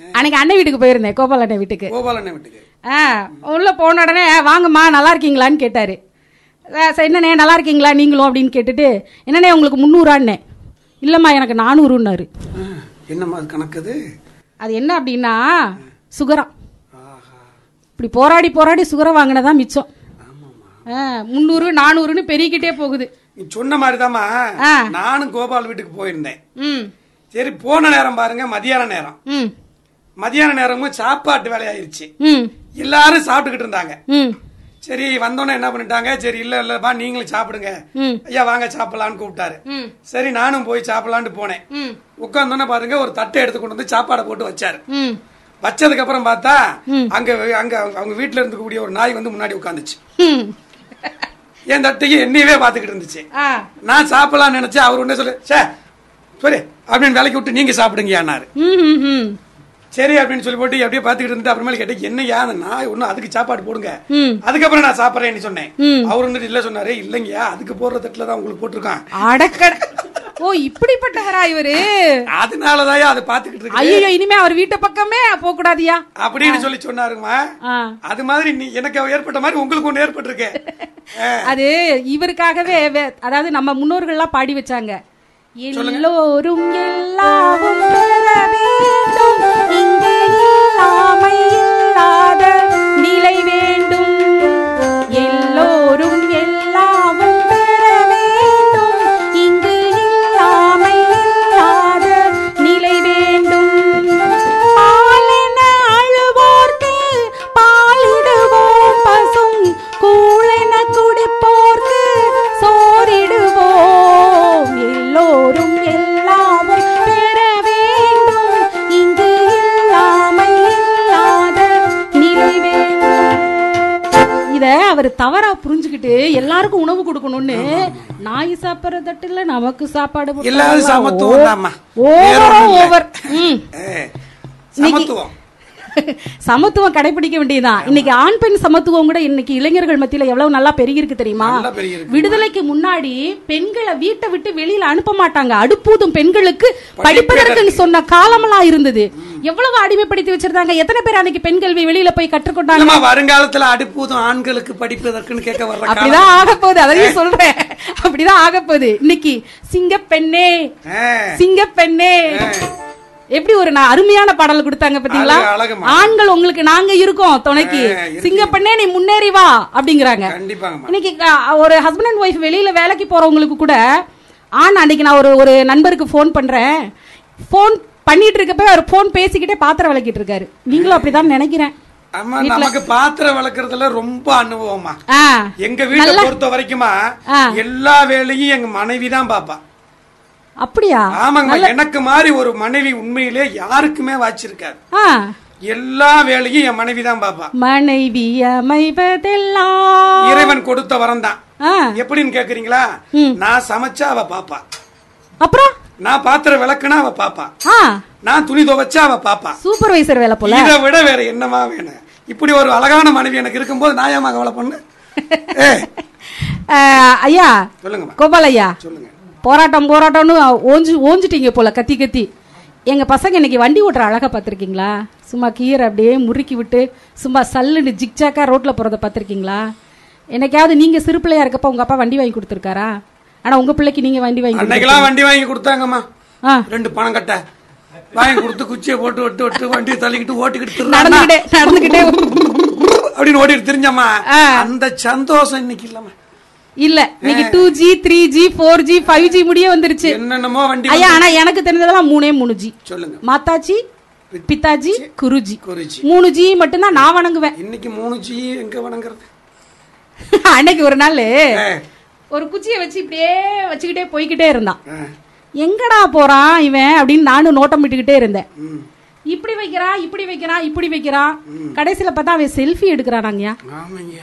Speaker 4: அன்னைக்கு அண்ணன் வீட்டுக்கு போயிருந்தேன் கோபால் அண்ணன் வீட்டுக்கு.
Speaker 1: கோபாலண்ணே வீட்டுக்கு.
Speaker 4: ஆ உள்ள போன உடனே வாங்கம்மா நல்லா இருக்கீங்களான்னு கேட்டாரு. என்னண்ணே நல்லா இருக்கீங்களா? நீங்களும்? அப்படின்னு கேட்டுட்டு என்னண்ணே உங்களுக்கு முந்நூறாண்ணே இல்லம்மா எனக்கு நானூறுன்னாரு.
Speaker 1: என்னம்மா அது கணக்குது
Speaker 4: அது என்ன அப்படின்னா சுகரம். இப்படி போராடி போராடி சுகரம் வாங்கினதான் மிச்சம். முந்நூறு நானூறுன்னு பெருகிக்கிட்டே போகுது.
Speaker 1: நீ சொன்ன மாதிரிதாம்மா. நானும் கோபால் வீட்டுக்கு போயிருந்தேன். சரி போன நேரம் பாருங்க மதியான நேரம். மதியான நேரமும் சாப்பாட்டு வேலையாயிருச்சு. எல்லாரும் சாப்பிட்டுக்கிட்டு இருந்தாங்க. சரி வந்தோன்னே என்ன பண்ணிட்டாங்க? சரி இல்ல இல்லப்பா நீங்களும் சாப்பிடுங்க. ஐயா வாங்க சாப்பிடலான்னு கூப்பிட்டாரு. சரி நானும் போய் சாப்பிடலான்னு போனேன். உட்காந்தோன்னே பாருங்க ஒரு தட்டை எடுத்து கொண்டு வந்து சாப்பாடை போட்டு வச்சாரு. வச்சதுக்கு அப்புறம் பார்த்தா அங்க அங்க அவங்க வீட்டுல இருக்கக்கூடிய ஒரு நாய் வந்து முன்னாடி உட்காந்துச்சு. என் தட்டையும் என்னையவே பாத்துக்கிட்டு இருந்துச்சு. நான் சாப்பிடலாம்னு நினைச்சேன் அவர் உடனே சொல்லு சே சரி அப்படின்னு விலைக்கு விட்டு நீங்க
Speaker 4: ம் ம்
Speaker 1: சரி அப்படின்னு சொல்லி போட்டு அப்படியே பாத்துக்கிட்டு இருந்து அப்புறமேல கேட்டேன் அந்த நாய் ஒன்னும் அதுக்கு சாப்பாடு போடுங்க. அதுக்கப்புறம் நான் சாப்பிட்றேன்னு சொன்னேன். அவர் வந்துட்டு இல்ல சொன்னாரு இல்லைங்கய்யா அதுக்கு போடுற தட்டுல தான் உங்களுக்கு போட்டிருக்கான்.
Speaker 4: அடக்கட. ஓ இப்படிப்பட்டவரா இவரு?
Speaker 1: அதனாலதான் அதை பாத்துக்கிட்டு இருக்கு
Speaker 4: ஐயோ இனிமே அவர் வீட்டு பக்கமே போக கூடாதியா
Speaker 1: அப்படின்னு சொல்லி சொன்னாருமா அது மாதிரி நீ எனக்கு ஏற்பட்ட மாதிரி உங்களுக்கு ஒண்ணு ஏற்பட்டிருக்கு.
Speaker 4: அது இவருக்காகவே அதாவது நம்ம முன்னோர்கள்லாம் பாடி வச்சாங்க. எல்லோரும் எல்லாவும் அவர் தவறா புரிஞ்சுக்கிட்டு எல்லாருக்கும் உணவு கொடுக்கணும்னு நாய் சாப்பிடுற தட்டுல நமக்கு சாப்பாடு?
Speaker 1: எல்லாரும் சமத்துவம்
Speaker 4: ஓவரா. ஓவர்
Speaker 1: சமத்துவம்
Speaker 4: சமத்துவம் கடைபிடிக்க வேண்டியதுதான். இன்னைக்கு ஆண் பெண் சமத்துவம் கூட இன்னைக்கு இளைஞர்கள் மத்தியில எவ்வளவு நல்லா பெருகி இருக்கு தெரியுமா. விடுதலைக்கு முன்னாடி பெண்களை வீட்டை விட்டு வெளியில அனுப்ப மாட்டாங்க. அடுப்பூதும் பெண்களுக்கு படிப்பதற்கு சொன்ன காலமெல்லாம் இருந்தது. எவ்வளவு அடிமைப்படுத்தி வச்சிருந்தாங்க. எத்தனை பேர் அன்னைக்கு பெண் கல்வி வெளியில போய் கற்றுக்கொண்டாங்க?
Speaker 1: வருங்காலத்துல அடுப்பூதும் ஆண்களுக்கு படிப்பதற்குன்னு கேட்க வர்ற.
Speaker 4: அப்படிதான் ஆக போகுது அதையும் சொல்றேன். அப்படிதான் ஆக போகுது இன்னைக்கு சிங்க பெண்ணே சிங்க பெண்ணே எப்படி ஒரு அருமையான பாடல் கொடுத்தாங்க பாத்தீங்களா. ஆண்கள் உங்களுக்கு நாங்க இருக்கோம் துணைக்கு.
Speaker 1: ஆ, இருக்கு.
Speaker 4: சிங்க பெண்ணே நீ முன்னேறி வா அப்படிங்கிறாங்க. இன்னைக்கு ஒரு ஹஸ்பண்ட் அண்ட் ஒய்ஃப் வெளியில வேலைக்கு போறவங்களுக்கு கூட ஆண் அன்னைக்கு நான் ஒரு ஒரு நண்பருக்கு ஃபோன் பண்றேன். ஃபோன் பண்ணிட்டு இருக்கப்ப அவர் ஃபோன் பேசிக்கிட்டே பாத்திரம் விளக்கிட்டு இருக்காரு. நீங்களும் அப்படிதான் நினைக்கிறேன்.
Speaker 1: ஆமா நமக்கு பாத்திரம் வளர்க்கறதுல ரொம்ப அனுபவமா. எங்க வீட்டை பொறுத்த வரைக்குமா. எல்லா வேலையும் எங்க மனைவி தான் பாப்பா.
Speaker 4: அப்படியா?
Speaker 1: ஆமாங்க எனக்கு மாதிரி ஒரு மனைவி உண்மையிலே யாருக்குமே வாச்சிருக்காது
Speaker 4: ஆ.
Speaker 1: எல்லா வேலையும் என் மனைவி தான் பாப்பா.
Speaker 4: மனைவி அமைவதெல்லாம்.
Speaker 1: இறைவன் கொடுத்த வரம் தான் எப்படின்னு கேக்குறீங்களா? நான் சமைச்சா அவ பாப்பா.
Speaker 4: அப்புறம்?
Speaker 1: நான் பாத்திரம் விளக்குனா அவ பாப்பா. நான் துணி துவைச்சா அவ பாப்பா.
Speaker 4: சூப்பர்வைசர் வேலை போல.
Speaker 1: இதை விட வேற என்னமா வேணும்? இப்படி ஒரு அழகான மனைவி எனக்கு இருக்கும்போது நான் ஏமா கவலை பண்ணு
Speaker 4: ஐயா.
Speaker 1: சொல்லுங்கம்மா.
Speaker 4: கோபால் ஐயா.
Speaker 1: சொல்லுங்க.
Speaker 4: போராட்டம் போராட்டம்னு ஓஞ்சு ஓஞ்சிட்டீங்க போல கத்தி கத்தி. எங்க பசங்க இன்னைக்கு வண்டி ஓட்டுற அழகா பார்த்திருக்கீங்களா? சும்மா கீரை அப்படியே முறுக்கி விட்டு சும்மா சல்லுன்னு ஜிக்ஜாக்கா ரோட்ல போறத பார்த்திருக்கீங்களா? என்னைக்காவது நீங்க சிறு பிள்ளையா இருக்கப்ப உங்க அப்பா வண்டி வாங்கி கொடுத்துருக்காரா? ஆனா உங்க பிள்ளைக்கு நீங்க வண்டி வாங்கி
Speaker 1: அன்னைக்கெல்லாம் வண்டி வாங்கி கொடுத்தாங்கம்மா.
Speaker 4: ஆ.
Speaker 1: ரெண்டு பணம் கட்ட. வாங்கி கொடுத்து குச்சியை போட்டு விட்டு விட்டு வண்டியை தள்ளிக்கிட்டு ஓட்டிக்கிட்டு திருடானா?
Speaker 4: நடந்துகிட்டே நடந்துகிட்டே
Speaker 1: அப்படின்னு ஓட்டிட்டு தெரிஞ்சம்மா. அந்த சந்தோஷம் இன்னைக்கு இல்லம்மா.
Speaker 4: இல்ல இன்னைக்கு two G three G four G five G முடிய வந்துருச்சு.
Speaker 1: என்னென்னமோ வண்டி
Speaker 4: ஐயா ஆனா எனக்கு தெரிஞ்சதெல்லாம் மூணே மூணு ஜி
Speaker 1: சொல்லுங்க.
Speaker 4: மாதாஜி பிதாஜி குருஜி.
Speaker 1: குறிச்சி
Speaker 4: மூணு ஜி மட்டும்தான் நான் வணங்குவேன்.
Speaker 1: இன்னைக்கு மூணு ஜி எங்க வணங்குறது?
Speaker 4: அன்னைக்கு ஒரு நாள் ஒரு குச்சியை வச்சு இப்படியே வச்சுக்கிட்டே போய்கிட்டே இருந்தான். எங்கடா போறான் இவன் அப்படின்னு நானும் நோட்டம் விட்டுக்கிட்டே இருந்தேன். இப்படி வைக்கிறான் இப்படி வைக்கிறான் இப்படி வைக்கிறான் கடைசியில பார்த்தா அவன் செல்ஃபி எடுக்கிறானாங்கயா
Speaker 1: ஆமாங்க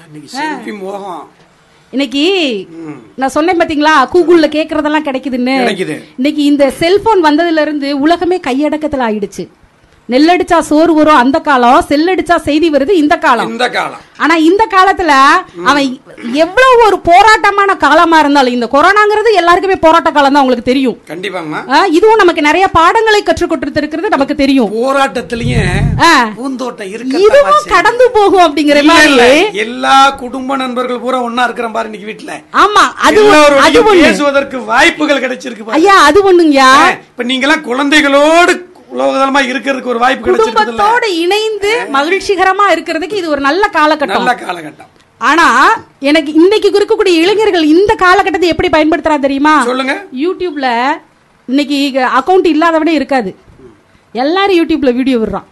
Speaker 1: இன்னைக்கு.
Speaker 4: நான் சொன்னேன் பாத்தீங்களா? கூகுள்ல கேக்குறதெல்லாம் கிடைக்குதுன்னு.
Speaker 1: கிடைக்குது.
Speaker 4: இன்னைக்கு இந்த செல்போன் வந்ததுல இருந்து உலகமே கையடக்கத்துல ஆயிடுச்சு. நெல்லடிச்சா சோறு வரும் அந்த காலம் செல்லடிச்சா செய்தி வருது இந்த காலம்.
Speaker 1: இந்த காலம்.
Speaker 4: ஆனா இந்த காலத்துல அவன் எவ்வளவு ஒரு போராட்டமான காலமா இருந்தாலும் இந்த கொரோனாங்கிறது எல்லாருக்குமே போராட்ட காலம் தான் உங்களுக்கு தெரியும்.
Speaker 1: கண்டிப்பாங்கம்மா
Speaker 4: ஆ, இதுவும் நமக்கு நிறைய பாடங்களை கற்றுக் கொடுத்திருக்கிறது நமக்கு தெரியும்.
Speaker 1: போராட்டத்திலயும்
Speaker 4: இதுவும் கடந்து போகும் அப்படிங்கிற மாதிரி.
Speaker 1: எல்லா குடும்ப நண்பர்கள் பூரா ஒன்னா இருக்கிற பாரு இன்னைக்கு வீட்டுல
Speaker 4: ஆமா அது அது
Speaker 1: பேசுவதற்கு வாய்ப்புகள் கிடைச்சிருக்கு.
Speaker 4: ஐயா அது ஒண்ணுங்கயா
Speaker 1: இப்ப நீங்க எல்லாம் குழந்தைகளோடு உலகதளமா இருக்கிறதுக்கு ஒரு வாய்ப்பு
Speaker 4: குடும்பத்தோட இணைந்து மகிழ்ச்சிகரமா இருக்கிறதுக்கு இது ஒரு நல்ல காலகட்டம்.
Speaker 1: நல்ல காலகட்டம்.
Speaker 4: ஆனா எனக்கு இன்னைக்கு இருக்கக்கூடிய இளைஞர்கள் இந்த காலகட்டத்தை எப்படி பயன்படுத்துறா தெரியுமா?
Speaker 1: சொல்லுங்க.
Speaker 4: யூடியூப்ல இன்னைக்கு அக்கவுண்ட் இல்லாதவனே இருக்காது. எல்லாரும் யூடியூப்ல வீடியோ விடுறான்.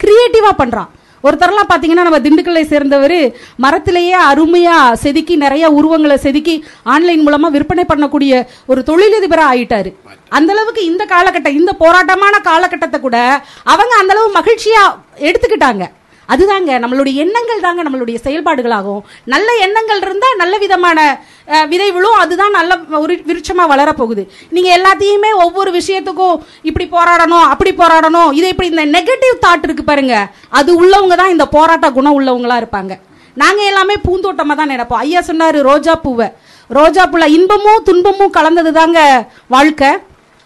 Speaker 4: கிரியேட்டிவா பண்றான். ஒருத்தரெல்லாம் பார்த்தீங்கன்னா நம்ம திண்டுக்கல்லை சேர்ந்தவர் மரத்திலேயே அருமையாக செதுக்கி நிறைய உருவங்களை செதுக்கி ஆன்லைன் மூலமாக விற்பனை பண்ணக்கூடிய ஒரு தொழிலதிபராக ஆயிட்டாரு. அந்த அளவுக்கு இந்த காலகட்டம் இந்த போராட்டமான காலகட்டத்தை கூட அவங்க அந்த அளவு எடுத்துக்கிட்டாங்க. அதுதாங்க நம்மளுடைய எண்ணங்கள் தாங்க நம்மளுடைய செயல்பாடுகளாகும். நல்ல எண்ணங்கள் இருந்தால் நல்ல விதமான விதை விழும் அதுதான் நல்ல ஒரு விருட்சமாக வளரப் போகுது எல்லாத்தையுமே ஒவ்வொரு விஷயத்துக்கும் இப்படி போராடணும் அப்படி போராடணும். இதை இப்படி இந்த நெகட்டிவ் தாட் இருக்கு பாருங்க. அது உள்ளவங்க தான் இந்த போராட்ட குணம் உள்ளவங்களா இருப்பாங்க. நாங்கள் எல்லாமே பூந்தோட்டமாக தான் நினைப்போம். ஐயா சொன்னார் ரோஜா பூவை. ரோஜா பூவில் இன்பமும் துன்பமும் கலந்தது தாங்க வாழ்க்கை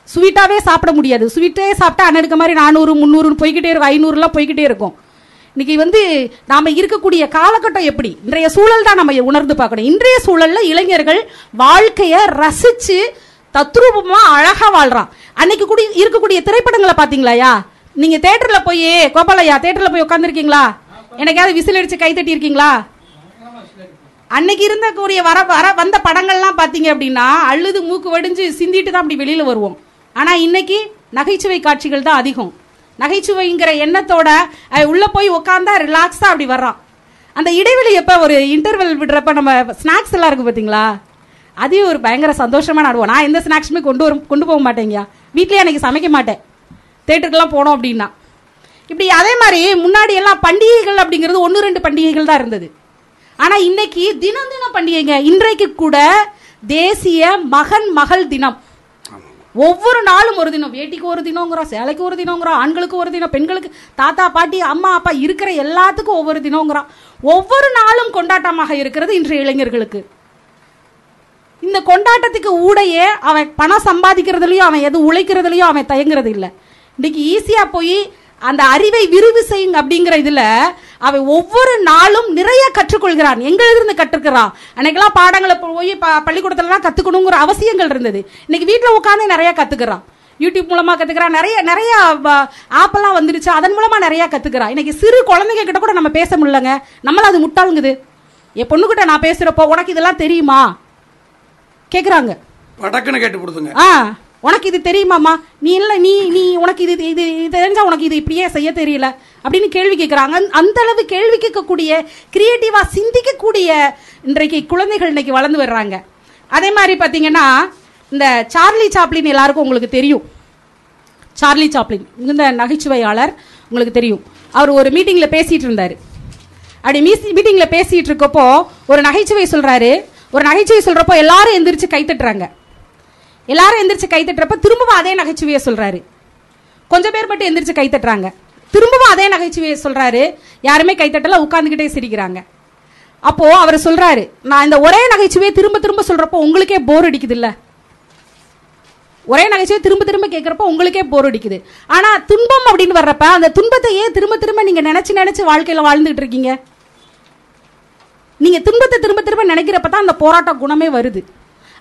Speaker 4: ஸ்வீட்டாகவே சாப்பிட முடியாது. ஸ்வீட்டே சாப்பிட்டா அண்ணன் மாதிரி நானூறு முந்நூறுன்னு போய்கிட்டே இருக்கும் ஐநூறுலாம் போய்கிட்டே இருக்கும். இன்னைக்கு வந்து நாம இருக்கக்கூடிய காலகட்டம் எப்படி? இன்றைய சூழல் தான் நம்ம உணர்ந்து பார்க்கணும். இன்றைய சூழல்ல இளைஞர்கள் வாழ்க்கைய ரசிச்சு தத்ரூபமா அழகா வாழ்றான். அன்னைக்கு கூடி இருக்கக்கூடிய திரைப்படங்களை பாத்தீங்களாயா நீங்க தேட்டர்ல போய் கோபாலையா தேட்டர்ல போய் உட்காந்துருக்கீங்களா எனக்காவது விசில் அடிச்சு கை தட்டி இருக்கீங்களா அன்னைக்கு இருந்த கூடிய வர வர வந்த படங்கள்லாம் பாத்தீங்க அப்படின்னா அழுது மூக்கு வடிஞ்சு சிந்திட்டு தான் அப்படி வெளியில வருவோம். ஆனா இன்னைக்கு நகைச்சுவை காட்சிகள் தான் அதிகம். நகைச்சுவைங்கிற எண்ணத்தோட உள்ளே உள்ள போய் உட்காந்தா ரிலாக்ஸா அப்படி வர்றான். அந்த இடைவெளி எப்ப ஒரு இன்டர்வெல் விடுறப்ப நம்ம ஸ்நாக்ஸ் எல்லாம் இருக்கு பாத்தீங்களா? அதையும் ஒரு பயங்கர சந்தோஷமாக நடுவோம். நான் எந்த ஸ்நாக்ஸுமே கொண்டு வர கொண்டு போக மாட்டேங்க வீட்லயே அன்னைக்கு சமைக்க மாட்டேன். தேட்டருக்குலாம் போனோம் அப்படின்னா. இப்படி அதே மாதிரி முன்னாடி எல்லாம் பண்டிகைகள் அப்படிங்கிறது ஒன்று ரெண்டு பண்டிகைகள் தான் இருந்தது. ஆனால் இன்னைக்கு தினம் தினம் பண்டிகைங்க. இன்றைக்கு கூட தேசிய மகன் மகள் தினம். ஒவ்வொரு நாளும் ஒரு தினம். வேட்டிக்கு ஒரு தினங்கிறோம் சேலைக்கு ஒரு தினங்கிறோம் ஆண்களுக்கு ஒரு தினம் பெண்களுக்கு தாத்தா பாட்டி அம்மா அப்பா இருக்கிற எல்லாத்துக்கும் ஒவ்வொரு தினங்கிறோம் ஒவ்வொரு நாளும் கொண்டாட்டமாக இருக்கிறது இன்றைய இளைஞர்களுக்கு. இந்த கொண்டாட்டத்துக்கு ஊடையே அவன் பணம் சம்பாதிக்கிறதுலையும் அவன் எது உழைக்கிறதுலையும் அவன் தயங்குறது இல்லை இன்னைக்கு ஈஸியாக போய் அந்த அறிவை விரிவு செய்யுங்க அப்படிங்கிற இதுல அவன் ஒவ்வொரு நாளும் நிறைய கற்றுக்கொள்கிறான். எங்க இருந்து கற்றுக்கிறான்? அன்னைக்கெல்லாம் பாடங்களை போய் பள்ளிக்கூடத்துலலாம் கத்துக்கணுங்கிற அவசியங்கள் இருந்தது. இன்னைக்கு வீட்டுல உட்காந்து நிறைய கத்துக்கிறான். யூடியூப் மூலமா கத்துக்கிறான். நிறைய நிறைய ஆப்பெல்லாம் வந்துருச்சு. அதன் மூலமா நிறைய கத்துக்கிறான். இன்னைக்கு சிறு குழந்தைங்க கிட்ட கூட நம்ம பேச முடியலங்க. நம்மள அது முட்டாளுங்குது. என் பொண்ணுகிட்ட நான் பேசுறப்போ உனக்கு இதெல்லாம் தெரியுமா? கேக்குறாங்க.
Speaker 1: படக்குன்னு கேட்டு கொடுத்துங்க
Speaker 4: ஆ. உனக்கு இது தெரியுமாம்மா? நீ இல்லை நீ நீ உனக்கு இது இது இது தெரிஞ்சா உனக்கு இது இப்படியே செய்ய தெரியல அப்படின்னு கேள்வி கேட்குறாங்க அந்த- அளவு கேள்வி கேட்கக்கூடிய கிரியேட்டிவாக சிந்திக்கக்கூடிய இன்றைக்கு குழந்தைகள் இன்னைக்கு வளர்ந்து வர்றாங்க. அதே மாதிரி பார்த்தீங்கன்னா இந்த சார்லி சாப்ளின் எல்லாருக்கும் உங்களுக்கு தெரியும். சார்லி சாப்ளின் இந்த நகைச்சுவையாளர் உங்களுக்கு தெரியும். அவர் ஒரு மீட்டிங்கில் பேசிகிட்டு இருந்தார். அப்படி மீசி மீட்டிங்கில் பேசிகிட்டு இருக்கப்போ ஒரு நகைச்சுவை சொல்கிறாரு ஒரு நகைச்சுவை சொல்கிறப்போ எல்லாரும் எந்திரிச்சு கை தட்டுறாங்க. எல்லாரும் எந்திரிச்சு கை தட்டுறப்ப திரும்பவும் அதே நகைச்சுவையை சொல்றாரு. கொஞ்சம் பேர் மட்டும் எந்திரிச்சு கை தட்டுறாங்க. திரும்பவும் அதே நகைச்சுவையை சொல்றாரு. யாருமே கை தட்டல சிரிக்கிறாங்க. அப்போ அவர் சொல்றாரு நான் இந்த ஒரே நகைச்சுவையை திரும்ப திரும்ப சொல்றப்போ உங்களுக்கே போர் அடிக்குது இல்ல ஒரே நகைச்சுவை திரும்ப திரும்ப கேட்கறப்ப உங்களுக்கே போர் அடிக்குது. ஆனா துன்பம் அப்படின்னு வர்றப்ப அந்த துன்பத்தை ஏன் திரும்ப திரும்ப நீங்க நினைச்சு நினைச்சு வாழ்க்கையில வாழ்ந்துட்டு இருக்கீங்க? நீங்க துன்பத்தை திரும்ப திரும்ப நினைக்கிறப்ப தான் அந்த போராட்ட குணமே வருது.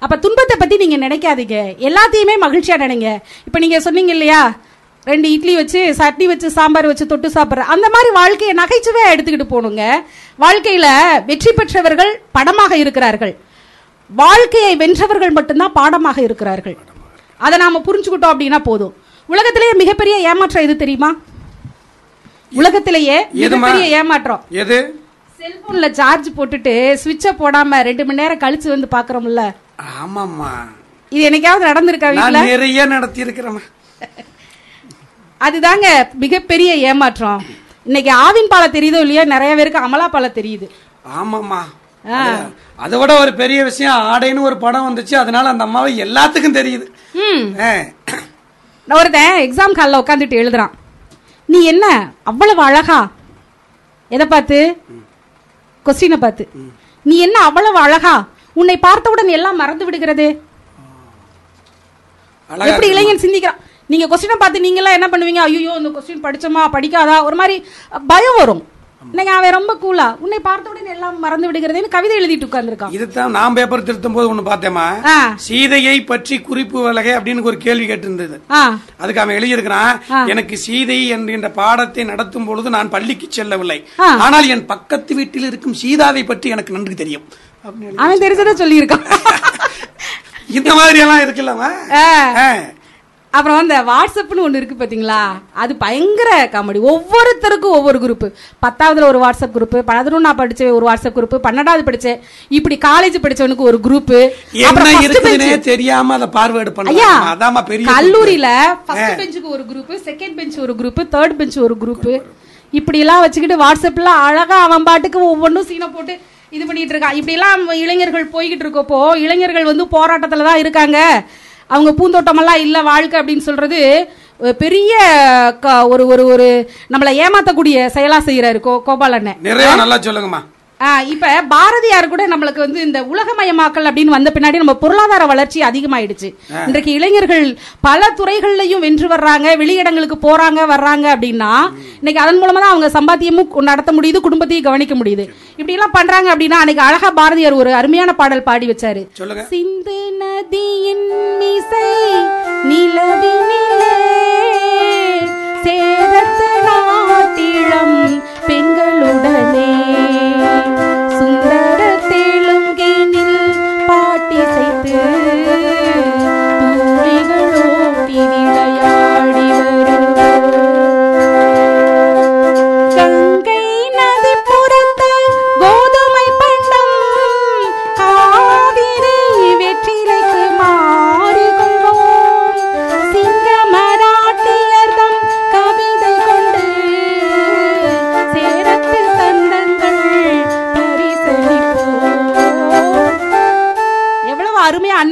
Speaker 4: அப்ப துன்பத்தை பத்தி நீங்க நினைக்காதீங்க. எல்லாத்தையுமே மகிழ்ச்சியா நினைங்க. இப்ப நீங்க சொன்னீங்க இல்லையா? ரெண்டு இட்லி வச்சு சட்னி வச்சு சாம்பார் வச்சு தொட்டு சாப்பிட்ற அந்த மாதிரி வாழ்க்கையை நகைச்சுவையா எடுத்துக்கிட்டு போகணுங்க வாழ்க்கையில வெற்றி பெற்றவர்கள் படமாக இருக்கிறார்கள். வாழ்க்கையை வென்றவர்கள் மட்டும்தான் பாடமாக இருக்கிறார்கள். அதை நாம புரிஞ்சுக்கிட்டோம் அப்படின்னா போதும். உலகத்திலேயே மிகப்பெரிய ஏமாற்றம் எது தெரியுமா? உலகத்திலேயே? மிகப்பெரிய ஏமாற்றம்.
Speaker 1: எது?
Speaker 4: செல்போன்ல சார்ஜ் போட்டுட்டு சுவிட்ச போடாம ரெண்டு மணி நேரம் கழிச்சு வந்து பாக்குறோம்ல
Speaker 1: ஆமாம்மா.
Speaker 4: இது என்னைக்காவது நடந்திருக்கா வீட்ல?
Speaker 1: நான் நிறைய நடத்தி இருக்கிறேன்
Speaker 4: அதுதாங்க மிகப்பெரிய ஏமாற்றம். இன்னைக்கு ஆவின் பாலை தெரியுதோ இல்லையோ நிறைய பேருக்கு அமலா பாலை தெரியுது.
Speaker 1: ஆமாம்மா. அது- விட ஒரு பெரிய விஷயம் ஆடைன்னு ஒரு படம் வந்துச்சு அதனால அந்த அம்மாவை எல்லாத்துக்கும் தெரியுது.
Speaker 4: நான் ஒருத்தன் எக்ஸாம் ஹாலில் உட்காந்துட்டு எழுதுறான். நீ என்ன அவ்வளவு அழகா? எதை பார்த்து? கொஸ்டினை பார்த்து. நீ என்ன அவ்வளவு அழகா? உன்னை பார்த்தவுடன் எல்லாம் மறந்து விடுகிறது. எப்படி? இளைஞன் சிந்திக்கிறான் நீங்க கொஸ்டினை பார்த்து நீங்களாம் என்ன பண்ணுவீங்க? ஐயோ இந்த கொஸ்டின் படிச்சோமா? படிக்காதா? ஒரு மாதிரி பயம் வரும். இன்னைக்கு அவன் ரொம்ப கூலா உன்னை பார்த்தவுடன் எல்லாம் மறந்து விடுகிறதுன்னு கவிதை எழுதிட்டு உட்கார்ந்துருக்கான்.
Speaker 1: இதுதான் நான் பேப்பர் திருத்தும் போது ஒண்ணு பார்த்தேமா சீதையை பற்றி குறிப்பு வலகை அப்படின்னு ஒரு கேள்வி கேட்டிருந்தது. அதுக்கு அவன் எழுதியிருக்கிறான். எனக்கு சீதை என்கின்ற பாடத்தை நடத்தும் பொழுது நான் பள்ளிக்கு செல்லவில்லை. ஆனால் என் பக்கத்து வீட்டில் இருக்கும் சீதாவை பற்றி எனக்கு நன்கு தெரியும்.
Speaker 4: அவன் தெரிஞ்சதை சொல்லியிருக்கான்.
Speaker 1: இந்த மாதிரி எல்லாம் இருக்குல்லவா
Speaker 4: ஆ.
Speaker 1: ஆ.
Speaker 4: அப்புறம் அந்த வாட்ஸ்அப்னு ஒன்று இருக்கு பாத்தீங்களா? அது பயங்கர காமெடி ஒவ்வொருத்தருக்கும் ஒவ்வொரு குரூப் பத்தாவதுல ஒரு வாட்ஸ்அப் குரூப் பதினொன்னா படிச்ச ஒரு வாட்ஸ்அப் குரூப் பன்னெண்டாவது படிச்சேன் இப்படி காலேஜ் படிச்சவனுக்கு ஒரு குரூப்
Speaker 1: தெரியாம அதை பார்வையிட
Speaker 4: ஐயா
Speaker 1: பண்ணலாம்
Speaker 4: கல்லூரியில ஃபர்ஸ்ட் பெஞ்சுக்கு ஒரு குரூப் செகண்ட் பெஞ்ச் ஒரு குரூப் தேர்ட் பெஞ்ச் ஒரு குரூப் இப்படி எல்லாம் வச்சுக்கிட்டு வாட்ஸ்அப்ல அழகா அவன் பாட்டுக்கு ஒவ்வொன்றும் சீனை போட்டு இது பண்ணிட்டு இருக்கான் இப்படி எல்லாம் இளைஞர்கள் போய்கிட்டு இருக்கப்போ இளைஞர்கள் வந்து போராட்டத்துல தான் இருக்காங்க. அவங்க பூந்தோட்டமெல்லாம் இல்ல வாழ்க்கை அப்படின்னு சொல்றது பெரிய ஒரு ஒரு ஒரு நம்மளை ஏமாத்தக்கூடிய செயலா செய்யறாரு கோபால் அண்ணன்.
Speaker 1: நிறைய நல்லா சொல்லுங்கம்மா.
Speaker 4: இப்ப பாரதியார் கூட நம்மளுக்கு வந்து இந்த உலகமயமாக்கல் அப்படின்னு வந்த பின்னாடி நம்ம பொருளாதார வளர்ச்சி அதிகமாயிடுச்சு. இன்றைக்கு இளைஞர்கள் பல துறைகள்லயும் வென்று வர்றாங்க வெளியிடங்களுக்கு போறாங்க வர்றாங்க அப்படின்னா இன்னைக்கு அதன் மூலமா தான் அவங்க சம்பாத்தியமும் நடத்த முடியுது குடும்பத்தையும் கவனிக்க முடியுது. இப்படி எல்லாம் பண்றாங்க அப்படின்னா அன்னைக்கு அழகா பாரதியார் ஒரு அருமையான பாடல் பாடி வச்சாரு. சிந்து நதியின் மிசை நிலவினிலே சேரத்து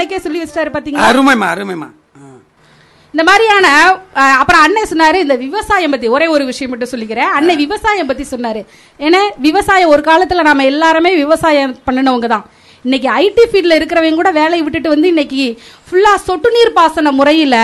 Speaker 4: அன்னைக்கே சொல்லி வச்சிட்டாரு பாத்தீங்களா?
Speaker 1: அருமைமா அருமைமா.
Speaker 4: இந்த மாதிரியான அப்புறம் அண்ணன் சொன்னாரு இந்த விவசாயம் பத்தி ஒரே ஒரு விஷயம் மட்டும் சொல்லிக்கிறேன். அண்ணன் விவசாயம் பத்தி சொன்னாரு. ஏன்னா விவசாயம் ஒரு காலத்துல நாம எல்லாருமே விவசாயம் பண்ணினவங்க தான். இன்னைக்கு ஐடி ஃபீல்ட்ல இருக்கிறவங்க கூட வேலையை விட்டுட்டு வந்து இன்னைக்கு ஃபுல்லாக சொட்டு நீர் பாசன முறையில்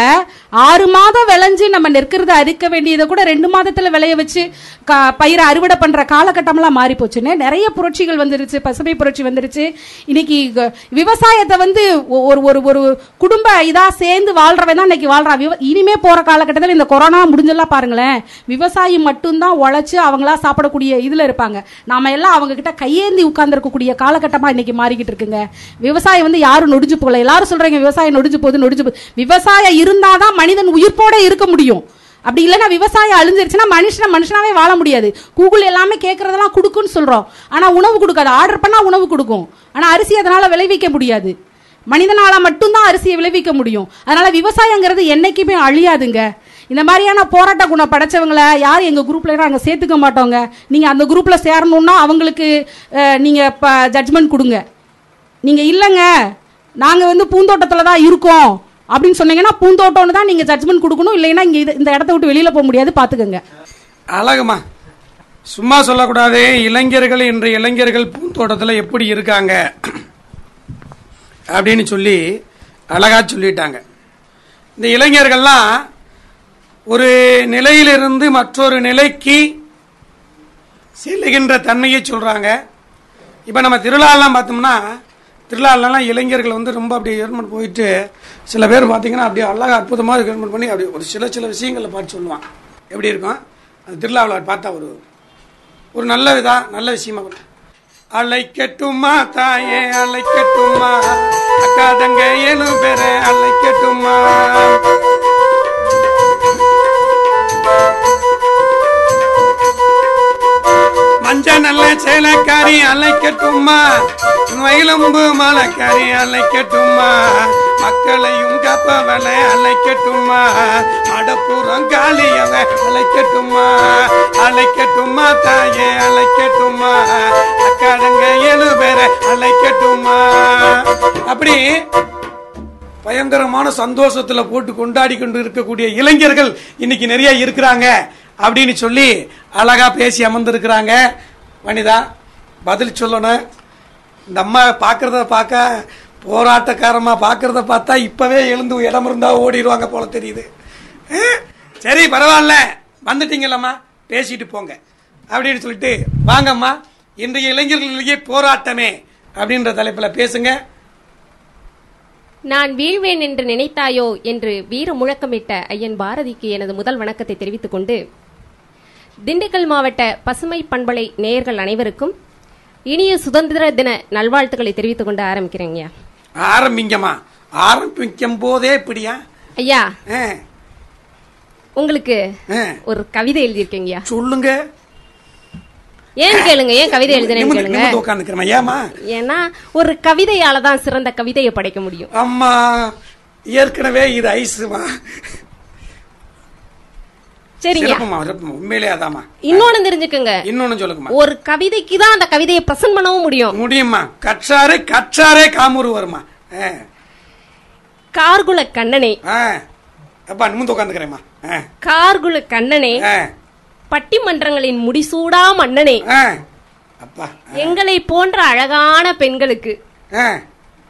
Speaker 4: ஆறு மாதம் விளைஞ்சு நம்ம நெற்கிறத அறுக்க வேண்டியதை கூட ரெண்டு மாதத்தில் விளைய வச்சு கா- பயிரை அறுவடை பண்ணுற காலகட்டம்லாம் மாறி போச்சுன்னு நிறைய புரட்சிகள் வந்துருச்சு பசுமை புரட்சி வந்துருச்சு. இன்னைக்கு விவசாயத்தை வந்து ஒ- ஒரு ஒரு ஒரு குடும்ப இதாக சேர்ந்து வாழ்றவன் தான் இன்னைக்கு வாழ்றான். விவ- இனிமே போகிற காலகட்டத்தில் இந்த கொரோனா முடிஞ்செல்லாம் பாருங்களேன். விவசாயி மட்டும்தான் உழைச்சி அவங்களா சாப்பிடக்கூடிய இதில் இருப்பாங்க. நாம எல்லாம் அவங்க கிட்ட கையேந்தி உட்கார்ந்துருக்கக்கூடிய காலகட்டமாக இன்னைக்கு மாறிக்கிட்டு இருக்குங்க. விவசாயம் வந்து யாரும் நொடிஞ்சு போகல. எல்லாரும் சொல்கிறீங்க விவசாயம் நொடிஞ்சு போகுது நொடிஞ்சு போகுது. விவசாயம் இருந்தாதான் மனிதன் உயிர்ப்போட இருக்க முடியும். அப்படி இல்லைன்னா விவசாயம் அழிஞ்சிருச்சுன்னா மனுஷனை மனுஷனாவே வாழ முடியாது. கூகுள் எல்லாமே கேட்கறதெல்லாம் கொடுக்குன்னு சொல்கிறோம் ஆனால் உணவு கொடுக்காது. ஆர்டர் பண்ணால் உணவு கொடுக்கும். ஆனால் அரிசி அதனால் விளைவிக்க முடியாது. மனிதனால மட்டும்தான் அரிசியை விளைவிக்க முடியும். அதனால் விவசாயங்கிறது என்றைக்குமே அழியாதுங்க. இந்த மாதிரியான போராட்ட குணம் படைச்சவங்களை யார் எங்கள் குரூப்பில் நாங்கள் சேர்த்துக்க மாட்டோங்க. நீங்கள் அந்த குரூப்பில் சேரணுன்னா அவங்களுக்கு நீங்கள் இப்போ ஜட்ஜ்மெண்ட் கொடுங்க. நீங்கள் இல்லைங்க. நாங்கள் வந்து பூந்தோட்டத்தில் தான் இருக்கோம் அப்படின்னு சொன்னீங்கன்னா பூந்தோட்டம்னு தான் நீங்கள் ஜட்ஜ்மெண்ட் கொடுக்கணும். இல்லைன்னா இங்கே இது- இந்த இடத்த விட்டு வெளியில் போக முடியாது பாத்துக்கோங்க.
Speaker 1: அழகுமா? சும்மா சொல்லக்கூடாது இளைஞர்கள் என்ற இளைஞர்கள் பூந்தோட்டத்தில் எப்படி இருக்காங்க? அப்படின்னு சொல்லி அழகாக சொல்லிட்டாங்க. இந்த இளைஞர்கள்லாம் ஒரு நிலையிலிருந்து மற்றொரு நிலைக்கு செல்லுகின்ற தன்மையை சொல்கிறாங்க இப்போ நம்ம திருவிழாலாம் பார்த்தோம்னா திருவிழாலலாம் இளைஞர்கள் வந்து ரொம்ப அப்படியே ஏற்பாடு போயிட்டு சில பேர் பார்த்தீங்கன்னா அப்படியே அழகாக அற்புதமாக ஏற்பாடு பண்ணி அப்படி ஒரு சில சில விஷயங்களை பார்த்து சொல்லுவான். எப்படி இருக்கும்? அந்த திருவிழாவில் பார்த்தா ஒரு ஒரு நல்ல இதா நல்ல விஷயமா அழைக்கட்டுமா தாயே அழைக்கட்டுமா? அக்கா தங்க ஏழு பேரை அழைக்கட்டுமா? மஞ்ச நல்ல சேலக்காரி அழைக்கட்டுமா மயிலம்பு மலக்காரி அழைக்கட்டுமா மக்களையும் காப்பவளை அழைக்கட்டுமா மடப்புறம் காளியவ அழைக்கட்டுமா அழைக்கட்டுமா தாயே அழைக்கட்டுமா அக்காடங்க ஏழு பேரை அழைக்கட்டுமா அப்படி பயங்கரமான சந்தோஷத்துல போட்டு கொண்டாடி கொண்டு இருக்கக்கூடிய இளைஞர்கள் இன்னைக்கு நிறைய இருக்கிறாங்க. அப்படின்னு சொல்லி அழகாக பேசி அமர்ந்துருக்குறாங்க. வனிதா பதில் சொல்லணும். இந்த அம்மா பார்க்குறத பார்க்க போராட்டக்காரமாக பார்க்குறத பார்த்தா இப்போவே எழுந்து இடம் இருந்தால் ஓடிடுவாங்க போல தெரியுது. சரி பரவாயில்ல. வந்துட்டீங்களம்மா பேசிட்டு போங்க. அப்படின்னு சொல்லிட்டு வாங்கம்மா இன்றைய இளைஞர்களிலேயே போராட்டமே அப்படின்ற தலைப்பில் பேசுங்க.
Speaker 5: நான் வீழ்வேன் என்று நினைத்தாயோ என்று வீர முழக்கமிட்ட ஐயன் பாரதிக்கு எனது முதல் வணக்கத்தை தெரிவித்துக் கொண்டு திண்டுக்கல் மாவட்ட பசுமை பண்பலை நேயர்கள் அனைவருக்கும் இனிய சுதந்திர தின நல்வாழ்த்துக்களை தெரிவித்துக் கொண்டு ஆரம்பிக்கிறேங்க
Speaker 1: ஆரம்பிங்கம்மா. ஆரம்பிக்கும் போதே இப்படியா?
Speaker 5: ஐயா உங்களுக்கு. ஒரு கவிதை எழுதியிருக்கீங்கய்யா
Speaker 1: சொல்லுங்க.
Speaker 5: ஏன் கேளுங்க ஏன் கவிதை எழுதுனேன்னு கேளுங்க.
Speaker 1: உட்காந்துக்கிறேன் ஏமா
Speaker 5: ஏன்னா ஒரு கவிதையால தான் சிறந்த கவிதையை படைக்க முடியும்.
Speaker 1: அம்மா ஏற்கனவே இது ஐஸுமா.
Speaker 5: சரிங்க.
Speaker 1: உண்மையிலே அதாம்மா.
Speaker 5: இன்னொன்னு தெரிஞ்சுக்கங்க.
Speaker 1: இன்னொன்னு சொல்லுங்கம்மா.
Speaker 5: ஒரு கவிதைக்கு தான் அந்த கவிதையை பிரசன்ட் பண்ணவும் முடியும்.
Speaker 1: முடியுமா கற்றாரே கற்றாரே காமூர் வருமா
Speaker 5: கார்குல கண்ணனே.
Speaker 1: அப்பா உட்காந்துக்கிறேம்மா ஆ,
Speaker 5: கார்குல கண்ணனே. பட்டிமன்றங்களின் முடிசூடா மன்னனே.
Speaker 1: அப்பா
Speaker 5: எங்களை போன்ற அழகான பெண்களுக்கு.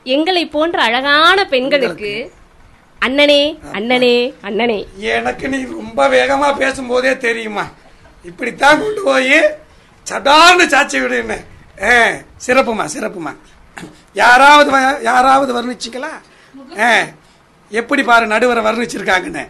Speaker 5: எங்களை போன்ற அழகான பெண்களுக்கு அண்ணனே அண்ணனே அண்ணனே.
Speaker 1: எனக்கு நீ ரொம்ப வேகமா பேசும்போதே தெரியுமா? இப்படித்தான் கொண்டு போய் சடார்னு சாட்சி விடுன்னு. ஆ, சிறப்புமா சிறப்புமா. யாராவது யாராவது வர்ணிச்சிக்கலாம் ஆ, எப்படி பாரு நடுவரை வர்ணிச்சிருக்காங்கன்னு.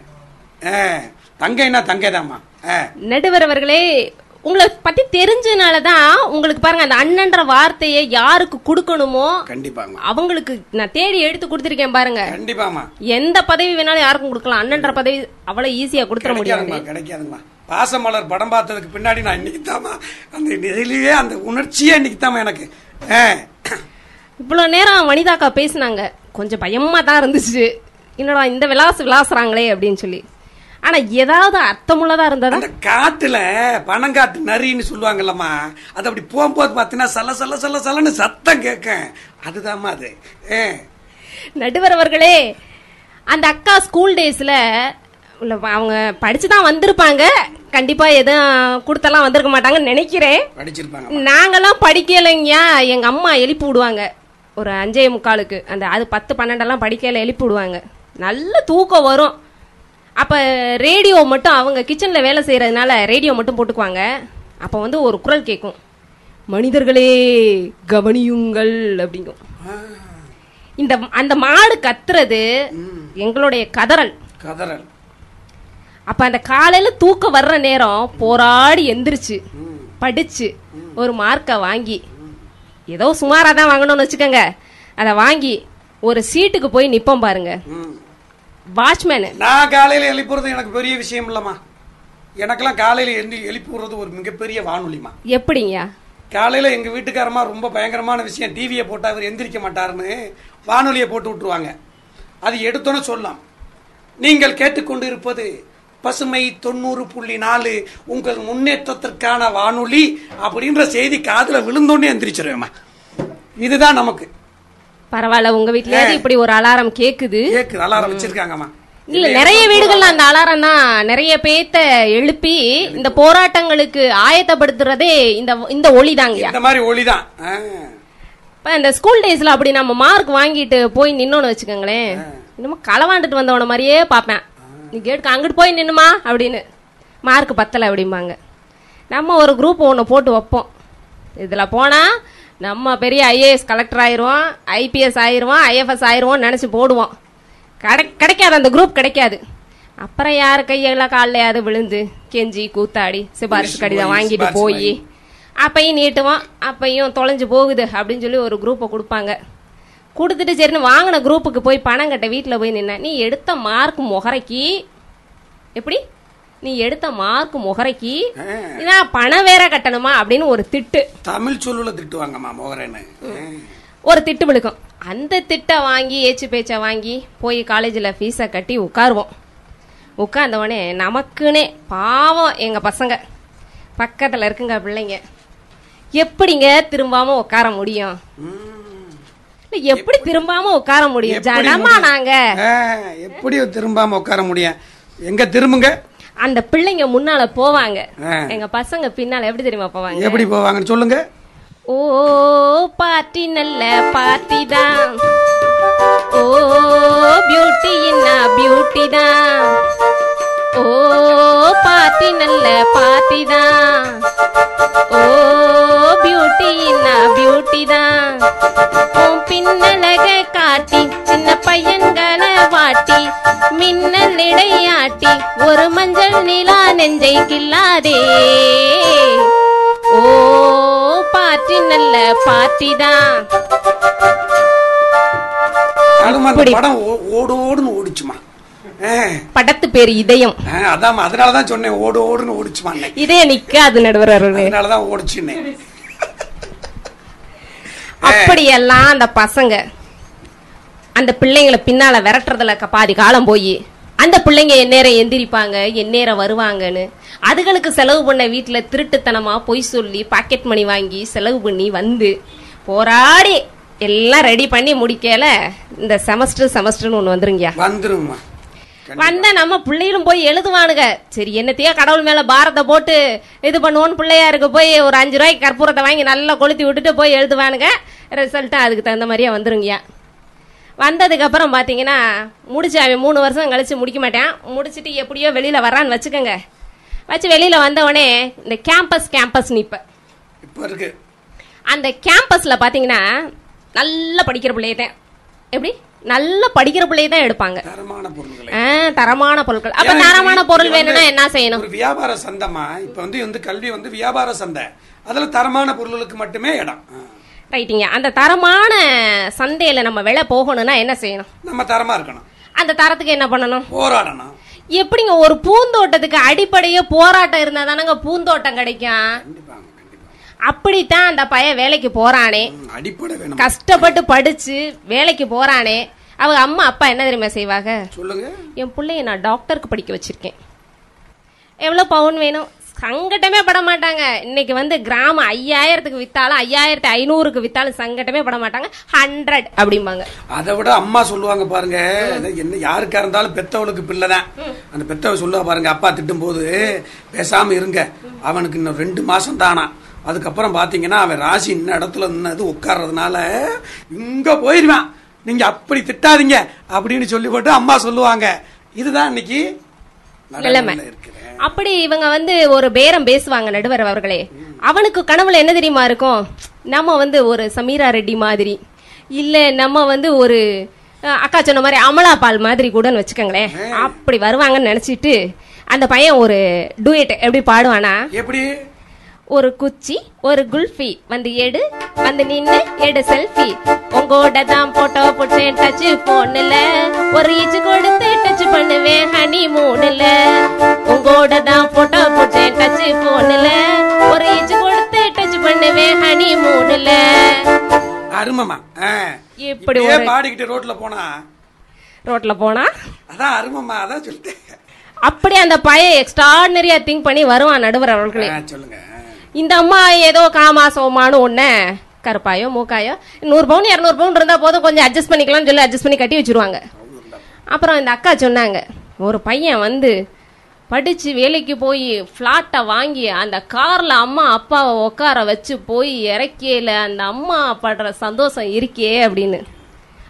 Speaker 1: தங்கைன்னா தங்கைதாம்மா. ஆ,
Speaker 5: நடுவர் அவர்களே உங்களை பத்தி தெரிஞ்சனால தான் உங்களுக்கு பாருங்க அந்த அண்ணன்ற வார்த்தையை யாருக்கு கொடுக்கணுமோ
Speaker 1: கண்டிப்பாங்க
Speaker 5: அவங்களுக்கு நான் தேடி எடுத்து கொடுத்திருக்கேன் பாருங்க.
Speaker 1: கண்டிப்பாமா
Speaker 5: எந்த பதவி வேணாலும் யாருக்கும் கொடுக்கலாம். அண்ணன்ற பதவி அவ்வளவு ஈஸியா கொடுத்துட முடியாது.
Speaker 1: கிடைக்காதுங்கம்மா பாசமலர் படம் பார்த்ததுக்கு பின்னாடி நான் இன்னைக்கு தாமா அந்த நிலையிலேயே அந்த உணர்ச்சியே இன்னைக்கு தாமா எனக்கு
Speaker 5: இவ்வளவு நேரம் வனிதாக்கா பேசினாங்க. கொஞ்சம் பயமா தான் இருந்துச்சு. என்னடா இந்த விலாசு விளாசுறாங்களே அப்படின்னு சொல்லி. ஆனா ஏதாவது அர்த்தமுள்ளதா இருந்ததா?
Speaker 1: அந்த காட்டுல பனங்காட்டு நரின்னு சொல்லுவாங்கல்லம்மா. அது அப்படி போகும்போது பார்த்தீங்கன்னா சல சல சல சலன்னு சத்தம் கேட்கும். அதுதாம்மா அது.
Speaker 5: நடுவர் அவர்களே அந்த அக்கா ஸ்கூல் டேஸ்ல உள்ள அவங்க படிச்சு தான் வந்திருப்பாங்க. கண்டிப்பா எதுவும் கொடுத்தெல்லாம் வந்திருக்க மாட்டாங்கன்னு நினைக்கிறேன்.
Speaker 1: படிச்சிருப்பாங்க
Speaker 5: நாங்கெல்லாம் படிக்கலைங்கயா எங்க அம்மா எழுப்பி விடுவாங்க. ஒரு அஞ்சே முக்காலுக்கு. அந்த அது பத்து பன்னெண்டெல்லாம் படிக்கையில எழுப்பி விடுவாங்க. நல்ல தூக்கம் வரும். அப்ப ரேடியோ மட்டும் அவங்க கிச்சன்ல வேலை செய்யறதுனால ரேடியோ மட்டும் போட்டுக்குவாங்க. அப்ப வந்து ஒரு குரல் கேட்கும் மனிதர்களே கவனியுங்கள் அப்படிங்கும். இந்த அந்த மாடு கத்துறது எங்களுடைய கதறல்.
Speaker 1: கதறல்.
Speaker 5: அப்ப அந்த காலையில தூக்கம் வர்ற நேரம் போராடி எந்திரிச்சு படிச்சு ஒரு மார்க்கை வாங்கி ஏதோ சுமாரா தான் வாங்கணும்னு வச்சுக்கோங்க. அதை வாங்கி ஒரு சீட்டுக்கு போய் நிப்போம் பாருங்க. வாட்ச்மேனு
Speaker 1: நான் காலையில எழுப்புறது எனக்கு பெரிய விஷயம் இல்லம்மா. எனக்கெல்லாம் காலையில எழுந்து எழுப்பி விடுறது ஒரு மிகப்பெரிய வானொலிமா
Speaker 5: எப்படிங்க?
Speaker 1: காலையில எங்க வீட்டுக்காரமா ரொம்ப பயங்கரமான விஷயம் டிவியை போட்டா அவர் எந்திரிக்க மாட்டாருன்னு வானொலியை போட்டு விட்டுருவாங்க. அது எடுத்தோன்னு சொல்லலாம். நீங்கள் கேட்டுக்கொண்டு இருப்பது பசுமை தொண்ணூறு புள்ளி நாலு உங்கள் முன்னேற்றத்திற்கான வானொலி அப்படின்ற செய்தி காதுல விழுந்தோன்னே எந்திரிச்சிருவேம்மா. இதுதான் நமக்கு.
Speaker 5: பரவாயில்ல உங்க வீட்லயாவது இப்படி ஒரு அலாரம் கேக்குது.
Speaker 1: கேக்கு அலாரம் வச்சிருக்காங்கம்மா
Speaker 5: இல்ல நிறைய வீடுகள்ல அந்த அலாரம் தான் நிறைய பேத்த எழுப்பி இந்த போராட்டங்களுக்கு ஆயத்தப்படுத்துறதே இந்த இந்த ஒளி
Speaker 1: இந்த மாதிரி ஒளிதான்.
Speaker 5: இப்ப இந்த ஸ்கூல் டேஸ்ல அப்படி நம்ம மார்க் வாங்கிட்டு போய் நின்னோன்னு வச்சுக்கோங்களேன். இன்னமும் களவாண்டுட்டு வந்தவன மாதிரியே பார்ப்பேன். நீ கேட்டுக்கு அங்கிட்டு போய் நின்னுமா அப்படின்னு. மார்க் பத்தல அப்படிம்பாங்க. நம்ம ஒரு குரூப் ஒன்று போட்டு வைப்போம். இதுல போனா நம்ம பெரிய ஐஏஎஸ் கலெக்டர் ஆயிருவோம் ஐபிஎஸ் ஆயிருவோம் ஐஎஃப்எஸ் ஆயிருவோம் நினைச்சு போடுவோம். கிடை கிடைக்காது அந்த குரூப் கிடைக்காது. அப்புறம் யார் கையெல்லாம் காலையாவது விழுந்து கெஞ்சி கூத்தாடி சிபாரிசு கடிதம் வாங்கிட்டு போய் அப்பையும் நீட்டுவோம் அப்பையும் தொலைஞ்சு போகுது அப்படின்னு சொல்லி ஒரு குரூப்பை கொடுப்பாங்க. கொடுத்துட்டு சரின்னு வாங்கின குரூப்புக்கு போய் பணம் கட்ட வீட்டில் போய் நின்ன நீ எடுத்த மார்க் முகரைக்கு எப்படி? நீ எடுத்த மார்க் முகரைக்கு இதான் பணம் வேற கட்டணுமா அப்படின்னு ஒரு திட்டு.
Speaker 1: தமிழ் சொல்லுல திட்டுவாங்கம்மா மோகரன்னு.
Speaker 5: ஒரு திட்டு விழுக்கும். அந்த திட்டை வாங்கி ஏச்சு பேச்சை வாங்கி போய் காலேஜில் ஃபீஸை கட்டி உட்காருவோம். உட்கார்ந்தவொடனே நமக்குன்னே பாவம் எங்க பசங்க. பக்கத்துல இருக்குங்க பிள்ளைங்க. எப்படிங்க திரும்பாம உட்கார முடியும்? இல்ல, எப்படி திரும்பாம உட்கார முடியும்? ஜனமா? நாங்க.
Speaker 1: எப்படி திரும்பாம உட்கார முடியும்? எங்க திரும்புங்க?
Speaker 5: அந்த பிள்ளைங்க முன்னால போவாங்க. எங்க பசங்க பின்னால எப்படி தெரியுமா போவாங்க?
Speaker 1: எப்படி போவாங்கன்னு சொல்லுங்க.
Speaker 5: ஓ பார்ட்டி நல்ல பார்ட்டி தான். ஓ பியூட்டி என்ன பியூட்டி தான். ஓ பார்ட்டி நல்ல பார்ட்டி தான். ஓ பியூட்டி என்ன பியூட்டி தான். உன் காட்டி சின்ன பையன்களை வாட்டி மின்னல் இடையாட்டி ஒரு மஞ்சள் நிலா நெஞ்சை கில்லாதே ஓ பாட்டி நல்ல பாட்டி தான்.
Speaker 1: படம் ஓடு ஓடுன்னு ஓடிச்சுமா.
Speaker 5: படத்து பேரு இதயம்.
Speaker 1: அதாம்மா அதனாலதான் சொன்னேன் ஓடு ஓடுன்னு ஓடிச்சுமா.
Speaker 5: இதயம் நிக்காது நடுவர்
Speaker 1: அதனாலதான் ஓடிச்சுன்னு
Speaker 5: அப்படியெல்லாம் அந்த பசங்க. அந்த பிள்ளைங்களை பின்னால விரட்டுறதுல பாதி காலம் போய் அந்த பிள்ளைங்க எந்நேரம் எந்திரிப்பாங்க எந்நேரம் வருவாங்கன்னு. அதுகளுக்கு செலவு பண்ண வீட்டுல திருட்டுத்தனமா பொய் சொல்லி பாக்கெட் மணி வாங்கி செலவு பண்ணி வந்து போராடி எல்லாம் ரெடி பண்ணி முடிக்கல இந்த செமஸ்டர் செமஸ்டர்னு ஒண்ணு வந்துருங்கயா
Speaker 1: வந்துருங்கம்மா.
Speaker 5: வந்த நம்ம பிள்ளைகளும் போய் எழுதுவானுங்க. சரி என்னத்தையோ கடவுள் மேல பாரத்தை போட்டு இது பண்ணுவோன்னு பிள்ளையாருக்கு போய் ஒரு அஞ்சு ரூபாய்க்கு கற்பூரத்தை வாங்கி நல்லா கொளுத்தி விட்டுட்டு போய் எழுதுவானுங்க. ரிசல்ட்டும் அதுக்கு தகுந்த மாதிரியே வந்துருங்கய்யா. வந்ததுக்கு அப்புறம் பாத்தீங்கன்னா முடிச்சு அவன் மூணு வருஷம் கழிச்சு முடிக்க மாட்டான். முடிச்சிட்டு எப்படியோ வெளியில வரான்னு வச்சுக்கோங்க. வச்சு வெளியில வந்தவொடனே இந்த கேம்பஸ் கேம்பஸ் நிப்ப
Speaker 1: இப்ப. இருக்கு.
Speaker 5: அந்த கேம்பஸ்ல பாத்தீங்கன்னா நல்லா படிக்கிற பிள்ளைய தான். எப்படி? நல்லா படிக்கிற பிள்ளைய தான் எடுப்பாங்க.
Speaker 1: தரமான
Speaker 5: பொருட்கள். அப்ப தரமான பொருள் வேணும்னா என்ன செய்யணும்?
Speaker 1: வியாபார சந்தைமா இப்ப வந்து வந்து கல்வி வந்து வியாபார சந்தை. அதுல தரமான பொருளுக்கு மட்டுமே இடம்.
Speaker 5: ரைட்டிங்க அந்த தரமான சந்தையில நம்ம விலை போகணும்னா என்ன செய்யணும்?
Speaker 1: நம்ம தரமா இருக்கணும்.
Speaker 5: அந்த தரத்துக்கு என்ன பண்ணணும்?
Speaker 1: போராடணும்.
Speaker 5: எப்படிங்க ஒரு பூந்தோட்டத்துக்கு அடிப்படையே போராட்டம் இருந்தா தானங்க பூந்தோட்டம் கிடைக்கும்? அப்படித்தான் அந்த பையன் வேலைக்கு போறானே. கஷ்டப்பட்டு படிச்சு வேலைக்கு போறானே. அவங்க அம்மா அப்பா என்ன தெரியுமா செய்வாங்க?
Speaker 1: சொல்லுங்க.
Speaker 5: என் பிள்ளைய நான் டாக்டருக்கு படிக்க வச்சிருக்கேன். எவ்வளவு பவுன் வேணும்? சங்கட்டமே பட மாட்டாங்க இன்னைக்கு வந்து கிராமம் ஐயாயிரத்துக்கு வித்தாலும் ஐயாயிரத்தி ஐநூறுக்கு வித்தாலும் சங்கட்டமே பட மாட்டாங்க ஹண்ட்ரட் அப்படிம்பாங்க.
Speaker 1: அதை விட அம்மா சொல்லுவாங்க பாருங்க என்ன யாருக்கா இருந்தாலும் பெத்தவளுக்கு பிள்ளைதான். அந்த பெத்தவ சொல்லுவா பாருங்க அப்பா திட்டும் போது பேசாம இருங்க. அவனுக்கு இன்னும் ரெண்டு மாசம் தானா அதுக்கப்புறம் பாத்தீங்கன்னா அவன் ராசி இன்ன இடத்துல நின்னது உட்கார்றதுனால இங்க போயிருவான். நீங்க அப்படி திட்டாதீங்க அப்படின்னு சொல்லி போட்டு அம்மா சொல்லுவாங்க. இதுதான் இன்னைக்கு
Speaker 5: நிலைமை.
Speaker 1: இருக்குது
Speaker 5: அப்படி இவங்க வந்து ஒரு பேரம் பேசுவாங்க நடுவர் அவர்களே. அவனுக்கு கனவுல என்ன தெரியுமா இருக்கும்? நம்ம வந்து ஒரு சமீரா ரெட்டி மாதிரி. இல்ல நம்ம வந்து ஒரு அக்கா சொன்ன மாதிரி அமலா பால் மாதிரி கூடன்னு வச்சுக்கோங்களேன். அப்படி வருவாங்கன்னு நினைச்சிட்டு அந்த பையன் ஒரு டூயட் எப்படி பாடுவானா?
Speaker 1: எப்படி?
Speaker 5: ஒரு குச்சி ஒரு குல்ஃபி. வந்து எடு வந்து நின்னு எடு செல்ஃபி. உங்களோட தான் போட்டோ போட்டேன் டச் போன்ல ஒரு ஈச்சு கொடுத்து டச் பண்ணுவேன் ஹனி மூணுல உங்களோட தான் போட்டோ போட்டேன் டச் போன்ல ஒரு ஈச்சு கொடுத்து டச் பண்ணுவேன் ஹனி மூணுல
Speaker 1: அருமமா
Speaker 5: இப்படி
Speaker 1: பாடிக்கிட்டு ரோட்ல போனா?
Speaker 5: ரோட்ல போனா?
Speaker 1: அதான் அருமமா அதான் சொல்லிட்டேன்.
Speaker 5: அப்படி அந்த பையன் எக்ஸ்ட்ராடனரியா திங்க் பண்ணி வருவான் நடுவர் அவர்களே.
Speaker 1: சொல்லுங்க.
Speaker 5: இந்த அம்மா ஏதோ காமா சோமான்னு ஒண்ணு. கருப்பாயோ மூக்காயோ நூறு பவுன் இரநூறு பவுன் இருந்தா போதும் கொஞ்சம் அட்ஜஸ்ட் பண்ணிக்கலாம்னு சொல்லி அட்ஜஸ்ட் பண்ணி கட்டி வச்சிருவாங்க. அப்புறம் இந்த அக்கா சொன்னாங்க ஒரு பையன் வந்து படிச்சு வேலைக்கு போய் ஃப்ளாட்டை வாங்கி அந்த கார்ல அம்மா அப்பாவை உட்கார வச்சு போய் இறக்கியல அந்த அம்மா படுற சந்தோஷம் இருக்கே அப்படின்னு.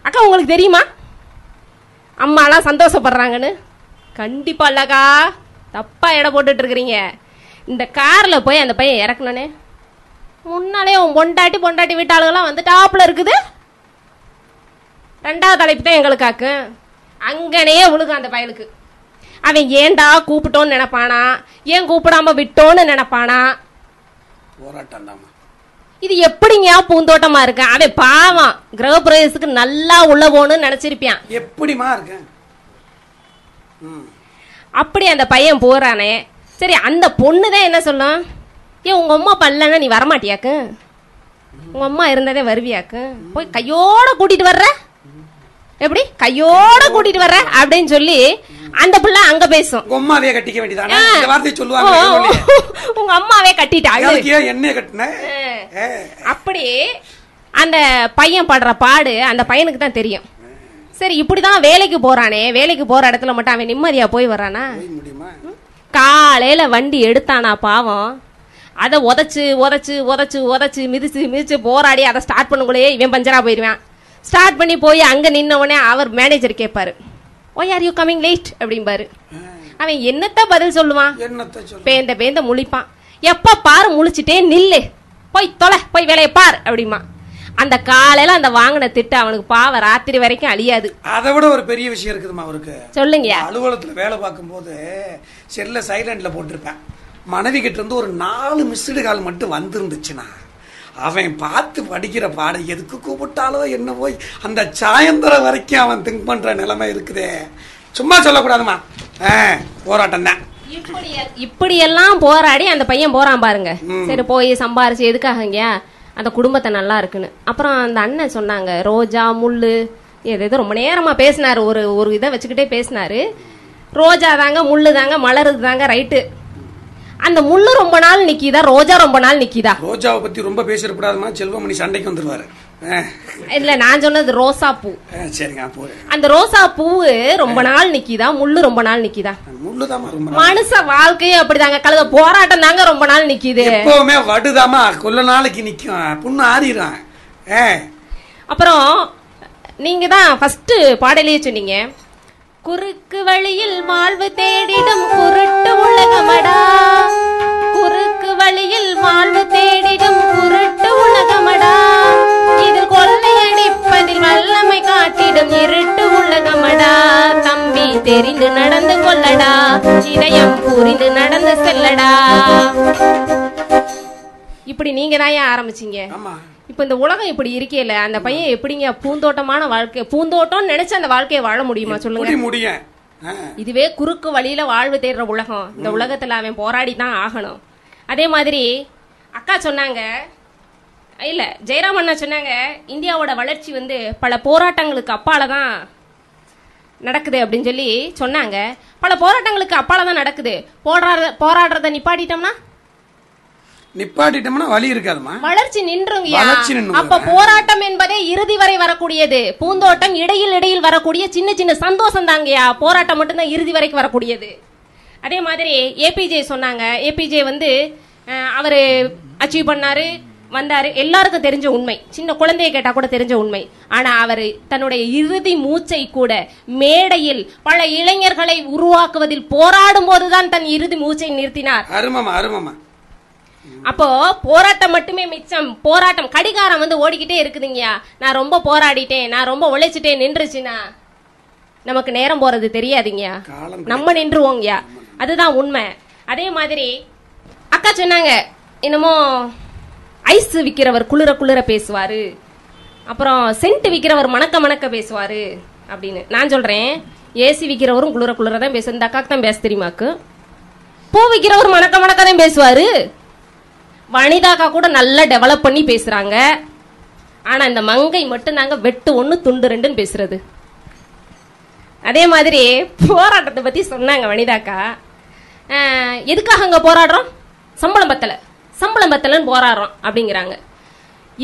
Speaker 5: அக்கா உங்களுக்கு தெரியுமா? அம்மாலாம் சந்தோஷப்படுறாங்கன்னு. கண்டிப்பா இல்லக்கா. தப்பா எடை போட்டுட்டு இருக்கிறீங்க. இந்த கார்ல போய் அந்த பையன் இறக்குனனே முன்னாலே உன் பொண்டாட்டி பொண்டாட்டி வீட்டாளுகெல்லாம் வந்து டாப்ல இருக்குது. ரெண்டாவது தலைப்பு தான் எங்களுக்காக்கு அங்கனே விழுகும் அந்த பயலுக்கு. அவன் ஏன்டா கூப்பிட்டோன்னு நினைப்பானா? ஏன் கூப்பிடாம விட்டோன்னு நினைப்பானா?
Speaker 1: போராட்டம்
Speaker 5: இது எப்படிங்க பூந்தோட்டமா இருக்கு? அவன் பாவம். கிரகப்பிரவேசத்துக்கு நல்லா உள்ள போகணும்னு நினைச்சிருப்பான்
Speaker 1: எப்படிமா இருக்கேன்? ம்.
Speaker 5: அப்படி அந்த பையன் போறானே சரி அந்த பொண்ணு தான் என்ன சொல்லும்? ஏன் உங்க அம்மா அப்பா இல்லைன்னா நீ வரமாட்டியாக்கு? உங்க அம்மா இருந்ததே வருவியாக்கு? போய் கையோட கூட்டிட்டு வர்ற? எப்படி? கையோட கூட்டிட்டு வர்ற? அப்படின்னு சொல்லி அந்த பிள்ளை அங்க பேசும்.
Speaker 1: உங்க அம்மாவே கட்டிக்க வேண்டியதானே இந்த வார்த்தையை சொல்லுவாங்க
Speaker 5: உங்க அம்மாவே கட்டிட்டாங்க
Speaker 1: எண்ணெய் கட்டின? ஏ,
Speaker 5: அப்படி அந்த பையன் படுற பாடு அந்த பையனுக்கு தான் தெரியும். சரி இப்படிதான் வேலைக்கு போறானே. வேலைக்கு போற இடத்துல மட்டும் அவன் நிம்மதியா போய் வர்றானா?
Speaker 1: முடியுமா?
Speaker 5: காலையில வண்டி எடுத்தானா பாவம். அதை உதைச்சு உதைச்சு உதைச்சு உதைச்சு மிதிச்சு மிதிச்சு போராடி அதை ஸ்டார்ட் பண்ணுக்குள்ளேயே இவன் பஞ்சரா போயிடுவான் ஸ்டார்ட் பண்ணி போய் அங்க நின்ன உடனே அவர் மேனேஜர் கேட்பாரு. Why are you coming late அப்படிம்பாரு. அவன் என்னத்த பதில் சொல்லுவான்? பேந்த பேந்த முழிப்பான். எப்ப பாரு முழிச்சிட்டே நில்லு. போய் தொலை போய் வேலையை பார். அப்படிமா அந்த காலையில அந்த வாங்கின திட்டு அவனுக்கு பாவ ராத்திரி வரைக்கும் அழியாது.
Speaker 1: அதை விட ஒரு பெரிய விஷயம் இருக்குதுமா அவருக்கு.
Speaker 5: சொல்லுங்கயா
Speaker 1: அலுவலகத்துல வேலை பார்க்கும்போது செல்ல சைலண்ட்ல போட்டிருப்பேன். மனைவி கிட்ட இருந்து ஒரு நாலு மிஸ்டு கால் மட்டும் வந்திருந்துச்சுன்னா அவன் பார்த்து படிக்கிற பாடம் எதுக்கு கூப்பிட்டாலோ என்ன போய் அந்த சாயந்தரம் வரைக்கும் அவன் திங்க் பண்ற நிலைமை இருக்குதே. சும்மா சொல்லக்கூடாதுமா போராட்டம் தான்.
Speaker 5: இப்படி இப்படி எல்லாம் போராடி அந்த பையன் போறான் பாருங்க. சரி போய் சம்பாரிச்சு எதுக்காகங்க அந்த குடும்பத்தை நல்லா இருக்குன்னு. அப்புறம் அந்த அண்ணன் சொன்னாங்க ரோஜா முள்ளு ஏதோ ரொம்ப நேரமாக பேசினார் ஒரு ஒரு இதை வச்சுக்கிட்டே பேசினார். ரோஜா தாங்க முள்ளு தாங்க மலருது தாங்க ரைட்டு. அந்த முள்ளு ரொம்ப நாள் நிக்கிதா? ரோஜா ரொம்ப நாள் நிக்கிதா?
Speaker 1: ரோஜாவை பத்தி ரொம்ப பேசிடப்படாதமா செல்வமணி சண்டைக்கு வந்துருவாரு.
Speaker 5: இல்ல நான் சொன்னது ரோசா பூ.
Speaker 1: சரிங்க
Speaker 5: அந்த ரோசா பூவு ரொம்ப நாள் நிக்கிதா? முள்ளு ரொம்ப நாள் நிக்கிதா. மனுஷ வாழ்க்கையே அப்படிதாங்க. கழுத போராட்டம் தாங்க ரொம்ப நாள் நிக்குது.
Speaker 1: எப்பவுமே வடுதாம்மா. கொல்ல நாளைக்கு நிக்கும். புண்ணு ஆறிடும்
Speaker 5: அப்புறம் நீங்க தான் ஃபர்ஸ்ட் பாடலையே சொன்னீங்க. குறுக்கு வழியில் வாழ்வு தேடிடும் குருட்டு உலகமடா. குறுக்கு வழியில் வாழ்வு தேடிடும் குருட்டு உலகமடா. இதில் கொள்ளையடிப்பதில் வல்லமை காட்டிடும் இருட்டு உலகமடா. தம்பி தெரிந்து நடந்து கொள்ளடா. இதயம் புரிந்து நடந்து செல்லடா. இப்படி நீங்க தான் ஏன் ஆரம்பிச்சீங்க?
Speaker 1: ஆமா.
Speaker 5: இப்ப இந்த உலகம் இப்படி இருக்கேல அந்த பையன் எப்படிங்க பூந்தோட்டமான வாழ்க்கை பூந்தோட்டம் நினைச்சு அந்த வாழ்க்கையை வாழ முடியுமா சொல்லுங்க.
Speaker 1: முடி முடியும்
Speaker 5: இதுவே குறுக்கு வழியில வாழ்வு தேடுற உலகம். இந்த உலகத்துல அவன் போராடி தான் ஆகணும். அதே மாதிரி அக்கா சொன்னாங்க இல்ல ஜெயராம் அண்ணா சொன்னாங்க இந்தியாவோட வளர்ச்சி வந்து பல போராட்டங்களுக்கு அப்பால தான் நடக்குது அப்படின்னு சொல்லி சொன்னாங்க. பல போராட்டங்களுக்கு அப்பால தான் நடக்குது. போராடுற போராடுறத நிப்பாட்டிட்டோம்னா?
Speaker 1: நிப்பாட்டிட்டோம்னா வழி இருக்காதுமா
Speaker 5: வளர்ச்சி நின்றுங்கய்யா.
Speaker 1: வளர்ச்சி நின்றும்.
Speaker 5: அப்ப போராட்டம் என்பதே இறுதி வரை வரக்கூடியது. பூந்தோட்டம் இடையில் இடையில் வரக்கூடிய சின்ன சின்ன சந்தோஷம் தாங்கய்யா போராட்டம் மட்டும்தான் இறுதி வரைக்கும் வரக்கூடியது. அதே மாதிரி ஏபிஜே சொன்னாங்க. ஏபிஜே வந்து அவரு அச்சீவ் பண்ணாரு வந்தாரு. எல்லாருக்கும் தெரிஞ்ச உண்மை. சின்ன குழந்தைய கேட்டா கூட தெரிஞ்ச உண்மை. ஆனா அவர் தன்னுடைய இறுதி மூச்சை கூட மேடையில் பல இளைஞர்களை உருவாக்குவதில் போராடும் போதுதான் தன் இறுதி மூச்சை நிறுத்தினார்.
Speaker 1: அருமமா அருமமா
Speaker 5: அப்போ போராட்டம் மட்டுமே மிச்சம். போராட்டம் கடிகாரம் வந்து ஓடிக்கிட்டே இருக்குதுங்கய்யா. நான் ரொம்ப போராடிட்டேன் நான் ரொம்ப உழைச்சிட்டேன் நின்றுச்சுன்னா நமக்கு நேரம் போறது தெரியாதுங்கய்யா. நம்ம நின்றுவோங்கய்யா. அதுதான் உண்மை. அதே மாதிரி அக்கா சொன்னாங்க என்னமோ ஐஸ் விக்கிறவர் குளிர குளிர பேசுவாரு அப்புறம் சென்ட் விக்கிறவர் மணக்க மணக்க பேசுவாரு அப்படின்னு. நான் சொல்றேன் ஏசி விக்கிறவரும் குளிர குளிர தான் பேசு இந்த அக்காக்கு தான் பேச தெரியுமாக்கு பூ விக்கிறவர் மணக்க மணக்க தான் பேசுவாரு. வனிதாக்கா கூட நல்லா டெவலப் பண்ணி பேசுறாங்க. ஆனா இந்த மங்கை மட்டும் நாங்க வெட்டு ஒண்ணு துண்டு ரெண்டுன்னு பேசுறது. அதே மாதிரி போராட்டத்தை பத்தி சொன்னாங்க வனிதாக்கா. எதுக்காக அங்க போராடுறோம்? சம்பளம் பத்தல. சம்பளம் பத்தலன்னு போராடுறோம் அப்படிங்கிறாங்க.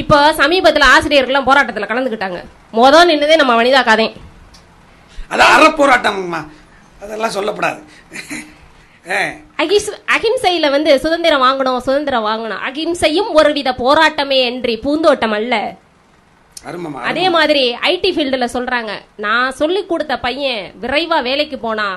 Speaker 5: இப்போ சமீபத்தில் ஆசிரியர்கள்லாம் போராட்டத்தில் கலந்துக்கிட்டாங்க. மொதல் நின்னதே நம்ம வனிதாக்காதே தான்.
Speaker 1: அது அறப்போராட்டம்மா. அதெல்லாம் சொல்லப்படாது.
Speaker 5: அகிம்சையில வந்து சுதந்திரம் வாங்கணும் சுதந்திரம் வாங்கணும். அகிம்சையும் ஒருவித போராட்டமே என்று பூந்தோட்டம் அல்ல. அதே மாதிரி ஐடி ஃபீல்டுல சொல்றாங்க. நான் சொல்லி கொடுத்த பையன் விரைவா வேலைக்கு போனா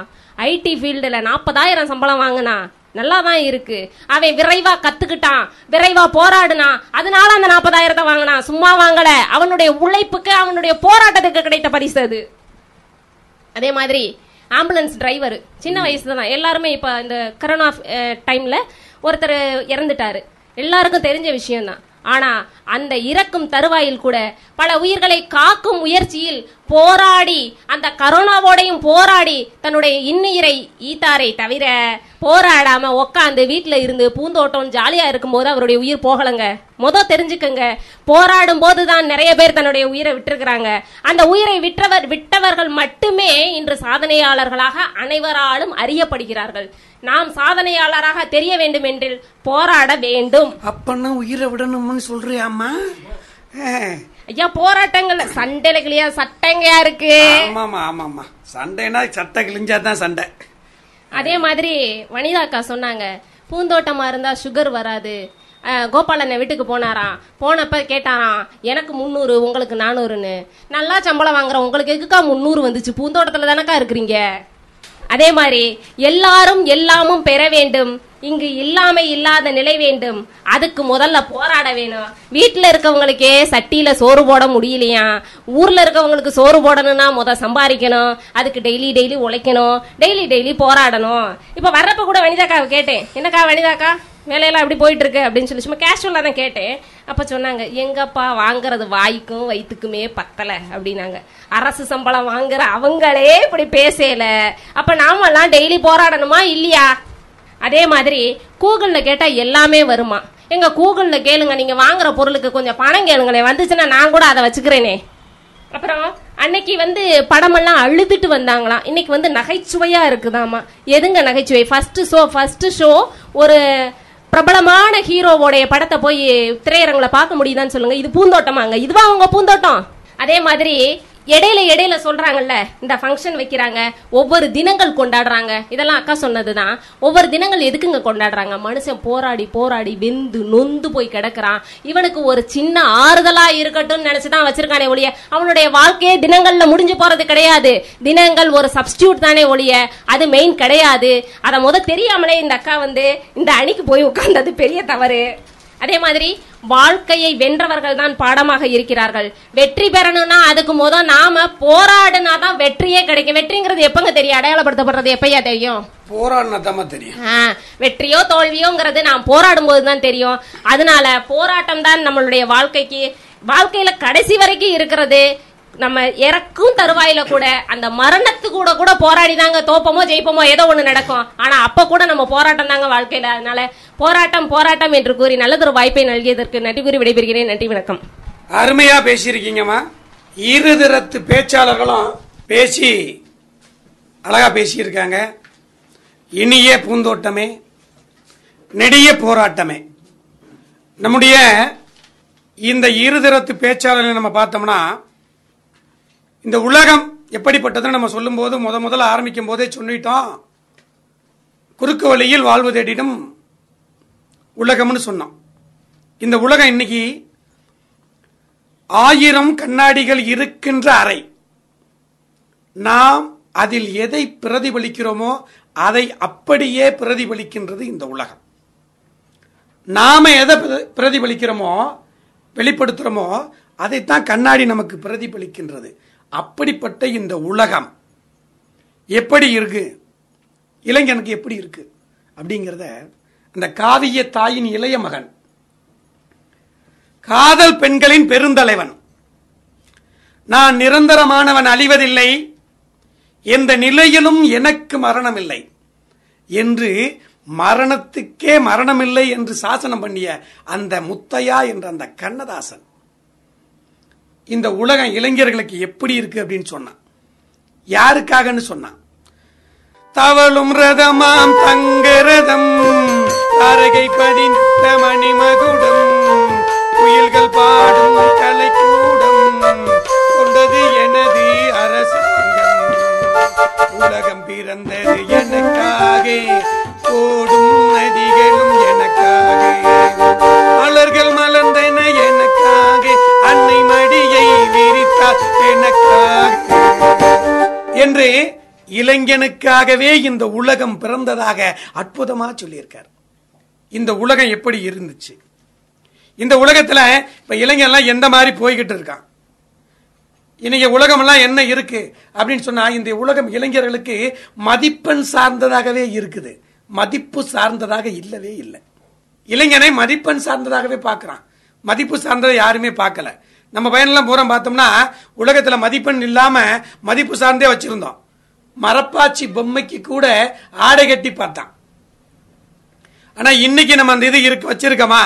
Speaker 5: ஐடி ஃபீல்டுல நாற்பதாயிரம் சம்பளம் வாங்கினா நல்லா தான் இருக்கு. அவன் விரைவா கத்துக்கிட்டான் விரைவா போராடுனான் அதனால அந்த நாற்பதாயிரத்தை வாங்கினான் சும்மா வாங்கல. அவனுடைய உழைப்புக்கு அவனுடைய போராட்டத்துக்கு கிடைத்த பரிசு அது. அதே மாதிரி ஆம்புலன்ஸ் டிரைவர். சின்ன வயசு தான் எல்லாருமே இப்ப இந்த கரோனா டைம்ல ஒருத்தர் இறந்துட்டாரு. எல்லாருக்கும் தெரிஞ்ச விஷயம் தான் ஆனா அந்த இறக்கும் தருவாயில் கூட பல உயிர்களை காக்கும் முயற்சியில் போராடி அந்த கரோனாவோடையும் போராடி தன்னுடைய இன்னுயிரை ஈத்தாரை தவிர போராடாம உக்காந்து வீட்டுல இருந்து பூந்தோட்டம் ஜாலியா இருக்கும்போது அவருடைய உயிர் போகலங்க. மொத தெரிஞ்சுக்கங்க. போராடும் போதுதான் நிறைய பேர் தன்னுடைய உயிரை விட்டுருக்கிறாங்க. அந்த உயிரை விற்றவர் விட்டவர்கள் மட்டுமே இன்று சாதனையாளர்களாக அனைவராலும் அறியப்படுகிறார்கள். நாம் சாதனையாளராக தெரிய வேண்டும் என்றில் போராட வேண்டும்.
Speaker 1: அப்பன்னா உயிரை விடணும்னு சொல்றியாமா
Speaker 5: ஐயா போராட்டங்கள்ல சண்டையில கிளியா சட்டங்கயா இருக்கு.
Speaker 1: ஆமாமா ஆமாமா சண்டைனா சட்டை கிழிஞ்சாதான் சண்டை.
Speaker 5: அதே மாதிரி வனிதாக்கா சொன்னாங்க பூந்தோட்டமா இருந்தா சுகர் வராது. அஹ், கோபாலண்ணன் வீட்டுக்கு போனாராம். போனப்ப கேட்டாராம் எனக்கு முந்நூறு உங்களுக்கு நானூறுன்னு. நல்லா சம்பளம் வாங்குற உங்களுக்கு எதுக்கா முந்நூறு வந்துச்சு? பூந்தோட்டத்துல தானக்கா இருக்கிறீங்க? அதே மாதிரி எல்லாரும் எல்லாமும் பெற வேண்டும். இங்கு இல்லாமை இல்லாத நிலை வேண்டும். அதுக்கு முதல்ல போராட வேணும். வீட்டில் இருக்கவங்களுக்கே சட்டியில் சோறு போட முடியலையா? ஊரில் இருக்கவங்களுக்கு சோறு போடணும்னா முத சம்பாதிக்கணும். அதுக்கு டெய்லி டெய்லி உழைக்கணும். டெய்லி டெய்லி போராடணும். இப்போ வர்றப்ப கூட வனிதாக்காவை கேட்டேன். என்னக்கா வனிதாக்கா? வேலையெல்லாம் அப்படி போயிட்டு இருக்கு அப்படின்னு சொல்லி சும்மா கேஷுவலாக தான் கேட்டேன். அப்போ சொன்னாங்க எங்கப்பா வாங்குறது வாய்க்கும் வயிற்றுக்குமே பத்தலை அப்படின்னாங்க. அரசு சம்பளம் வாங்குற அவங்களே இப்படி பேசல. அப்போ நாமெல்லாம் டெய்லி போராடணுமா இல்லையா? அதே மாதிரி கூகுளில் கேட்டால் எல்லாமே வருமா? எங்க கூகுளில் கேளுங்க நீங்கள் வாங்குற பொருளுக்கு கொஞ்சம் பணம் கேளுங்களேன் வந்துச்சுன்னா நான் கூட அதை வச்சுக்கிறேனே. அப்புறம் அன்னைக்கு வந்து படமெல்லாம் அழுதுட்டு வந்தாங்களாம். இன்னைக்கு வந்து நகைச்சுவையாக இருக்குதாமா எதுங்க நகைச்சுவை? ஃபர்ஸ்ட் ஷோ ஃபர்ஸ்ட் ஷோ ஒரு பிரபலமான ஹீரோவோடைய படத்தை போய் திரையரங்கில் பார்க்க முடியுதான்னு சொல்லுங்க. இது பூந்தோட்டமாங்க. இதுவா உங்க பூந்தோட்டம்? அதே மாதிரி இடையில இடையில சொல்றாங்கல்ல இந்த ஃபங்க்ஷன் வைக்கிறாங்க ஒவ்வொரு தினங்கள் கொண்டாடுறாங்க. இதெல்லாம் அக்கா சொன்னதுதான். ஒவ்வொரு தினங்கள் எதுக்குங்க கொண்டாடுறாங்க? மனுஷன் போராடி போராடி வெந்து நொந்து போய் கிடக்குறான். இவனுக்கு ஒரு சின்ன ஆறுதலா இருக்கட்டும்னு நினைச்சுதான் வச்சிருக்கானே ஒழிய அவனுடைய வாழ்க்கையே தினங்கள்ல முடிஞ்சு போறது கிடையாது. தினங்கள் ஒரு சப்ஸ்டியூட் தானே ஒழிய அது மெயின் கிடையாது. அதை முத தெரியாமலே இந்த அக்கா வந்து இந்த அணிக்கு போய் உட்கார்ந்தது பெரிய தவறு. அதே மாதிரி வாழ்க்கையை வென்றவர்கள் தான் பாடமாக இருக்கிறார்கள். வெற்றி பெறணும்னா அதுக்கு முத நாம போராடினா தான் வெற்றியே கிடைக்கும். வெற்றிங்கிறது எப்பங்க தெரியும்? அடையாளப்படுத்தப்படுறது எப்பயா தெரியும்? வெற்றியோ தோல்வியோங்கிறது நாம் போராடும் போது தான் தெரியும். அதனால போராட்டம் தான் நம்மளுடைய வாழ்க்கைக்கு வாழ்க்கையில கடைசி வரைக்கும் இருக்கிறது. நம்ம இறக்கும் தருவாயில கூட அந்த மரணத்து கூட கூட போராடி தாங்க தோப்பமோ ஜெயிப்போமோ ஏதோ ஒண்ணு நடக்கும். ஆனா அப்ப கூட நம்ம போராட்டம் தாங்க வாழ்க்கையில. அதனால போராட்டம் போராட்டம் என்று கூறி நல்லதொரு வாய்ப்பை நல்கியதற்கு நன்றி கூறி விடைபெறுகிறேன். நன்றி வணக்கம்.
Speaker 1: அருமையா பேசியிருக்கீங்கம்மா. இருதரத்து பேச்சாளர்களும் பேசி அழகா பேசியிருக்காங்க. இனிய பூந்தோட்டமே நெடிய போராட்டமே. நம்முடைய இந்த இருதரத்து பேச்சாளர்களை நம்ம பார்த்தோம்னா இந்த உலகம் எப்படிப்பட்டதுன்னு நம்ம சொல்லும்போது முத முதல்ல ஆரம்பிக்கும் போதே சொல்லிட்டோம். குறுக்கு வழியில் வாழ்வு தேடிடும் உலகம்னு சொன்னோம். இந்த உலகம் இன்னைக்கு ஆயிரம் கண்ணாடிகள் இருக்கின்ற அறை. நாம் அதில் எதை பிரதிபலிக்கிறோமோ அதை அப்படியே பிரதிபலிக்கின்றது இந்த உலகம். நாம எதை பிரதிபலிக்கிறோமோ வெளிப்படுத்துறோமோ அதைத்தான் கண்ணாடி நமக்கு பிரதிபலிக்கின்றது. அப்படிப்பட்ட இந்த உலகம் எப்படி இருக்கு? இளைஞனுக்கு எப்படி இருக்கு? அப்படிங்கிறத அந்த காதிய தாயின் இளைய மகன் காதல் பெண்களின் பெருந்தலைவன் நான் நிரந்தரமானவன் அழிவதில்லை எந்த நிலையிலும் எனக்கு மரணமில்லை என்று மரணத்துக்கே மரணமில்லை என்று சாசனம் பண்ணிய அந்த முத்தையா என்ற அந்த கண்ணதாசன் இந்த உலகம் இளைஞர்களுக்கு எப்படி இருக்கு அப்படின்னு சொன்னான். யாருக்காகன்னு சொன்னான். தவளும் ரதமாம் தங்க ரதம் தாரகை படித்த மணிமகுடம் குயில்கள் பாடும் கலைக்கூடம் கொண்டது எனது அரசாங்கம். உலகம் பிறந்தது எனக்காக ஓடும் நதிகளும் எனக்காக என்று இளைஞனுக்காகவே இந்த உலகம் பிறந்ததாக அற்புதமா சொல்லியிருக்கார். இந்த உலகம் எப்படி இருந்துச்சு? இந்த உலகத்துல இப்ப இளைஞர்லாம் எந்த மாதிரி போய்கிட்டு இருக்கான்? இன்னைக்கு உலகமெல்லாம் என்ன இருக்கு? அப்படின்னு சொன்னா இந்த உலகம் இளைஞர்களுக்கு மதிப்பெண் சார்ந்ததாகவே இருக்குது. மதிப்பு சார்ந்ததாக இல்லவே இல்லை. இளைஞனை மதிப்பெண் சார்ந்ததாகவே பார்க்குறான். மதிப்பு சார்ந்ததை யாருமே பார்க்கல. நம்ம பயனெல்லாம் பூரா பார்த்தோம்னா உலகத்தில் மதிப்பெண் இல்லாமல் மதிப்பு சார்ந்தே வச்சுருந்தோம். மரப்பாச்சி பொம்மைக்கு கூட ஆடை கட்டி பார்த்தான். ஆனால் இன்னைக்கு நம்ம அந்த இது இருக்கு வச்சிருக்கோமா?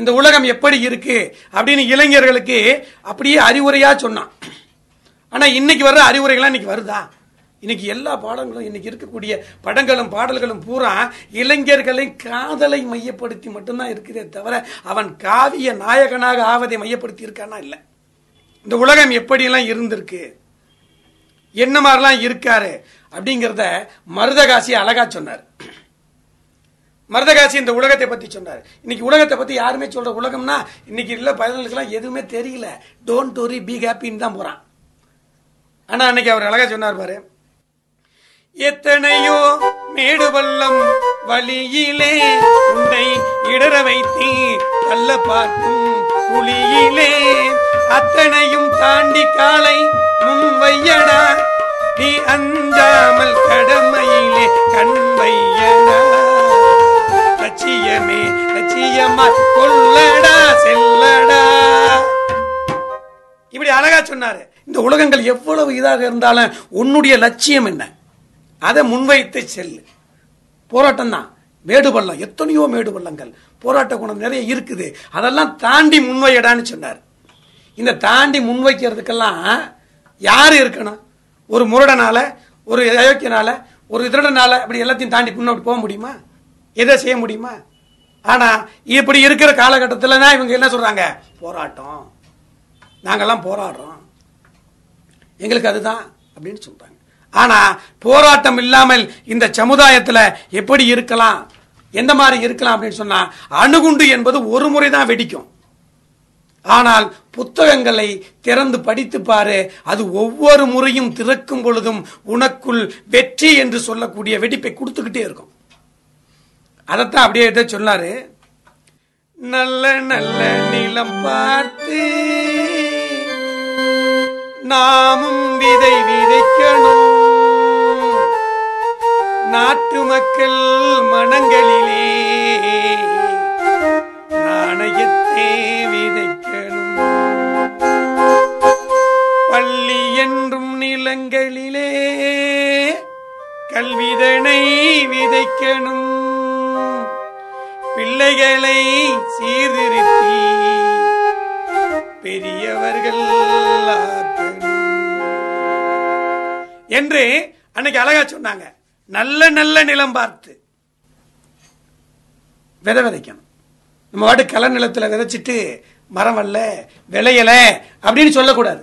Speaker 1: இந்த உலகம் எப்படி இருக்கு அப்படின்னு இளைஞர்களுக்கு அப்படியே அறிவுரையாக சொன்னான். ஆனால் இன்னைக்கு வர்ற அறிவுரைகள்லாம் இன்னைக்கு வருதா? இன்னைக்கு எல்லா பாடங்களும் இன்னைக்கு இருக்கக்கூடிய படங்களும் பாடல்களும் பூரா இளைஞர்களை காதலை மையப்படுத்தி மட்டும்தான் இருக்குதே தவிர அவன் காவிய நாயகனாக ஆவதை மையப்படுத்தி இருக்கானா? இல்லை. இந்த உலகம் எப்படியெல்லாம் இருந்திருக்கு? என்ன மாதிரிலாம் இருக்காரு? அப்படிங்கிறத மருதகாசி அழகா சொன்னார். மருதகாசி இந்த உலகத்தை பத்தி சொன்னார். இன்னைக்கு உலகத்தை பத்தி யாருமே சொல்ற உலகம்னா இன்னைக்கு இல்ல பயனுகளுக்கெல்லாம் எதுவுமே தெரியல. டோன்ட் worry பி ஹாப்பின்னு தான் போறான். ஆனா அன்னைக்கு அவர் அழகா சொன்னார் பாரு எத்தனையோ மேடுவல்லம் வழியிலே உன்னை இடர வைத்து தள்ள பார்க்கும் புலியிலே. அத்தனையும் தாண்டி காலை முன்வையடா நீ அஞ்சாமல் கடமையிலே கண் லட்சியமே லட்சியமா கொல்லடா செல்லடா. இப்படி அழகா சொன்னாரு. இந்த உலகங்கள் எவ்வளவு இதாக இருந்தாலும் உன்னுடைய லட்சியம் என்ன? அதை முன்வைத்து செல்லு போராட்டம் தான் மேடு பள்ளம் எத்தனையோ மேடு பள்ளங்கள் போராட்ட குணம் நிறைய இருக்குது. அதெல்லாம் தாண்டி முன்வையடான்னு சொன்னார். இந்த தாண்டி முன்வைக்கிறதுக்கெல்லாம் யார் இருக்கணும்? ஒரு முரடனால ஒரு அயோக்கியனால ஒரு திருடனால அப்படி எல்லாத்தையும் தாண்டி முன்னோட்டு போக முடியுமா? எதை செய்ய முடியுமா? ஆனால் இப்படி இருக்கிற காலகட்டத்தில் தான் இவங்க என்ன சொல்கிறாங்க போராட்டம். நாங்கள்லாம் போராடுறோம். எங்களுக்கு அதுதான் அப்படின்னு சொல்கிறாங்க ஆனா போராட்டம் இல்லாமல் இந்த சமுதாயத்துல எப்படி இருக்கலாம்? எந்த மாதிரி இருக்கலாம் அப்படின்னு சொன்னா அணுகுண்டு என்பது ஒரு முறை தான் வெடிக்கும். ஆனால் புத்தகங்களை திறந்து படித்து பாரு அது ஒவ்வொரு முறையும் திறக்கும் பொழுதும் உனக்குள் வெற்றி என்று சொல்லக்கூடிய வெடிப்பை கொடுத்துக்கிட்டே இருக்கும். அதைத்தான் அப்படியே இதை சொன்னாரு. நல்ல நல்ல நிலம் பார்த்து நாமும் விதை விதைக்கணும். நாட்டு மக்கள் மனங்களிலே நாணயத்தே விதைக்கணும். பள்ளி என்றும் நிலங்களிலே கல்விதனை விதைக்கணும். பிள்ளைகளை சீர்திருத்தி பெரியவர்கள் என்று அன்னைக்கு அழகா சொன்னாங்க. நல்ல நல்ல நிலம் பார்த்து விதை விதைக்கணும். நம்ம வாட்டு கல நிலத்தில் விதைச்சிட்டு மரம் வரல விளையலை அப்படின்னு சொல்லக்கூடாது.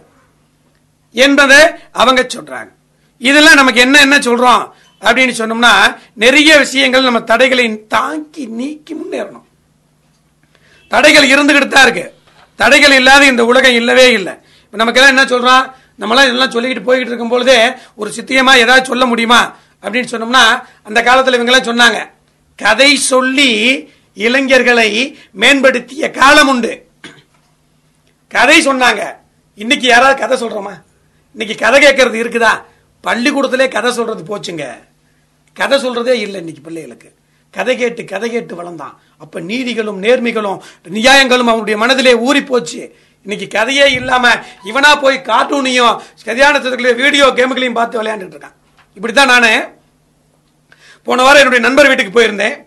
Speaker 1: என்பதை அவங்க சொல்றாங்க. இதெல்லாம் நமக்கு என்ன என்ன சொல்றோம் அப்படின்னு சொன்னோம்னா நிறைய விஷயங்கள் நம்ம தடைகளை தாங்கி நீக்கி முன்னேறணும். தடைகள் இருந்துகிட்டு தான் இருக்கு. தடைகள் இல்லாத இந்த உலகம் இல்லவே இல்லை. இப்போ நமக்கெல்லாம் என்ன சொல்றோம்? நம்மளாம் இதெல்லாம் சொல்லிக்கிட்டு போய்கிட்டு இருக்கும் பொழுதே ஒரு சித்தியமா ஏதாவது சொல்ல முடியுமா? அப்படின்னு சொன்னோம்னா அந்த காலத்தில் இவங்கெல்லாம் சொன்னாங்க. கதை சொல்லி இளைஞர்களை மேம்படுத்திய காலம் உண்டு. கதை சொன்னாங்க. இன்னைக்கு யாராவது கதை சொல்றோமா? இன்னைக்கு கதை கேட்கறது இருக்குதா? பள்ளிக்கூடத்திலே கதை சொல்றது போச்சுங்க. கதை சொல்றதே இல்லை இன்னைக்கு பிள்ளைகளுக்கு. கதை கேட்டு கதை கேட்டு வளர்ந்தான். அப்ப நீதிகளும் நேர்மைகளும் நியாயங்களும் அவனுடைய மனதிலே ஊறி போச்சு. இன்னைக்கு கதையே இல்லாம இவனா போய் கார்ட்டூனையும் கல்யாணத்துக்குள்ளே வீடியோ கேமுகளையும் பார்த்து விளையாண்டுட்டு இருக்கான். இப்படித்தான் நான் போன வாரம் என்னுடைய நண்பர் வீட்டுக்கு போயிருந்தேன்.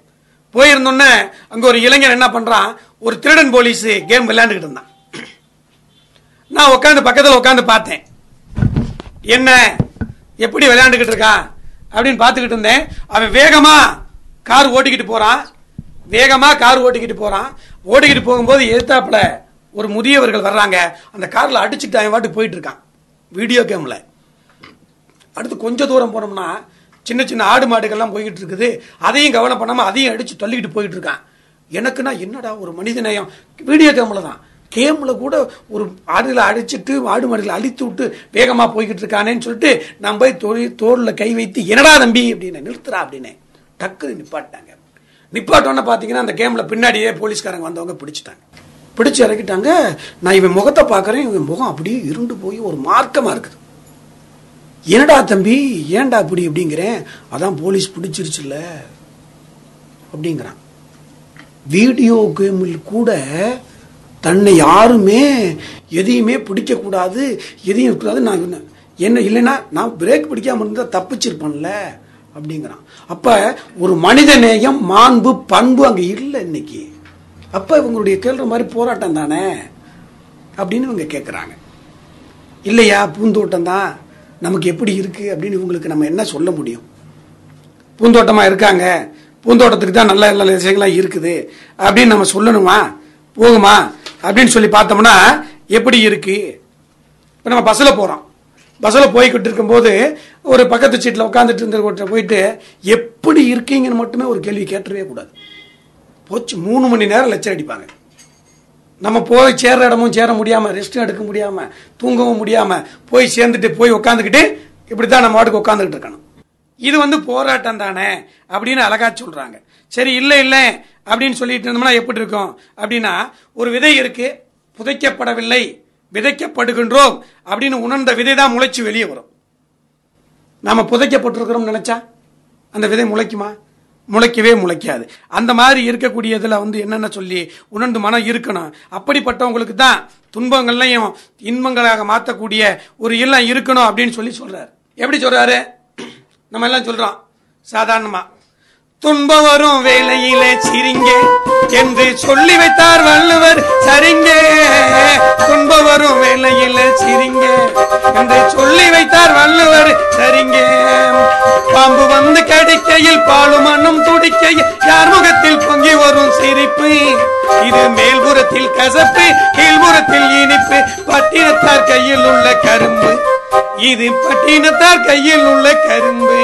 Speaker 1: போயிருந்தோன்னே அங்க ஒரு இளைஞன் என்ன பண்றான்? ஒரு திருடன் போலீஸ் கேம் விளையாண்டுக்கிட்டு இருந்தான். நான் உட்காந்து பக்கத்தில் உட்காந்து பார்த்தேன். என்ன? எப்படி விளையாண்டுக்கிட்டு இருக்கான் அப்படின்னு பார்த்துக்கிட்டு இருந்தேன். அவன் வேகமா கார் ஓட்டிக்கிட்டு போறான். வேகமா கார் ஓட்டிக்கிட்டு போறான். ஓட்டிக்கிட்டு போகும்போது எதிர்த்தாப்புல ஒரு முதியவர்கள் வர்றாங்க. அந்த காரில் அடிச்சுட்டு அவன் வாட்டு போயிட்டு இருக்கான். வீடியோ கேமில். அடுத்து கொஞ்சம் தூரம் போனோம்னா சின்ன சின்ன ஆடு மாடுகள்லாம் போய்கிட்டு இருக்குது. அதையும் கவனம் பண்ணாமல் அதையும் அடித்து தள்ளிக்கிட்டு போயிட்டு இருக்கான். எனக்குன்னா என்னடா ஒரு மனித நேயம்? வீடியோ கேமில் தான். கேமில் கூட ஒரு ஆடுகளை அடிச்சிட்டு ஆடு மாடுகளை அழித்து விட்டு வேகமாக போய்கிட்டு இருக்கானேன்னு சொல்லிட்டு நான் போய் தோழி தோளில் கை வைத்து என்னடா தம்பி அப்படின்னு நிறுத்துறா அப்படின்னு டக்குன்னு நிப்பாட்டாங்க நிப்பாட்டோன்னு பார்த்தீங்கன்னா அந்த கேமில் பின்னாடியே போலீஸ்காரங்க வந்தவங்க பிடிச்சிட்டாங்க. பிடிச்சி இறக்கிட்டாங்க. நான் இவன் முகத்தை பார்க்குறேன். இவன் முகம் அப்படியே இருண்டு போய் ஒரு மார்க்கமாக இருக்குது. என்னடா தம்பி ஏன்டா இப்படி அப்படிங்கிறேன்? அதான் போலீஸ் பிடிச்சிருச்சுல்ல அப்படிங்கிறான். வீடியோ கேமில் கூட தன்னை யாருமே எதையுமே பிடிக்கக்கூடாது எதையும் இருக்கக்கூடாது நான் என்ன- என்ன இல்லைன்னா நான் பிரேக் பிடிக்காமல் இருந்தால் தப்பிச்சிருப்பேன்ல அப்படிங்கிறான். அப்போ ஒரு மனித நேயம் மாண்பு பண்பு அங்கே இல்லை இன்னைக்கு. அப்போ இவங்களுடைய கேள்ற மாதிரி போராட்டம் தானே அப்படின்னு இவங்க கேட்குறாங்க இல்லையா பூந்தோட்டம் தான். நமக்கு எப்படி இருக்குது அப்படின்னு இவங்களுக்கு நம்ம என்ன சொல்ல முடியும்? பூந்தோட்டமாக இருக்காங்க. பூந்தோட்டத்துக்கு தான் நல்ல நல்ல விஷயங்கள்லாம் இருக்குது. அப்படின்னு நம்ம சொல்லணுமா? போகுமா? அப்படின்னு சொல்லி பார்த்தோம்னா எப்படி இருக்குது இப்போ நம்ம பஸ்ஸில் போகிறோம் பஸ்ஸில் போய்கிட்டு இருக்கும்போது ஒரு பக்கத்து சீட்டில் உட்காந்துட்டு இருந்த போயிட்டு எப்படி இருக்கீங்கன்னு மட்டுமே ஒரு கேள்வி கேட்டுறவே கூடாது. போச்சு மூணு மணி நேரம் லெச்சர் அடிப்பாங்க. நம்ம போய் சேர்ற இடமும் சேர முடியாமல் ரெஸ்ட்டும் எடுக்க முடியாமல் தூங்கவும் முடியாமல் போய் சேர்ந்துட்டு போய் உட்காந்துக்கிட்டு இப்படித்தான் நம்ம வாட்டுக்கு உட்காந்துக்கிட்டு இருக்கணும். இது வந்து போராட்டம் தானே அப்படின்னு அழகா சொல்கிறாங்க சரி இல்லை இல்லை அப்படின்னு சொல்லிட்டு இருந்தோம்னா எப்படி இருக்கும்? அப்படின்னா ஒரு விதை இருக்கு புதைக்கப்படவில்லை விதைக்கப்படுகின்றோம் அப்படின்னு உணர்ந்த விதை தான் முளைச்சி வெளியே வரும். நாம புதைக்கப்பட்டிருக்கிறோம் நினைச்சா அந்த விதை முளைக்குமா? முளைக்கவே முளைக்காது. அந்த மாதிரி இருக்கக்கூடியதில் வந்து என்னென்ன சொல்லி உணர்ந்து மனம் இருக்கணும்? அப்படிப்பட்டவங்களுக்கு தான் துன்பங்கள்லையும் இன்பங்களாக மாற்றக்கூடிய ஒரு இல்லம் இருக்கணும் அப்படின்னு சொல்லி சொல்கிறார் எப்படி சொல்கிறாரு நம்ம எல்லாம் சொல்கிறோம் சாதாரணமாக துன்ப வரும் வேலையிலே சிரிங்க என்று சொல்லி வைத்தார் வள்ளுவர். சரிங்க. துன்ப வரும் வேலையிலே சிரிங்க என்று சொல்லி வைத்தார் வள்ளுவர். சரிங்க. பாம்பு வந்து கடிக்கையில் பாலும் மண்ணும் துடிக்கையில் யார் முகத்தில் பொங்கி வரும் சிரிப்பு? இது மேல்புறத்தில் கசப்பு கீழ்புறத்தில் இனிப்பு பட்டினத்தார் கையில் உள்ள கரும்பு. இது பட்டினத்தார் கையில் உள்ள கரும்பு.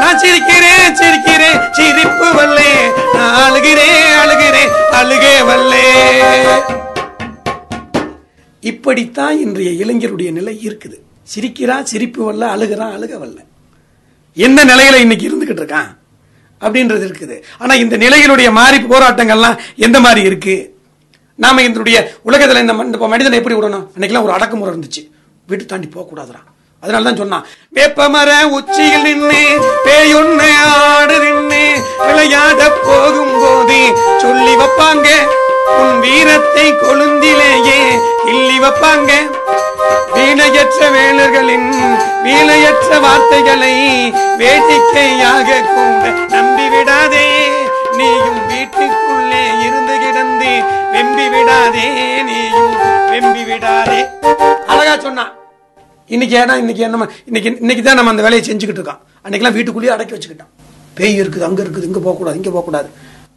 Speaker 1: நான் சிரிக்கிறேன் சிரிக்கிறேன் சிரிப்பு வல்லே. நான் அழுகிறேன் அழுகிறேன் அழுகே வல்லே. இப்படித்தான் இன்றைய இளைஞருடைய நிலை இருக்குது. சிரிக்கிறான் சிரிப்பு வல்ல அழுகிறான் அழுக வல்ல. எந்த நிலையில இன்னைக்கு இருந்துகிட்டு இருக்கான்? அப்படின்றது இருக்குது. ஆனா இந்த நிலைகளுடைய மாறி போராட்டங்கள்லாம் எந்த மாதிரி இருக்கு? நாம இதனுடைய உலகத்துல இந்த இந்த மனிதனை எப்படி விடணும்? அன்னைக்கெல்லாம் ஒரு அடக்குமுறை இருந்துச்சு. வீட்டு தாண்டி போக அதனால தான் சொன்னான் வேப்பமர உச்சியில் நின்று பேயொன்னு ஆடு நின்று விளையாட போகும்போது சொல்லி வைப்பாங்க உன் வீரத்தை கொழுந்திலேயே கிள்ளி வைப்பாங்க. வீணையற்ற வேலர்களின் வீணையற்ற வார்த்தைகளை வேடிக்கையாக கூட நம்பி விடாதே. நீயும் வீட்டுக்குள்ளே இருந்து கிடந்து வெம்பி விடாதே. நீயும் வெம்பி விடாதே. அழகா சொன்னான் இன்னைக்கு ஏன்னா இன்னைக்கு என்ன இன்னைக்கு இன்னைக்கு தான் நம்ம அந்த வேலையை செஞ்சுக்கிட்டு இருக்கோம். அன்னைக்கெல்லாம் வீட்டுக்குள்ளேயே அடக்கி வச்சுக்கிட்டோம். பேய் இருக்குது அங்க இருக்குது இங்க போகக்கூடாது இங்க போகக்கூடாது.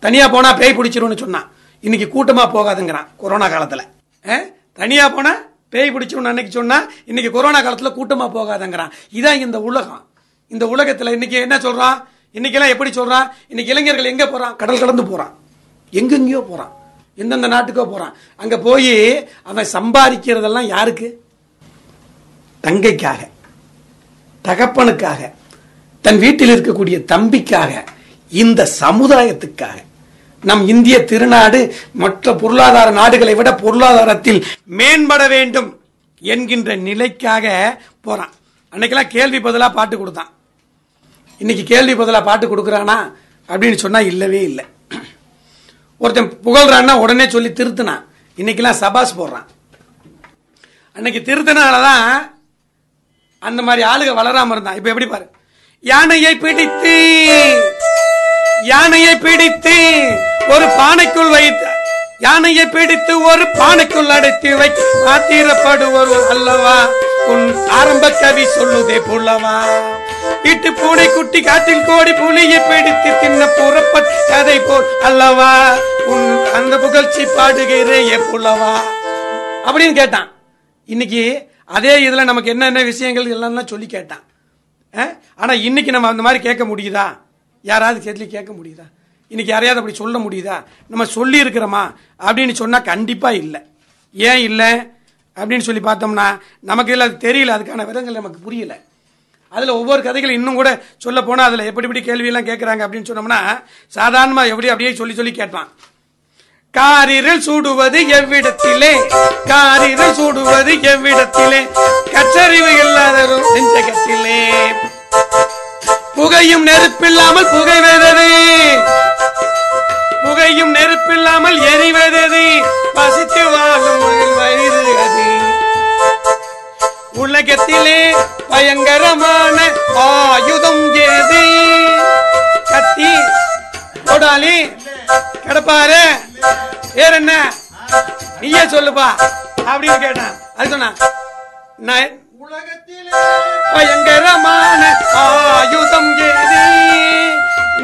Speaker 1: தனியா போனா பேய் பிடிச்சிரும்னு சொன்னான் இன்னைக்கு கூட்டமா போகாதுங்கிறான் கொரோனா காலத்துல. அஹ்? தனியா போனா பேய் பிடிச்சிரும் அன்னைக்கு சொன்னா இன்னைக்கு கொரோனா காலத்துல கூட்டமா போகாதுங்கிறான். இதான் இந்த உலகம். இந்த உலகத்துல இன்னைக்கு என்ன சொல்கிறான் இன்னைக்கெல்லாம் எப்படி சொல்கிறான் இன்னைக்கு இளைஞர்கள் எங்க போறான்? கடல் கடந்து போறான். எங்கெங்கேயோ போறான். எந்தெந்த நாட்டுக்கோ போகிறான் அங்கே போய் அவன் சம்பாதிக்கிறதெல்லாம் யாருக்கு? தங்கைக்காக தகப்பனுக்காக தன் வீட்டில் இருக்கக்கூடிய தம்பிக்காக இந்த சமுதாயத்துக்காக. நம் இந்திய திருநாடு மற்ற பொருளாதார நாடுகளை விட பொருளாதாரத்தில் மேம்பட வேண்டும் என்கின்ற நிலைக்காக போறான். அன்னைக்கெல்லாம் கேள்வி பதிலாக பாட்டு கொடுத்தான். இன்னைக்கு கேள்வி பதிலாக பாட்டு கொடுக்குறானா அப்படின்னு சொன்னால் இல்லவே இல்லை. ஒருத்தன் புகழ்றான்னா உடனே சொல்லி திருத்தினான். இன்னைக்கெல்லாம் சபாஸ் போடுறான். அன்னைக்கு திருத்தினாலதான் அந்த மாதிரி ஆளுக வளராம இருந்தான். இப்ப எப்படி பாரு. யானையை பிடித்து யானையை பிடித்து ஒரு பானைக்குள் வைத்து யானையை பிடித்து ஒரு பானைக்குள் அடைத்து வை ஆத்திரப்படுவர் அல்லவா? உன் ஆரம்ப கவி சொல்லுதே புல்லவா வீட்டு பூனை குட்டி காட்டில் கோடி புலியை பிடித்து தின்ன புறப்பட் கதை போல் அல்லவா? உன் அந்த புகழ்ச்சி பாடுகிறே புல்லவா அப்படின்னு கேட்டான். இன்னைக்கு அதே இதில் நமக்கு என்னென்ன விஷயங்கள் எல்லாம் சொல்லி கேட்டான். ஆனால் இன்னைக்கு நம்ம அந்த மாதிரி கேட்க முடியுதா? யாராவது கேட்டு கேட்க முடியுதா? இன்னைக்கு யாரையாவது அப்படி சொல்ல முடியுதா? நம்ம சொல்லியிருக்கிறோமா? அப்படின்னு சொன்னால் கண்டிப்பாக இல்லை. ஏன் இல்லை? அப்படின்னு சொல்லி பார்த்தோம்னா நமக்கு இல்லை அது தெரியல. அதுக்கான விதங்கள் நமக்கு புரியல. அதில் ஒவ்வொரு கதைகள் இன்னும் கூட சொல்ல போனால் அதில் எப்படி எப்படி கேள்வி எல்லாம் அப்படின்னு சொன்னோம்னா சாதாரணமாக எப்படி அப்படியே சொல்லி சொல்லி கேட்பான். காரிரல் சூடுவது எவ்விடத்திலே? காரிரல் சூடுவது எவ்விடத்திலே? கச்சரிவு இல்லாதரும் நெஞ்சகத்திலே. புகையும் நெருப்பில்லாமல் புகைவதது புகையும் நெருப்பில்லாமல் எரிவதது பசித்து வாழும் உயிர் வயது அது. உலகத்திலே பயங்கரமான ஆயுதம் ஏது கத்தி கொடாலி கிடப்பாரு. வேற என்ன? நீயே சொல்லுப்பா. அப்படின்னு கேட்டான். அது சொன்னா நான் பயங்கரமான ஆயுதம் ஏது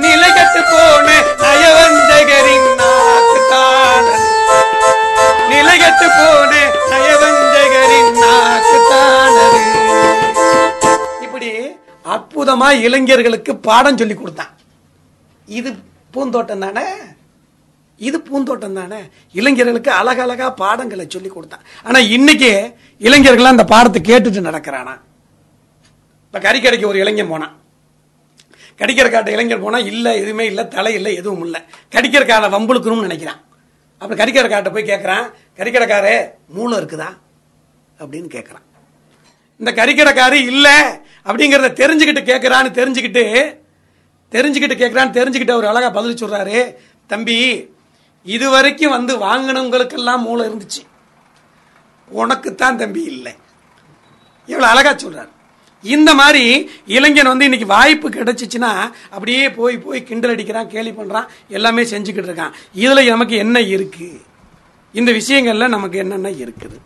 Speaker 1: நிலைகட்டு போன நயவஞ்சகரின் நாக்குத்தாளன் நிலைகட்டு போன நயவஞ்சகரின் நாக்குத்தாளரு இப்படி அற்புதமா இளைஞர்களுக்கு பாடம் சொல்லி கொடுத்தான். இது பூந்தோட்டம் தானே? இது பூந்தோட்டம் தானே? இளைஞர்களுக்கு அழகழகா பாடங்களை சொல்லி கொடுத்தான். ஆனா இன்னைக்கு இளைஞர்கள் அந்த பாடத்தை கேட்டுட்டு நடக்கிறானா? இப்ப கறிக்கடைக்கு ஒரு இளைஞன் போனான் கடிக்கிறக்காட்ட இளைஞர் போனா இல்ல எதுவுமே இல்ல தலை இல்ல எதுவும் இல்ல. கடிக்கிறக்கான வம்புழுக்கணும்னு நினைக்கிறான். அப்புறம் கறிக்கிற போய் கேட்கறான் கறிக்கடைக்காரே மூளை இருக்குதா? அப்படின்னு கேட்கறான் இந்த கறிக்கடைக்காரு இல்ல அப்படிங்கறத தெரிஞ்சுக்கிட்டு கேட்கறான்னு தெரிஞ்சுக்கிட்டு தெரிஞ்சுக்கிட்டு கேட்கறான்னு தெரிஞ்சுக்கிட்டு அவர் அழகா பதில் சொல்றாரு. தம்பி இது வரைக்கும் வந்து வாங்கினவங்களுக்கெல்லாம் மூளை இருந்துச்சு. உனக்குத்தான் தம்பி இல்லை. இவ்வளோ அழகாக சொல்கிறார் இந்த மாதிரி இளைஞன் வந்து இன்னைக்கு வாய்ப்பு கிடைச்சிச்சுன்னா அப்படியே போய் போய் கிண்டல் அடிக்கிறான் கேலி பண்ணுறான் எல்லாமே செஞ்சுக்கிட்டு இருக்கான். இதில் நமக்கு என்ன இருக்குது இந்த விஷயங்களில் நமக்கு என்னென்ன இருக்குது?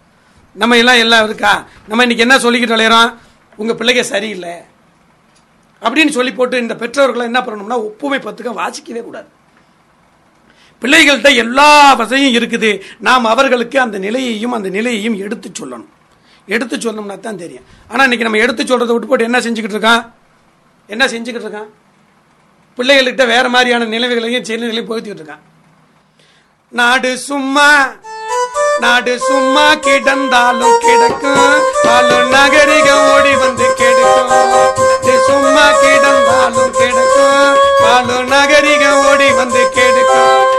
Speaker 1: நம்ம எல்லாம் எல்லாம் இருக்கா? நம்ம இன்னைக்கு என்ன சொல்லிக்கிட்டு விளையிறோம் உங்கள் பிள்ளைங்க சரியில்லை. அப்படின்னு சொல்லி போட்டு இந்த பெற்றோர்களை என்ன பண்ணணும்னா ஒப்புமை பத்துக்க வாசிக்கவே கூடாது. பிள்ளைகள்கிட்ட எல்லா வசதியும் இருக்குது. நாம் அவர்களுக்கு அந்த நிலையையும் அந்த நிலையையும் எடுத்து சொல்லணும். எடுத்து சொல்லணும்னா தான் தெரியும். ஆனால் இன்னைக்கு நம்ம எடுத்து சொல்கிறத விட்டு போட்டு என்ன செஞ்சுக்கிட்டு இருக்கான்? என்ன செஞ்சுக்கிட்டு இருக்கான்? பிள்ளைகள்கிட்ட வேற மாதிரியான நிலைமைகளையும் செயல்களையும் புகுத்திக்கிட்டு இருக்கான். நாடு சும்மா நாடு சும்மா கிடந்தாலும் கிடக்கும். பாலும் நகரிகம் ஓடி வந்து கெடுக்கும். சும்மா கிடந்தாலும் கிடக்கும். பாலும் நகரிகம் ஓடி வந்து கெடுக்கும்.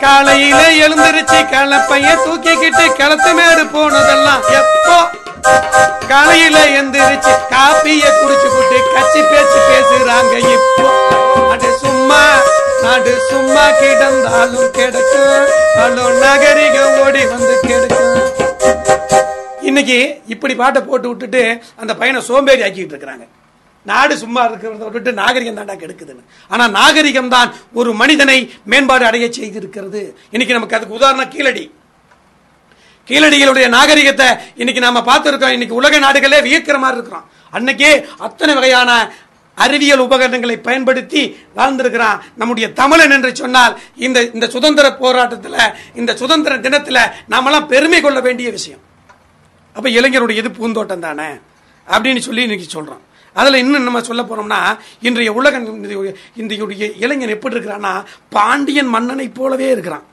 Speaker 1: காலையில எழுந்திருச்சு கலப்பைய தூக்கிக்கிட்டு கிளத்து மேடு போனதெல்லாம் எப்போ? காலையில எந்திரிச்சு காப்பிய குடிச்சு போட்டு கச்சி பேச்சு பேசுறாங்க இப்போ. அது சும்மா நாடு சும்மா கிடந்தாலும் கிடைக்கும். அலோ நகரிகம் ஓடி வந்து கிடைக்கும். இன்னைக்கு இப்படி பாட்டை போட்டு விட்டுட்டு அந்த பையனை சோம்பேறி ஆக்கிட்டு இருக்கிறாங்க. நாடு சும்மா இருக்கிறத விட்டு நாகரிகம் தாண்டா கெடுக்குதுன்னு. ஆனால் நாகரிகம் தான் ஒரு மனிதனை மேம்பாடு அடைய செய்திருக்கிறது. இன்னைக்கு நமக்கு அதுக்கு உதாரணம் கீழடி. கீழடிகளுடைய நாகரிகத்தை இன்னைக்கு நாம பார்த்துருக்கோம். இன்னைக்கு உலக நாடுகளே வியக்கிற மாதிரி இருக்கிறோம். அன்னைக்கே அத்தனை வகையான அறிவியல் உபகரணங்களை பயன்படுத்தி வாழ்ந்திருக்கிறான். நம்முடைய தமிழன் என்று சொன்னால் இந்த இந்த சுதந்திர போராட்டத்தில் இந்த சுதந்திர தினத்தில் நாமெல்லாம் பெருமை கொள்ள வேண்டிய விஷயம். அப்போ இளைஞருடைய இது பூந்தோட்டம் தானே? அப்படின்னு சொல்லி இன்னைக்கு சொல்கிறோம் அதுல இன்னும் நம்ம சொல்ல போனோம்னா இன்றைய உலக இன்றைய இளைஞன் எப்படி இருக்கிறான்னா பாண்டியன் மன்னனை போலவே இருக்கிறான்.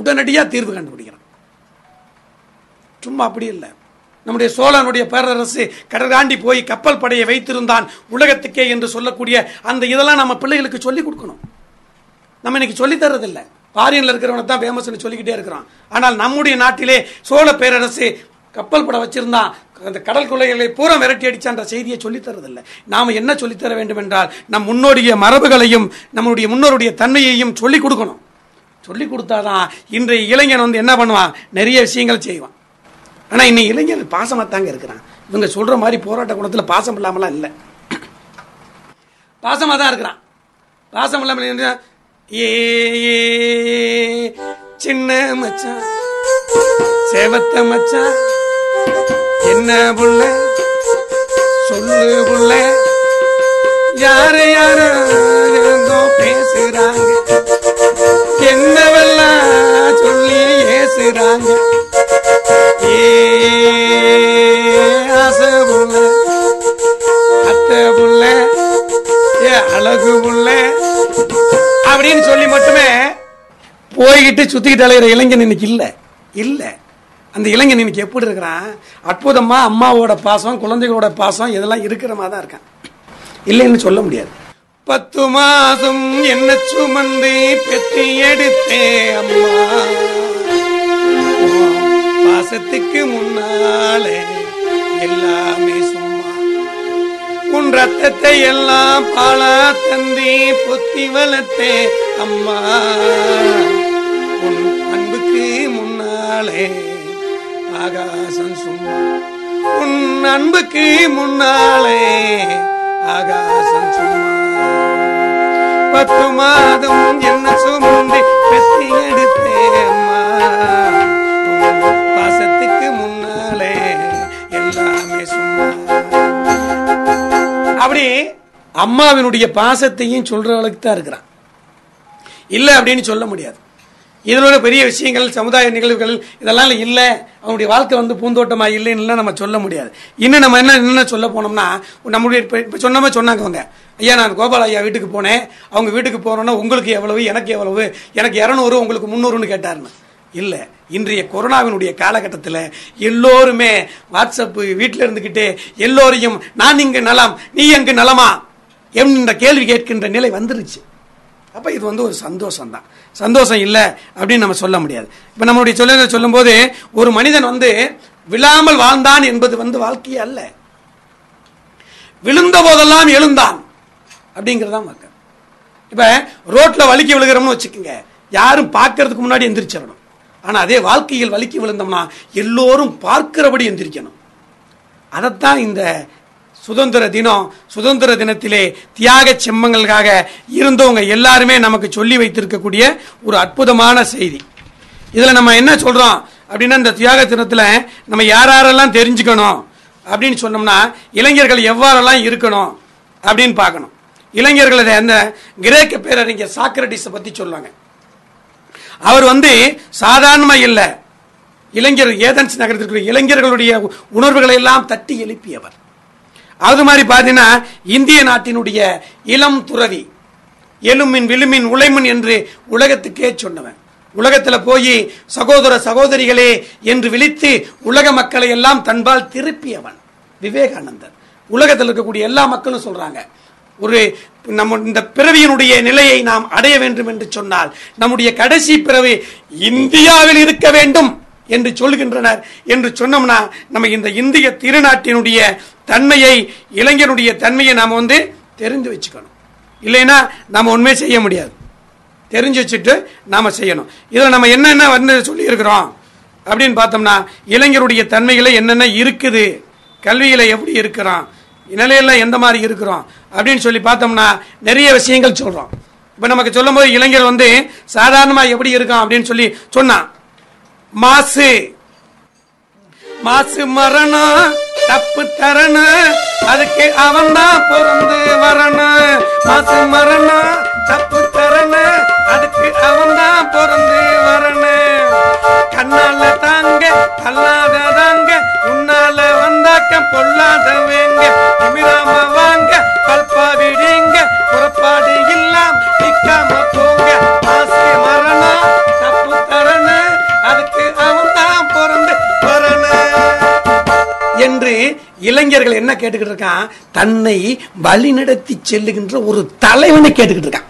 Speaker 1: உடனடியாக தீர்வு கண்டுபிடிக்கிறான். சும்மா அப்படி இல்லை. நம்முடைய சோழனுடைய பேரரசு கடற்காண்டி போய் கப்பல் படையை வைத்திருந்தான் உலகத்துக்கே என்று சொல்லக்கூடிய அந்த இதெல்லாம் நம்ம பிள்ளைகளுக்கு சொல்லிக் கொடுக்கணும். நம்ம இன்னைக்கு சொல்லி தர்றதில்லை. பாரியன்ல இருக்கிறவனை தான் ஃபேமஸ்னு சொல்லிக்கிட்டே இருக்கிறான். ஆனால் நம்முடைய நாட்டிலே சோழ பேரரசு கப்பல் படம் வச்சிருந்தான் அந்த கடல் கொள்ளைகளை பூரா விரட்டி அடிச்சான்ற செய்தியை சொல்லித்தரதில்லை நாம் என்ன சொல்லித்தர வேண்டும் என்றால் நம் முன்னோடைய மரபுகளையும் நம்மளுடைய முன்னோருடைய தன்மையையும் சொல்லிக் கொடுக்கணும். சொல்லி கொடுத்தாதான் இன்றைய இளைஞன் வந்து என்ன பண்ணுவான்? நிறைய விஷயங்கள் செய்வான். ஆனால் இன்னைக்கு இளைஞன் பாசமாக தாங்க இருக்கிறான். இவங்க சொல்ற மாதிரி போராட்ட குணத்தில் பாசம் இல்லாமலாம் இல்லை. பாசமா தான் இருக்கிறான். பாசம் இல்லாமல் என்ன? ஏ ஏ, சின்ன மச்சான் சேவத்த மச்சான் என்ன புள்ள? சொல்லு புள்ள. யாரு யாரு? ஏதோ பேசுறாங்க. என்னவெல்லாம் சொல்லி ஏசுறாங்க. ஏ ஆசை புள்ள. அத்தை புள்ள. ஏ அழகு புள்ள. அப்படின்னு சொல்லி மட்டுமே போய்கிட்டு சுத்திக்கிட்டு அலைகிற இளைஞன் இன்னைக்கு இல்ல. இல்ல. அந்த இளைஞன் இன்னைக்கு எப்படி இருக்கிறான்? அற்புதமாக அம்மாவோட பாசம் குழந்தைகளோட பாசம் இதெல்லாம் இருக்கிற மாதிரி தான் இருக்கான். இல்லைன்னு சொல்ல முடியாது. பத்து மாதம் என்ன சுமந்து பெற்றி எடுத்தே அம்மா. பாசத்துக்கு முன்னாலே எல்லாமே சும்மா. உன் ரத்தத்தை எல்லாம் பாலா தந்தி பொத்தி வளர்த்தே அம்மா. உன் அன்புக்கு முன்னாலே ஆகாசம் சும்மா. உன் அன்புக்கு முன்னாலே ஆகாசம் சும்மா. பத்து மாதம் என்ன சுமந்து பெத்தி எடுத்தே அம்மா. பாசத்துக்கு முன்னாலே எல்லாமே சும்மா. அப்படி அம்மாவினுடைய பாசத்தையும் சொல்ற அளவுக்கு தான் இருக்கிறான். இல்லை அப்படின்னு சொல்ல முடியாது. இதில் உள்ள பெரிய விஷயங்கள் சமுதாய நிகழ்வுகள் இதெல்லாம் இல்லை. அவனுடைய வாழ்க்கை வந்து பூந்தோட்டமாக இல்லைன்னு நம்ம சொல்ல முடியாது. இன்னும் நம்ம என்ன என்ன சொல்ல போனோம்னா நம்முடைய இப்போ இப்போ சொன்னமே சொன்னாங்க அவங்க. ஐயா நான் கோபால் ஐயா வீட்டுக்கு போனேன். அவங்க வீட்டுக்கு போனோன்னா உங்களுக்கு எவ்வளவு எனக்கு எவ்வளவு எனக்கு இரநூறு உங்களுக்கு முந்நூறுன்னு கேட்டாருன்னு. இல்லை. இன்றைய கொரோனாவினுடைய காலகட்டத்தில் எல்லோருமே வாட்ஸ்அப்பு வீட்டில் இருந்துக்கிட்டே எல்லோரையும் நான் இங்கு நலம் நீ எங்கு நலமா? என்ற கேள்வி கேட்கின்ற நிலை வந்துருச்சு. அப்ப இது வந்து ஒரு சந்தோஷம் தான் சந்தோஷம் இல்லை அப்படின்னு நம்ம சொல்ல முடியாது. இப்ப நம்மளுடைய சொல்ல சொல்லும்போது ஒரு மனிதன் வந்து விழாமல் வாழ்ந்தான் என்பது வந்து வாழ்க்கையே அல்ல. விழுந்த போதெல்லாம் எழுந்தான் அப்படிங்கறதான் மக்கள் இப்ப ரோட்ல வலிக்கி விழுகிறோம்னு வச்சுக்கோங்க. யாரும் பார்க்கறதுக்கு முன்னாடி எந்திரிச்சிடணும். ஆனா அதே வாழ்க்கையில் வலிக்கி விழுந்தோம்னா எல்லோரும் பார்க்கிறபடி எந்திரிக்கணும். அதைத்தான் இந்த சுதந்திர தினம் சுதந்திர தினத்திலே தியாக செம்மங்களுக்காக இருந்தவங்க எல்லாருமே நமக்கு சொல்லி வைத்திருக்கக்கூடிய ஒரு அற்புதமான செய்தி. இதில் நம்ம என்ன சொல்கிறோம் அப்படின்னா இந்த தியாக தினத்தில் நம்ம யார் யாரெல்லாம் தெரிஞ்சுக்கணும்? அப்படின்னு சொன்னோம்னா இளைஞர்கள் எவ்வாறெல்லாம் இருக்கணும்? அப்படின்னு பார்க்கணும். இளைஞர்கள் அந்த கிரேக்க பேரறிஞர் சாக்ரட்டிஸை பற்றி சொல்லுவாங்க. அவர் வந்து சாதாரணமாக இல்லை. இளைஞர் ஏதன்ஸ் நகரத்திற்கு இளைஞர்களுடைய உணர்வுகளை எல்லாம் தட்டி எழுப்பியவர். அது மாதிரி பார்த்தீங்கன்னா இந்திய நாட்டினுடைய இளம் துறவி எலுமின் விழுமின் உழைமின் என்று உலகத்துக்கே சொன்னவன். உலகத்தில் போய் சகோதர சகோதரிகளே என்று விழித்து உலக மக்களை எல்லாம் தன்பால் திருப்பியவன் விவேகானந்தர். உலகத்தில் இருக்கக்கூடிய எல்லா மக்களும் சொல்றாங்க ஒரு நம்ம இந்த பிறவியினுடைய நிலையை நாம் அடைய வேண்டும் என்று சொன்னால் நம்முடைய கடைசி பிறவி இந்தியாவில் இருக்க வேண்டும் என்று சொல்கின்றனர். என்று சொன்னோம்னா நம்ம இந்த இந்திய திருநாட்டினுடைய தன்மையை இளைஞனுடைய தன்மையை நாம் வந்து தெரிஞ்சு வச்சுக்கணும். இல்லைன்னா நம்ம ஒன்றுமே செய்ய முடியாது. தெரிஞ்சு வச்சுட்டு நாம் செய்யணும். இதில் நம்ம என்னென்ன வந்து சொல்லியிருக்கிறோம்? அப்படின்னு பார்த்தோம்னா இளைஞருடைய தன்மைகளை என்னென்ன இருக்குது? கல்வியில் எப்படி இருக்கிறோம்? நிலையில எந்த மாதிரி இருக்கிறோம்? அப்படின்னு சொல்லி பார்த்தோம்னா நிறைய விஷயங்கள் சொல்கிறோம் இப்போ நமக்கு சொல்லும்போது இளைஞர் வந்து சாதாரணமாக எப்படி இருக்கான் அப்படின்னு சொல்லி சொன்னான். மாசு. மாசு மரணம். தப்பு தரணும் அதுக்கு அவன் தான் பொருந்து வரணும் மாசு மரணம் தப்பு தரண. அதுக்கு அவன் தான் பொருந்து வரணும் கண்ணால தாங்க கல்லாத தாங்க. உன்னால வந்தாக்க பொல்லாதவங்க. திமிராம வாங்க என்று இளைஞர்கள் என்ன கேட்டுக்கிட்டு இருக்கான்? தன்னை வழிநடத்தி செல்லுகின்ற ஒரு தலைவனை கேட்டுக்கிட்டு இருக்கான்.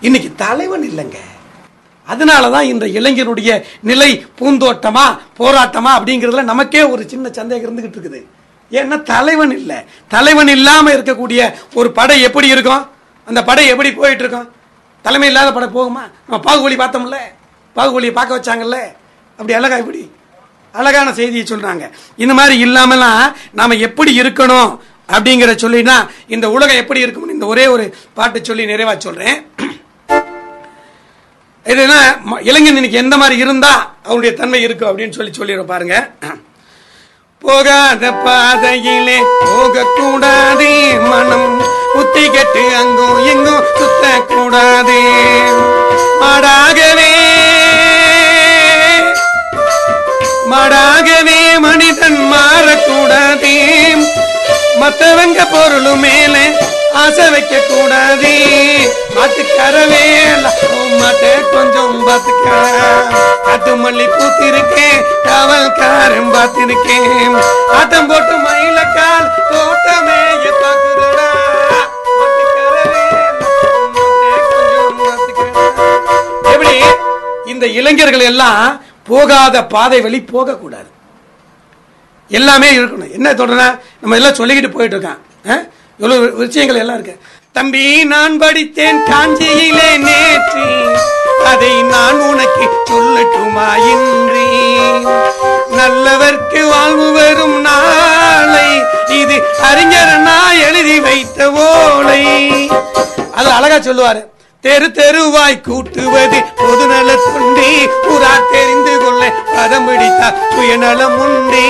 Speaker 1: இன்னைக்கு தலைவன் இல்லைங்க. அதனாலதான் இந்த இளைஞருடைய நிலை பூந்தோட்டமா போராட்டமா அப்படிங்கிறதுல நமக்கே ஒரு சின்ன சந்தேகம் இருந்துகிட்டு இருக்குது. ஏன்னா தலைவன் இல்லை. தலைவன் இல்லாம இருக்கக்கூடிய ஒரு படை எப்படி இருக்கும்? அந்த படை எப்படி போயிட்டு இருக்கும்? தலைமை இல்லாத படை போகுமா? நம்ம பாகுபலி பார்த்தோம்ல. பாகுபலியை பார்க்க வச்சாங்கல்ல. அப்படி அழகா இப்படி அழகான செய்தியை சொல்றாங்க. இந்த மாதிரி இல்லாமலாம் நாம எப்படி இருக்கணும் அப்படிங்கிற சொல்லினா இந்த உலகம் எப்படி இருக்கும்னு இந்த ஒரே ஒரு பாட்டு சொல்லி நிறைவா சொல்றேன். இதுனா இளைஞன் இன்னைக்கு எந்த மாதிரி இருந்தா அவனுடைய தன்மை இருக்கும் அப்படின்னு சொல்லி சொல்லிடுறோம் பாருங்க. போகாத பாதையிலே போக மனம் புத்தி கெட்டு அங்கும் எங்கும் சுத்த கூடாது மாடாகவே மாடாகவே மனிதன் மாறக்கூடாதே. மத்தவங்க பொருளும் மேல ஆசை வைக்க கூடாதே மாட்டுக்கரவே மாட்ட கொஞ்சம் பார்த்துக்க. காட்டு மல்லி பூத்திருக்கேன் காவல்காரன் பார்த்திருக்கேன். ஆட்டம் போட்டு மயிலக்கால் தோட்டமே எப்படி? இந்த இளைஞர்கள் எல்லாம் போகாத பாதை வழி போகக்கூடாது. எல்லாமே இருக்கணும். என்ன தொடர நம்ம எல்லாம் சொல்லிக்கிட்டு போயிட்டு இருக்கான். இவ்வளோ விஷயங்கள் எல்லாம் இருக்கு. தம்பி நான் படித்தேன் காஞ்சியிலே நேற்று. அதை நான் உனக்கு சொல்லட்டுமா இன்றி? நல்லவர்க்கு வாழ்வு வரும் நாளை. இது அறிஞர் நான் எழுதி வைத்த ஓலை. அது அழகா சொல்லுவாரு. தெரு தெருவாய் கூட்டுவது பொதுநல துண்டி. புறா தெரிந்து கொள்ள பதம் பிடித்தார். சுயநலம் உண்டி.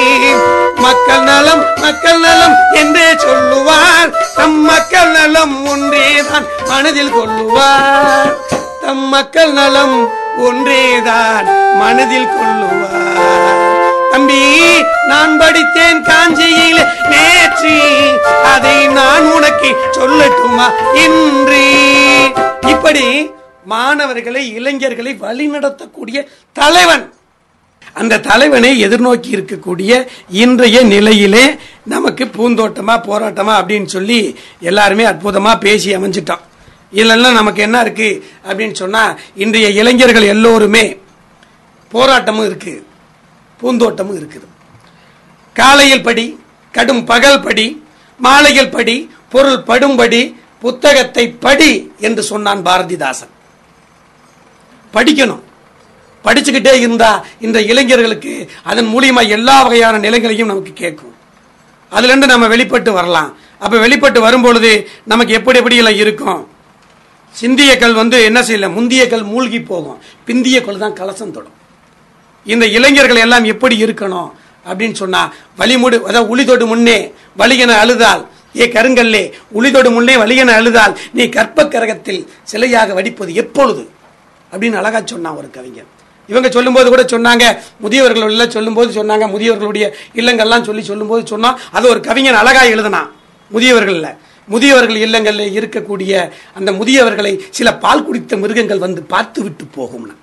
Speaker 1: மக்கள் நலம் மக்கள் நலம் என்றே சொல்லுவார். தம் மக்கள் நலம் ஒன்றேதான் மனதில் கொள்ளுவார். தம் மக்கள் நலம் ஒன்றேதான் மனதில் கொள்ளுவார். தம்பி நான் படித்தேன் காஞ்சியில் நேற்றி. அதை நான் உனக்கு சொல்லட்டுமா இன்றி? இப்படி மாணவர்களை இளைஞர்களை வழிநடத்தக்கூடிய தலைவன். அந்த தலைவனை எதிர்நோக்கி இருக்கக்கூடிய இன்றைய நிலையிலே நமக்கு பூந்தோட்டமா போராட்டமா அப்படின்னு சொல்லி எல்லாருமே அற்புதமா பேசி அமைஞ்சிட்டோம். இதெல்லாம் நமக்கு என்ன இருக்கு அப்படின்னு சொன்னா இன்றைய இளைஞர்கள் எல்லோருமே போராட்டமும் இருக்கு பூந்தோட்டமும் இருக்குது. காலையில் படி கடும் பகல் படி மாலையில் படி பொருள் படும்படி புத்தகத்தை படி என்று சொன்னான் பாரதிதாசன். படிக்கணும். படிச்சுக்கிட்டே இருந்தா இந்த இளைஞர்களுக்கு அதன் மூலியமா எல்லா வகையான நிலைகளையும் நமக்கு கேட்கும். அதுலேருந்து நம்ம வெளிப்பட்டு வரலாம். அப்ப வெளிப்பட்டு வரும்பொழுது நமக்கு எப்படி எப்படி எல்லாம் இருக்கும்? சிந்திய கல் வந்து என்ன செய்யல? முந்திய கல் மூழ்கி போகும். பிந்திய கல் தான் கலசம் தொடும். இந்த இளைஞர்கள் எல்லாம் எப்படி இருக்கணும் அப்படின்னு சொன்னா வழிமுடு அதாவது உளிதொடு முன்னே வலிகன அழுதால் ஏ கருங்கல்லே உளிதொடு முன்னே வலியன அழுதால் நீ கற்ப கரகத்தில் சிலையாக வடிப்பது எப்பொழுது? அப்படின்னு அழகா சொன்னான் ஒரு கவிஞர் இவங்க சொல்லும்போது கூட சொன்னாங்க முதியவர்கள் சொல்லும்போது சொன்னாங்க முதியவர்களுடைய இல்லங்கள்லாம் சொல்லி சொல்லும்போது சொன்னால் அது ஒரு கவிஞன் அழகாக எழுதினான் முதியவர்களில். முதியவர்கள் இல்லங்களில் இருக்கக்கூடிய அந்த முதியவர்களை சில பால் குடித்த மிருகங்கள் வந்து பார்த்து விட்டு போகும்னா.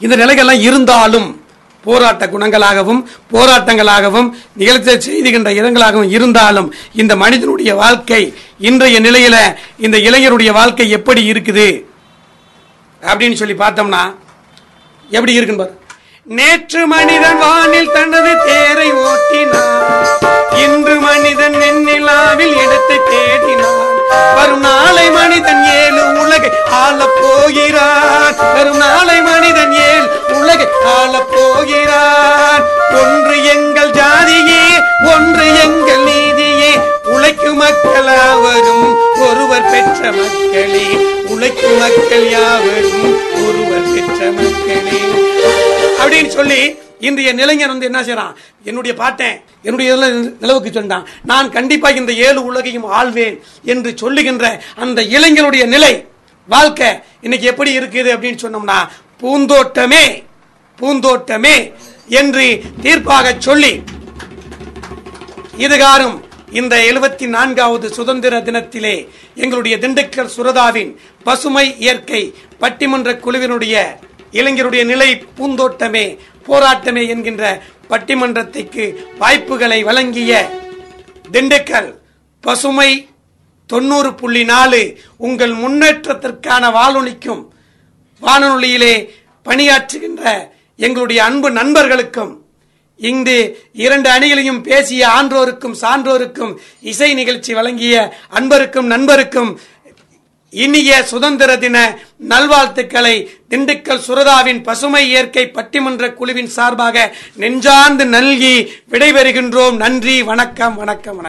Speaker 1: இந்த நிலைகள்லாம் இருந்தாலும் போராட்ட குணங்களாகவும் போராட்டங்களாகவும் நிகழ்த்த செய்துகின்ற இடங்களாகவும் இருந்தாலும் இந்த மனிதனுடைய வாழ்க்கை இன்றைய நிலையில இந்த இளைஞருடைய வாழ்க்கை எப்படி இருக்குது? அப்படின்னு சொல்லி பார்த்தோம்னா எப்படி இருக்குன்னு பாரு. நேற்று மனிதன் வானில் தனது தேரை ஓட்டினான். இன்று மனிதன் வெண்ணிலாவில் இடத்தை தேடினான். வரும் நாளை மனிதன் ஏழு உலகை ஆள போகிறான் வரும் நாளை மனிதன் ஏழு உலகை ஆள போகிறான். ஒன்று எங்கள் ஜாதியே ஒன்று எங்கள் நீதியே. உழைக்கும் மக்கள் யாவரும் ஒருவர் பெற்ற மக்களே. உழைக்கும் மக்கள் யாவரும் ஒருவர் பெற்ற மக்களே. அப்படின்னு சொல்லி இன்றைய இளைஞன் வந்து என்ன செய்யறான் என்னுடைய பாட்டேன் என்னுடைய நிலவுக்கு சொன்னான் நான் கண்டிப்பாக இந்த ஏழு உலகையும் ஆள்வேன் என்று சொல்லுகின்ற அந்த இளைஞனுடைய நிலை வாழ்க்கை இன்னைக்கு எப்படி இருக்குது அப்படின்னு சொன்னோம்னா பூந்தோட்டமே பூந்தோட்டமே என்று தீர்ப்பாக சொல்லி இதுகாரும் இந்த எழுபத்தி நான்காவது சுதந்திர தினத்திலே எங்களுடைய திண்டுக்கல் சுரதாவின் பசுமை இயற்கை பட்டிமன்ற குழுவினுடைய இளைஞருடைய நிலை பூந்தோட்டமே போராட்டமே என்கின்ற பட்டிமன்றத்திற்கு வாய்ப்புகளை வழங்கிய திண்டுக்கல் பசுமை தொண்ணூறு புள்ளி நாலு உங்கள் முன்னேற்றத்திற்கான வானொலிக்கும் வானொலியிலே பணியாற்றுகின்ற எங்களுடைய அன்பு நண்பர்களுக்கும் இங்கு இரண்டு அணிகளையும் பேசிய ஆன்றோருக்கும் சான்றோருக்கும் இசை நிகழ்ச்சி வழங்கிய அன்பருக்கும் நண்பருக்கும் இனிய சுதந்திர தின நல்வாழ்த்துக்களை திண்டுக்கல் சுரதாவின் பசுமை இயற்கை பட்டிமன்ற குழுவின் சார்பாக நெஞ்சார்ந்து நல்கி விடைபெறுகின்றோம். நன்றி வணக்கம் வணக்கம் வணக்கம்.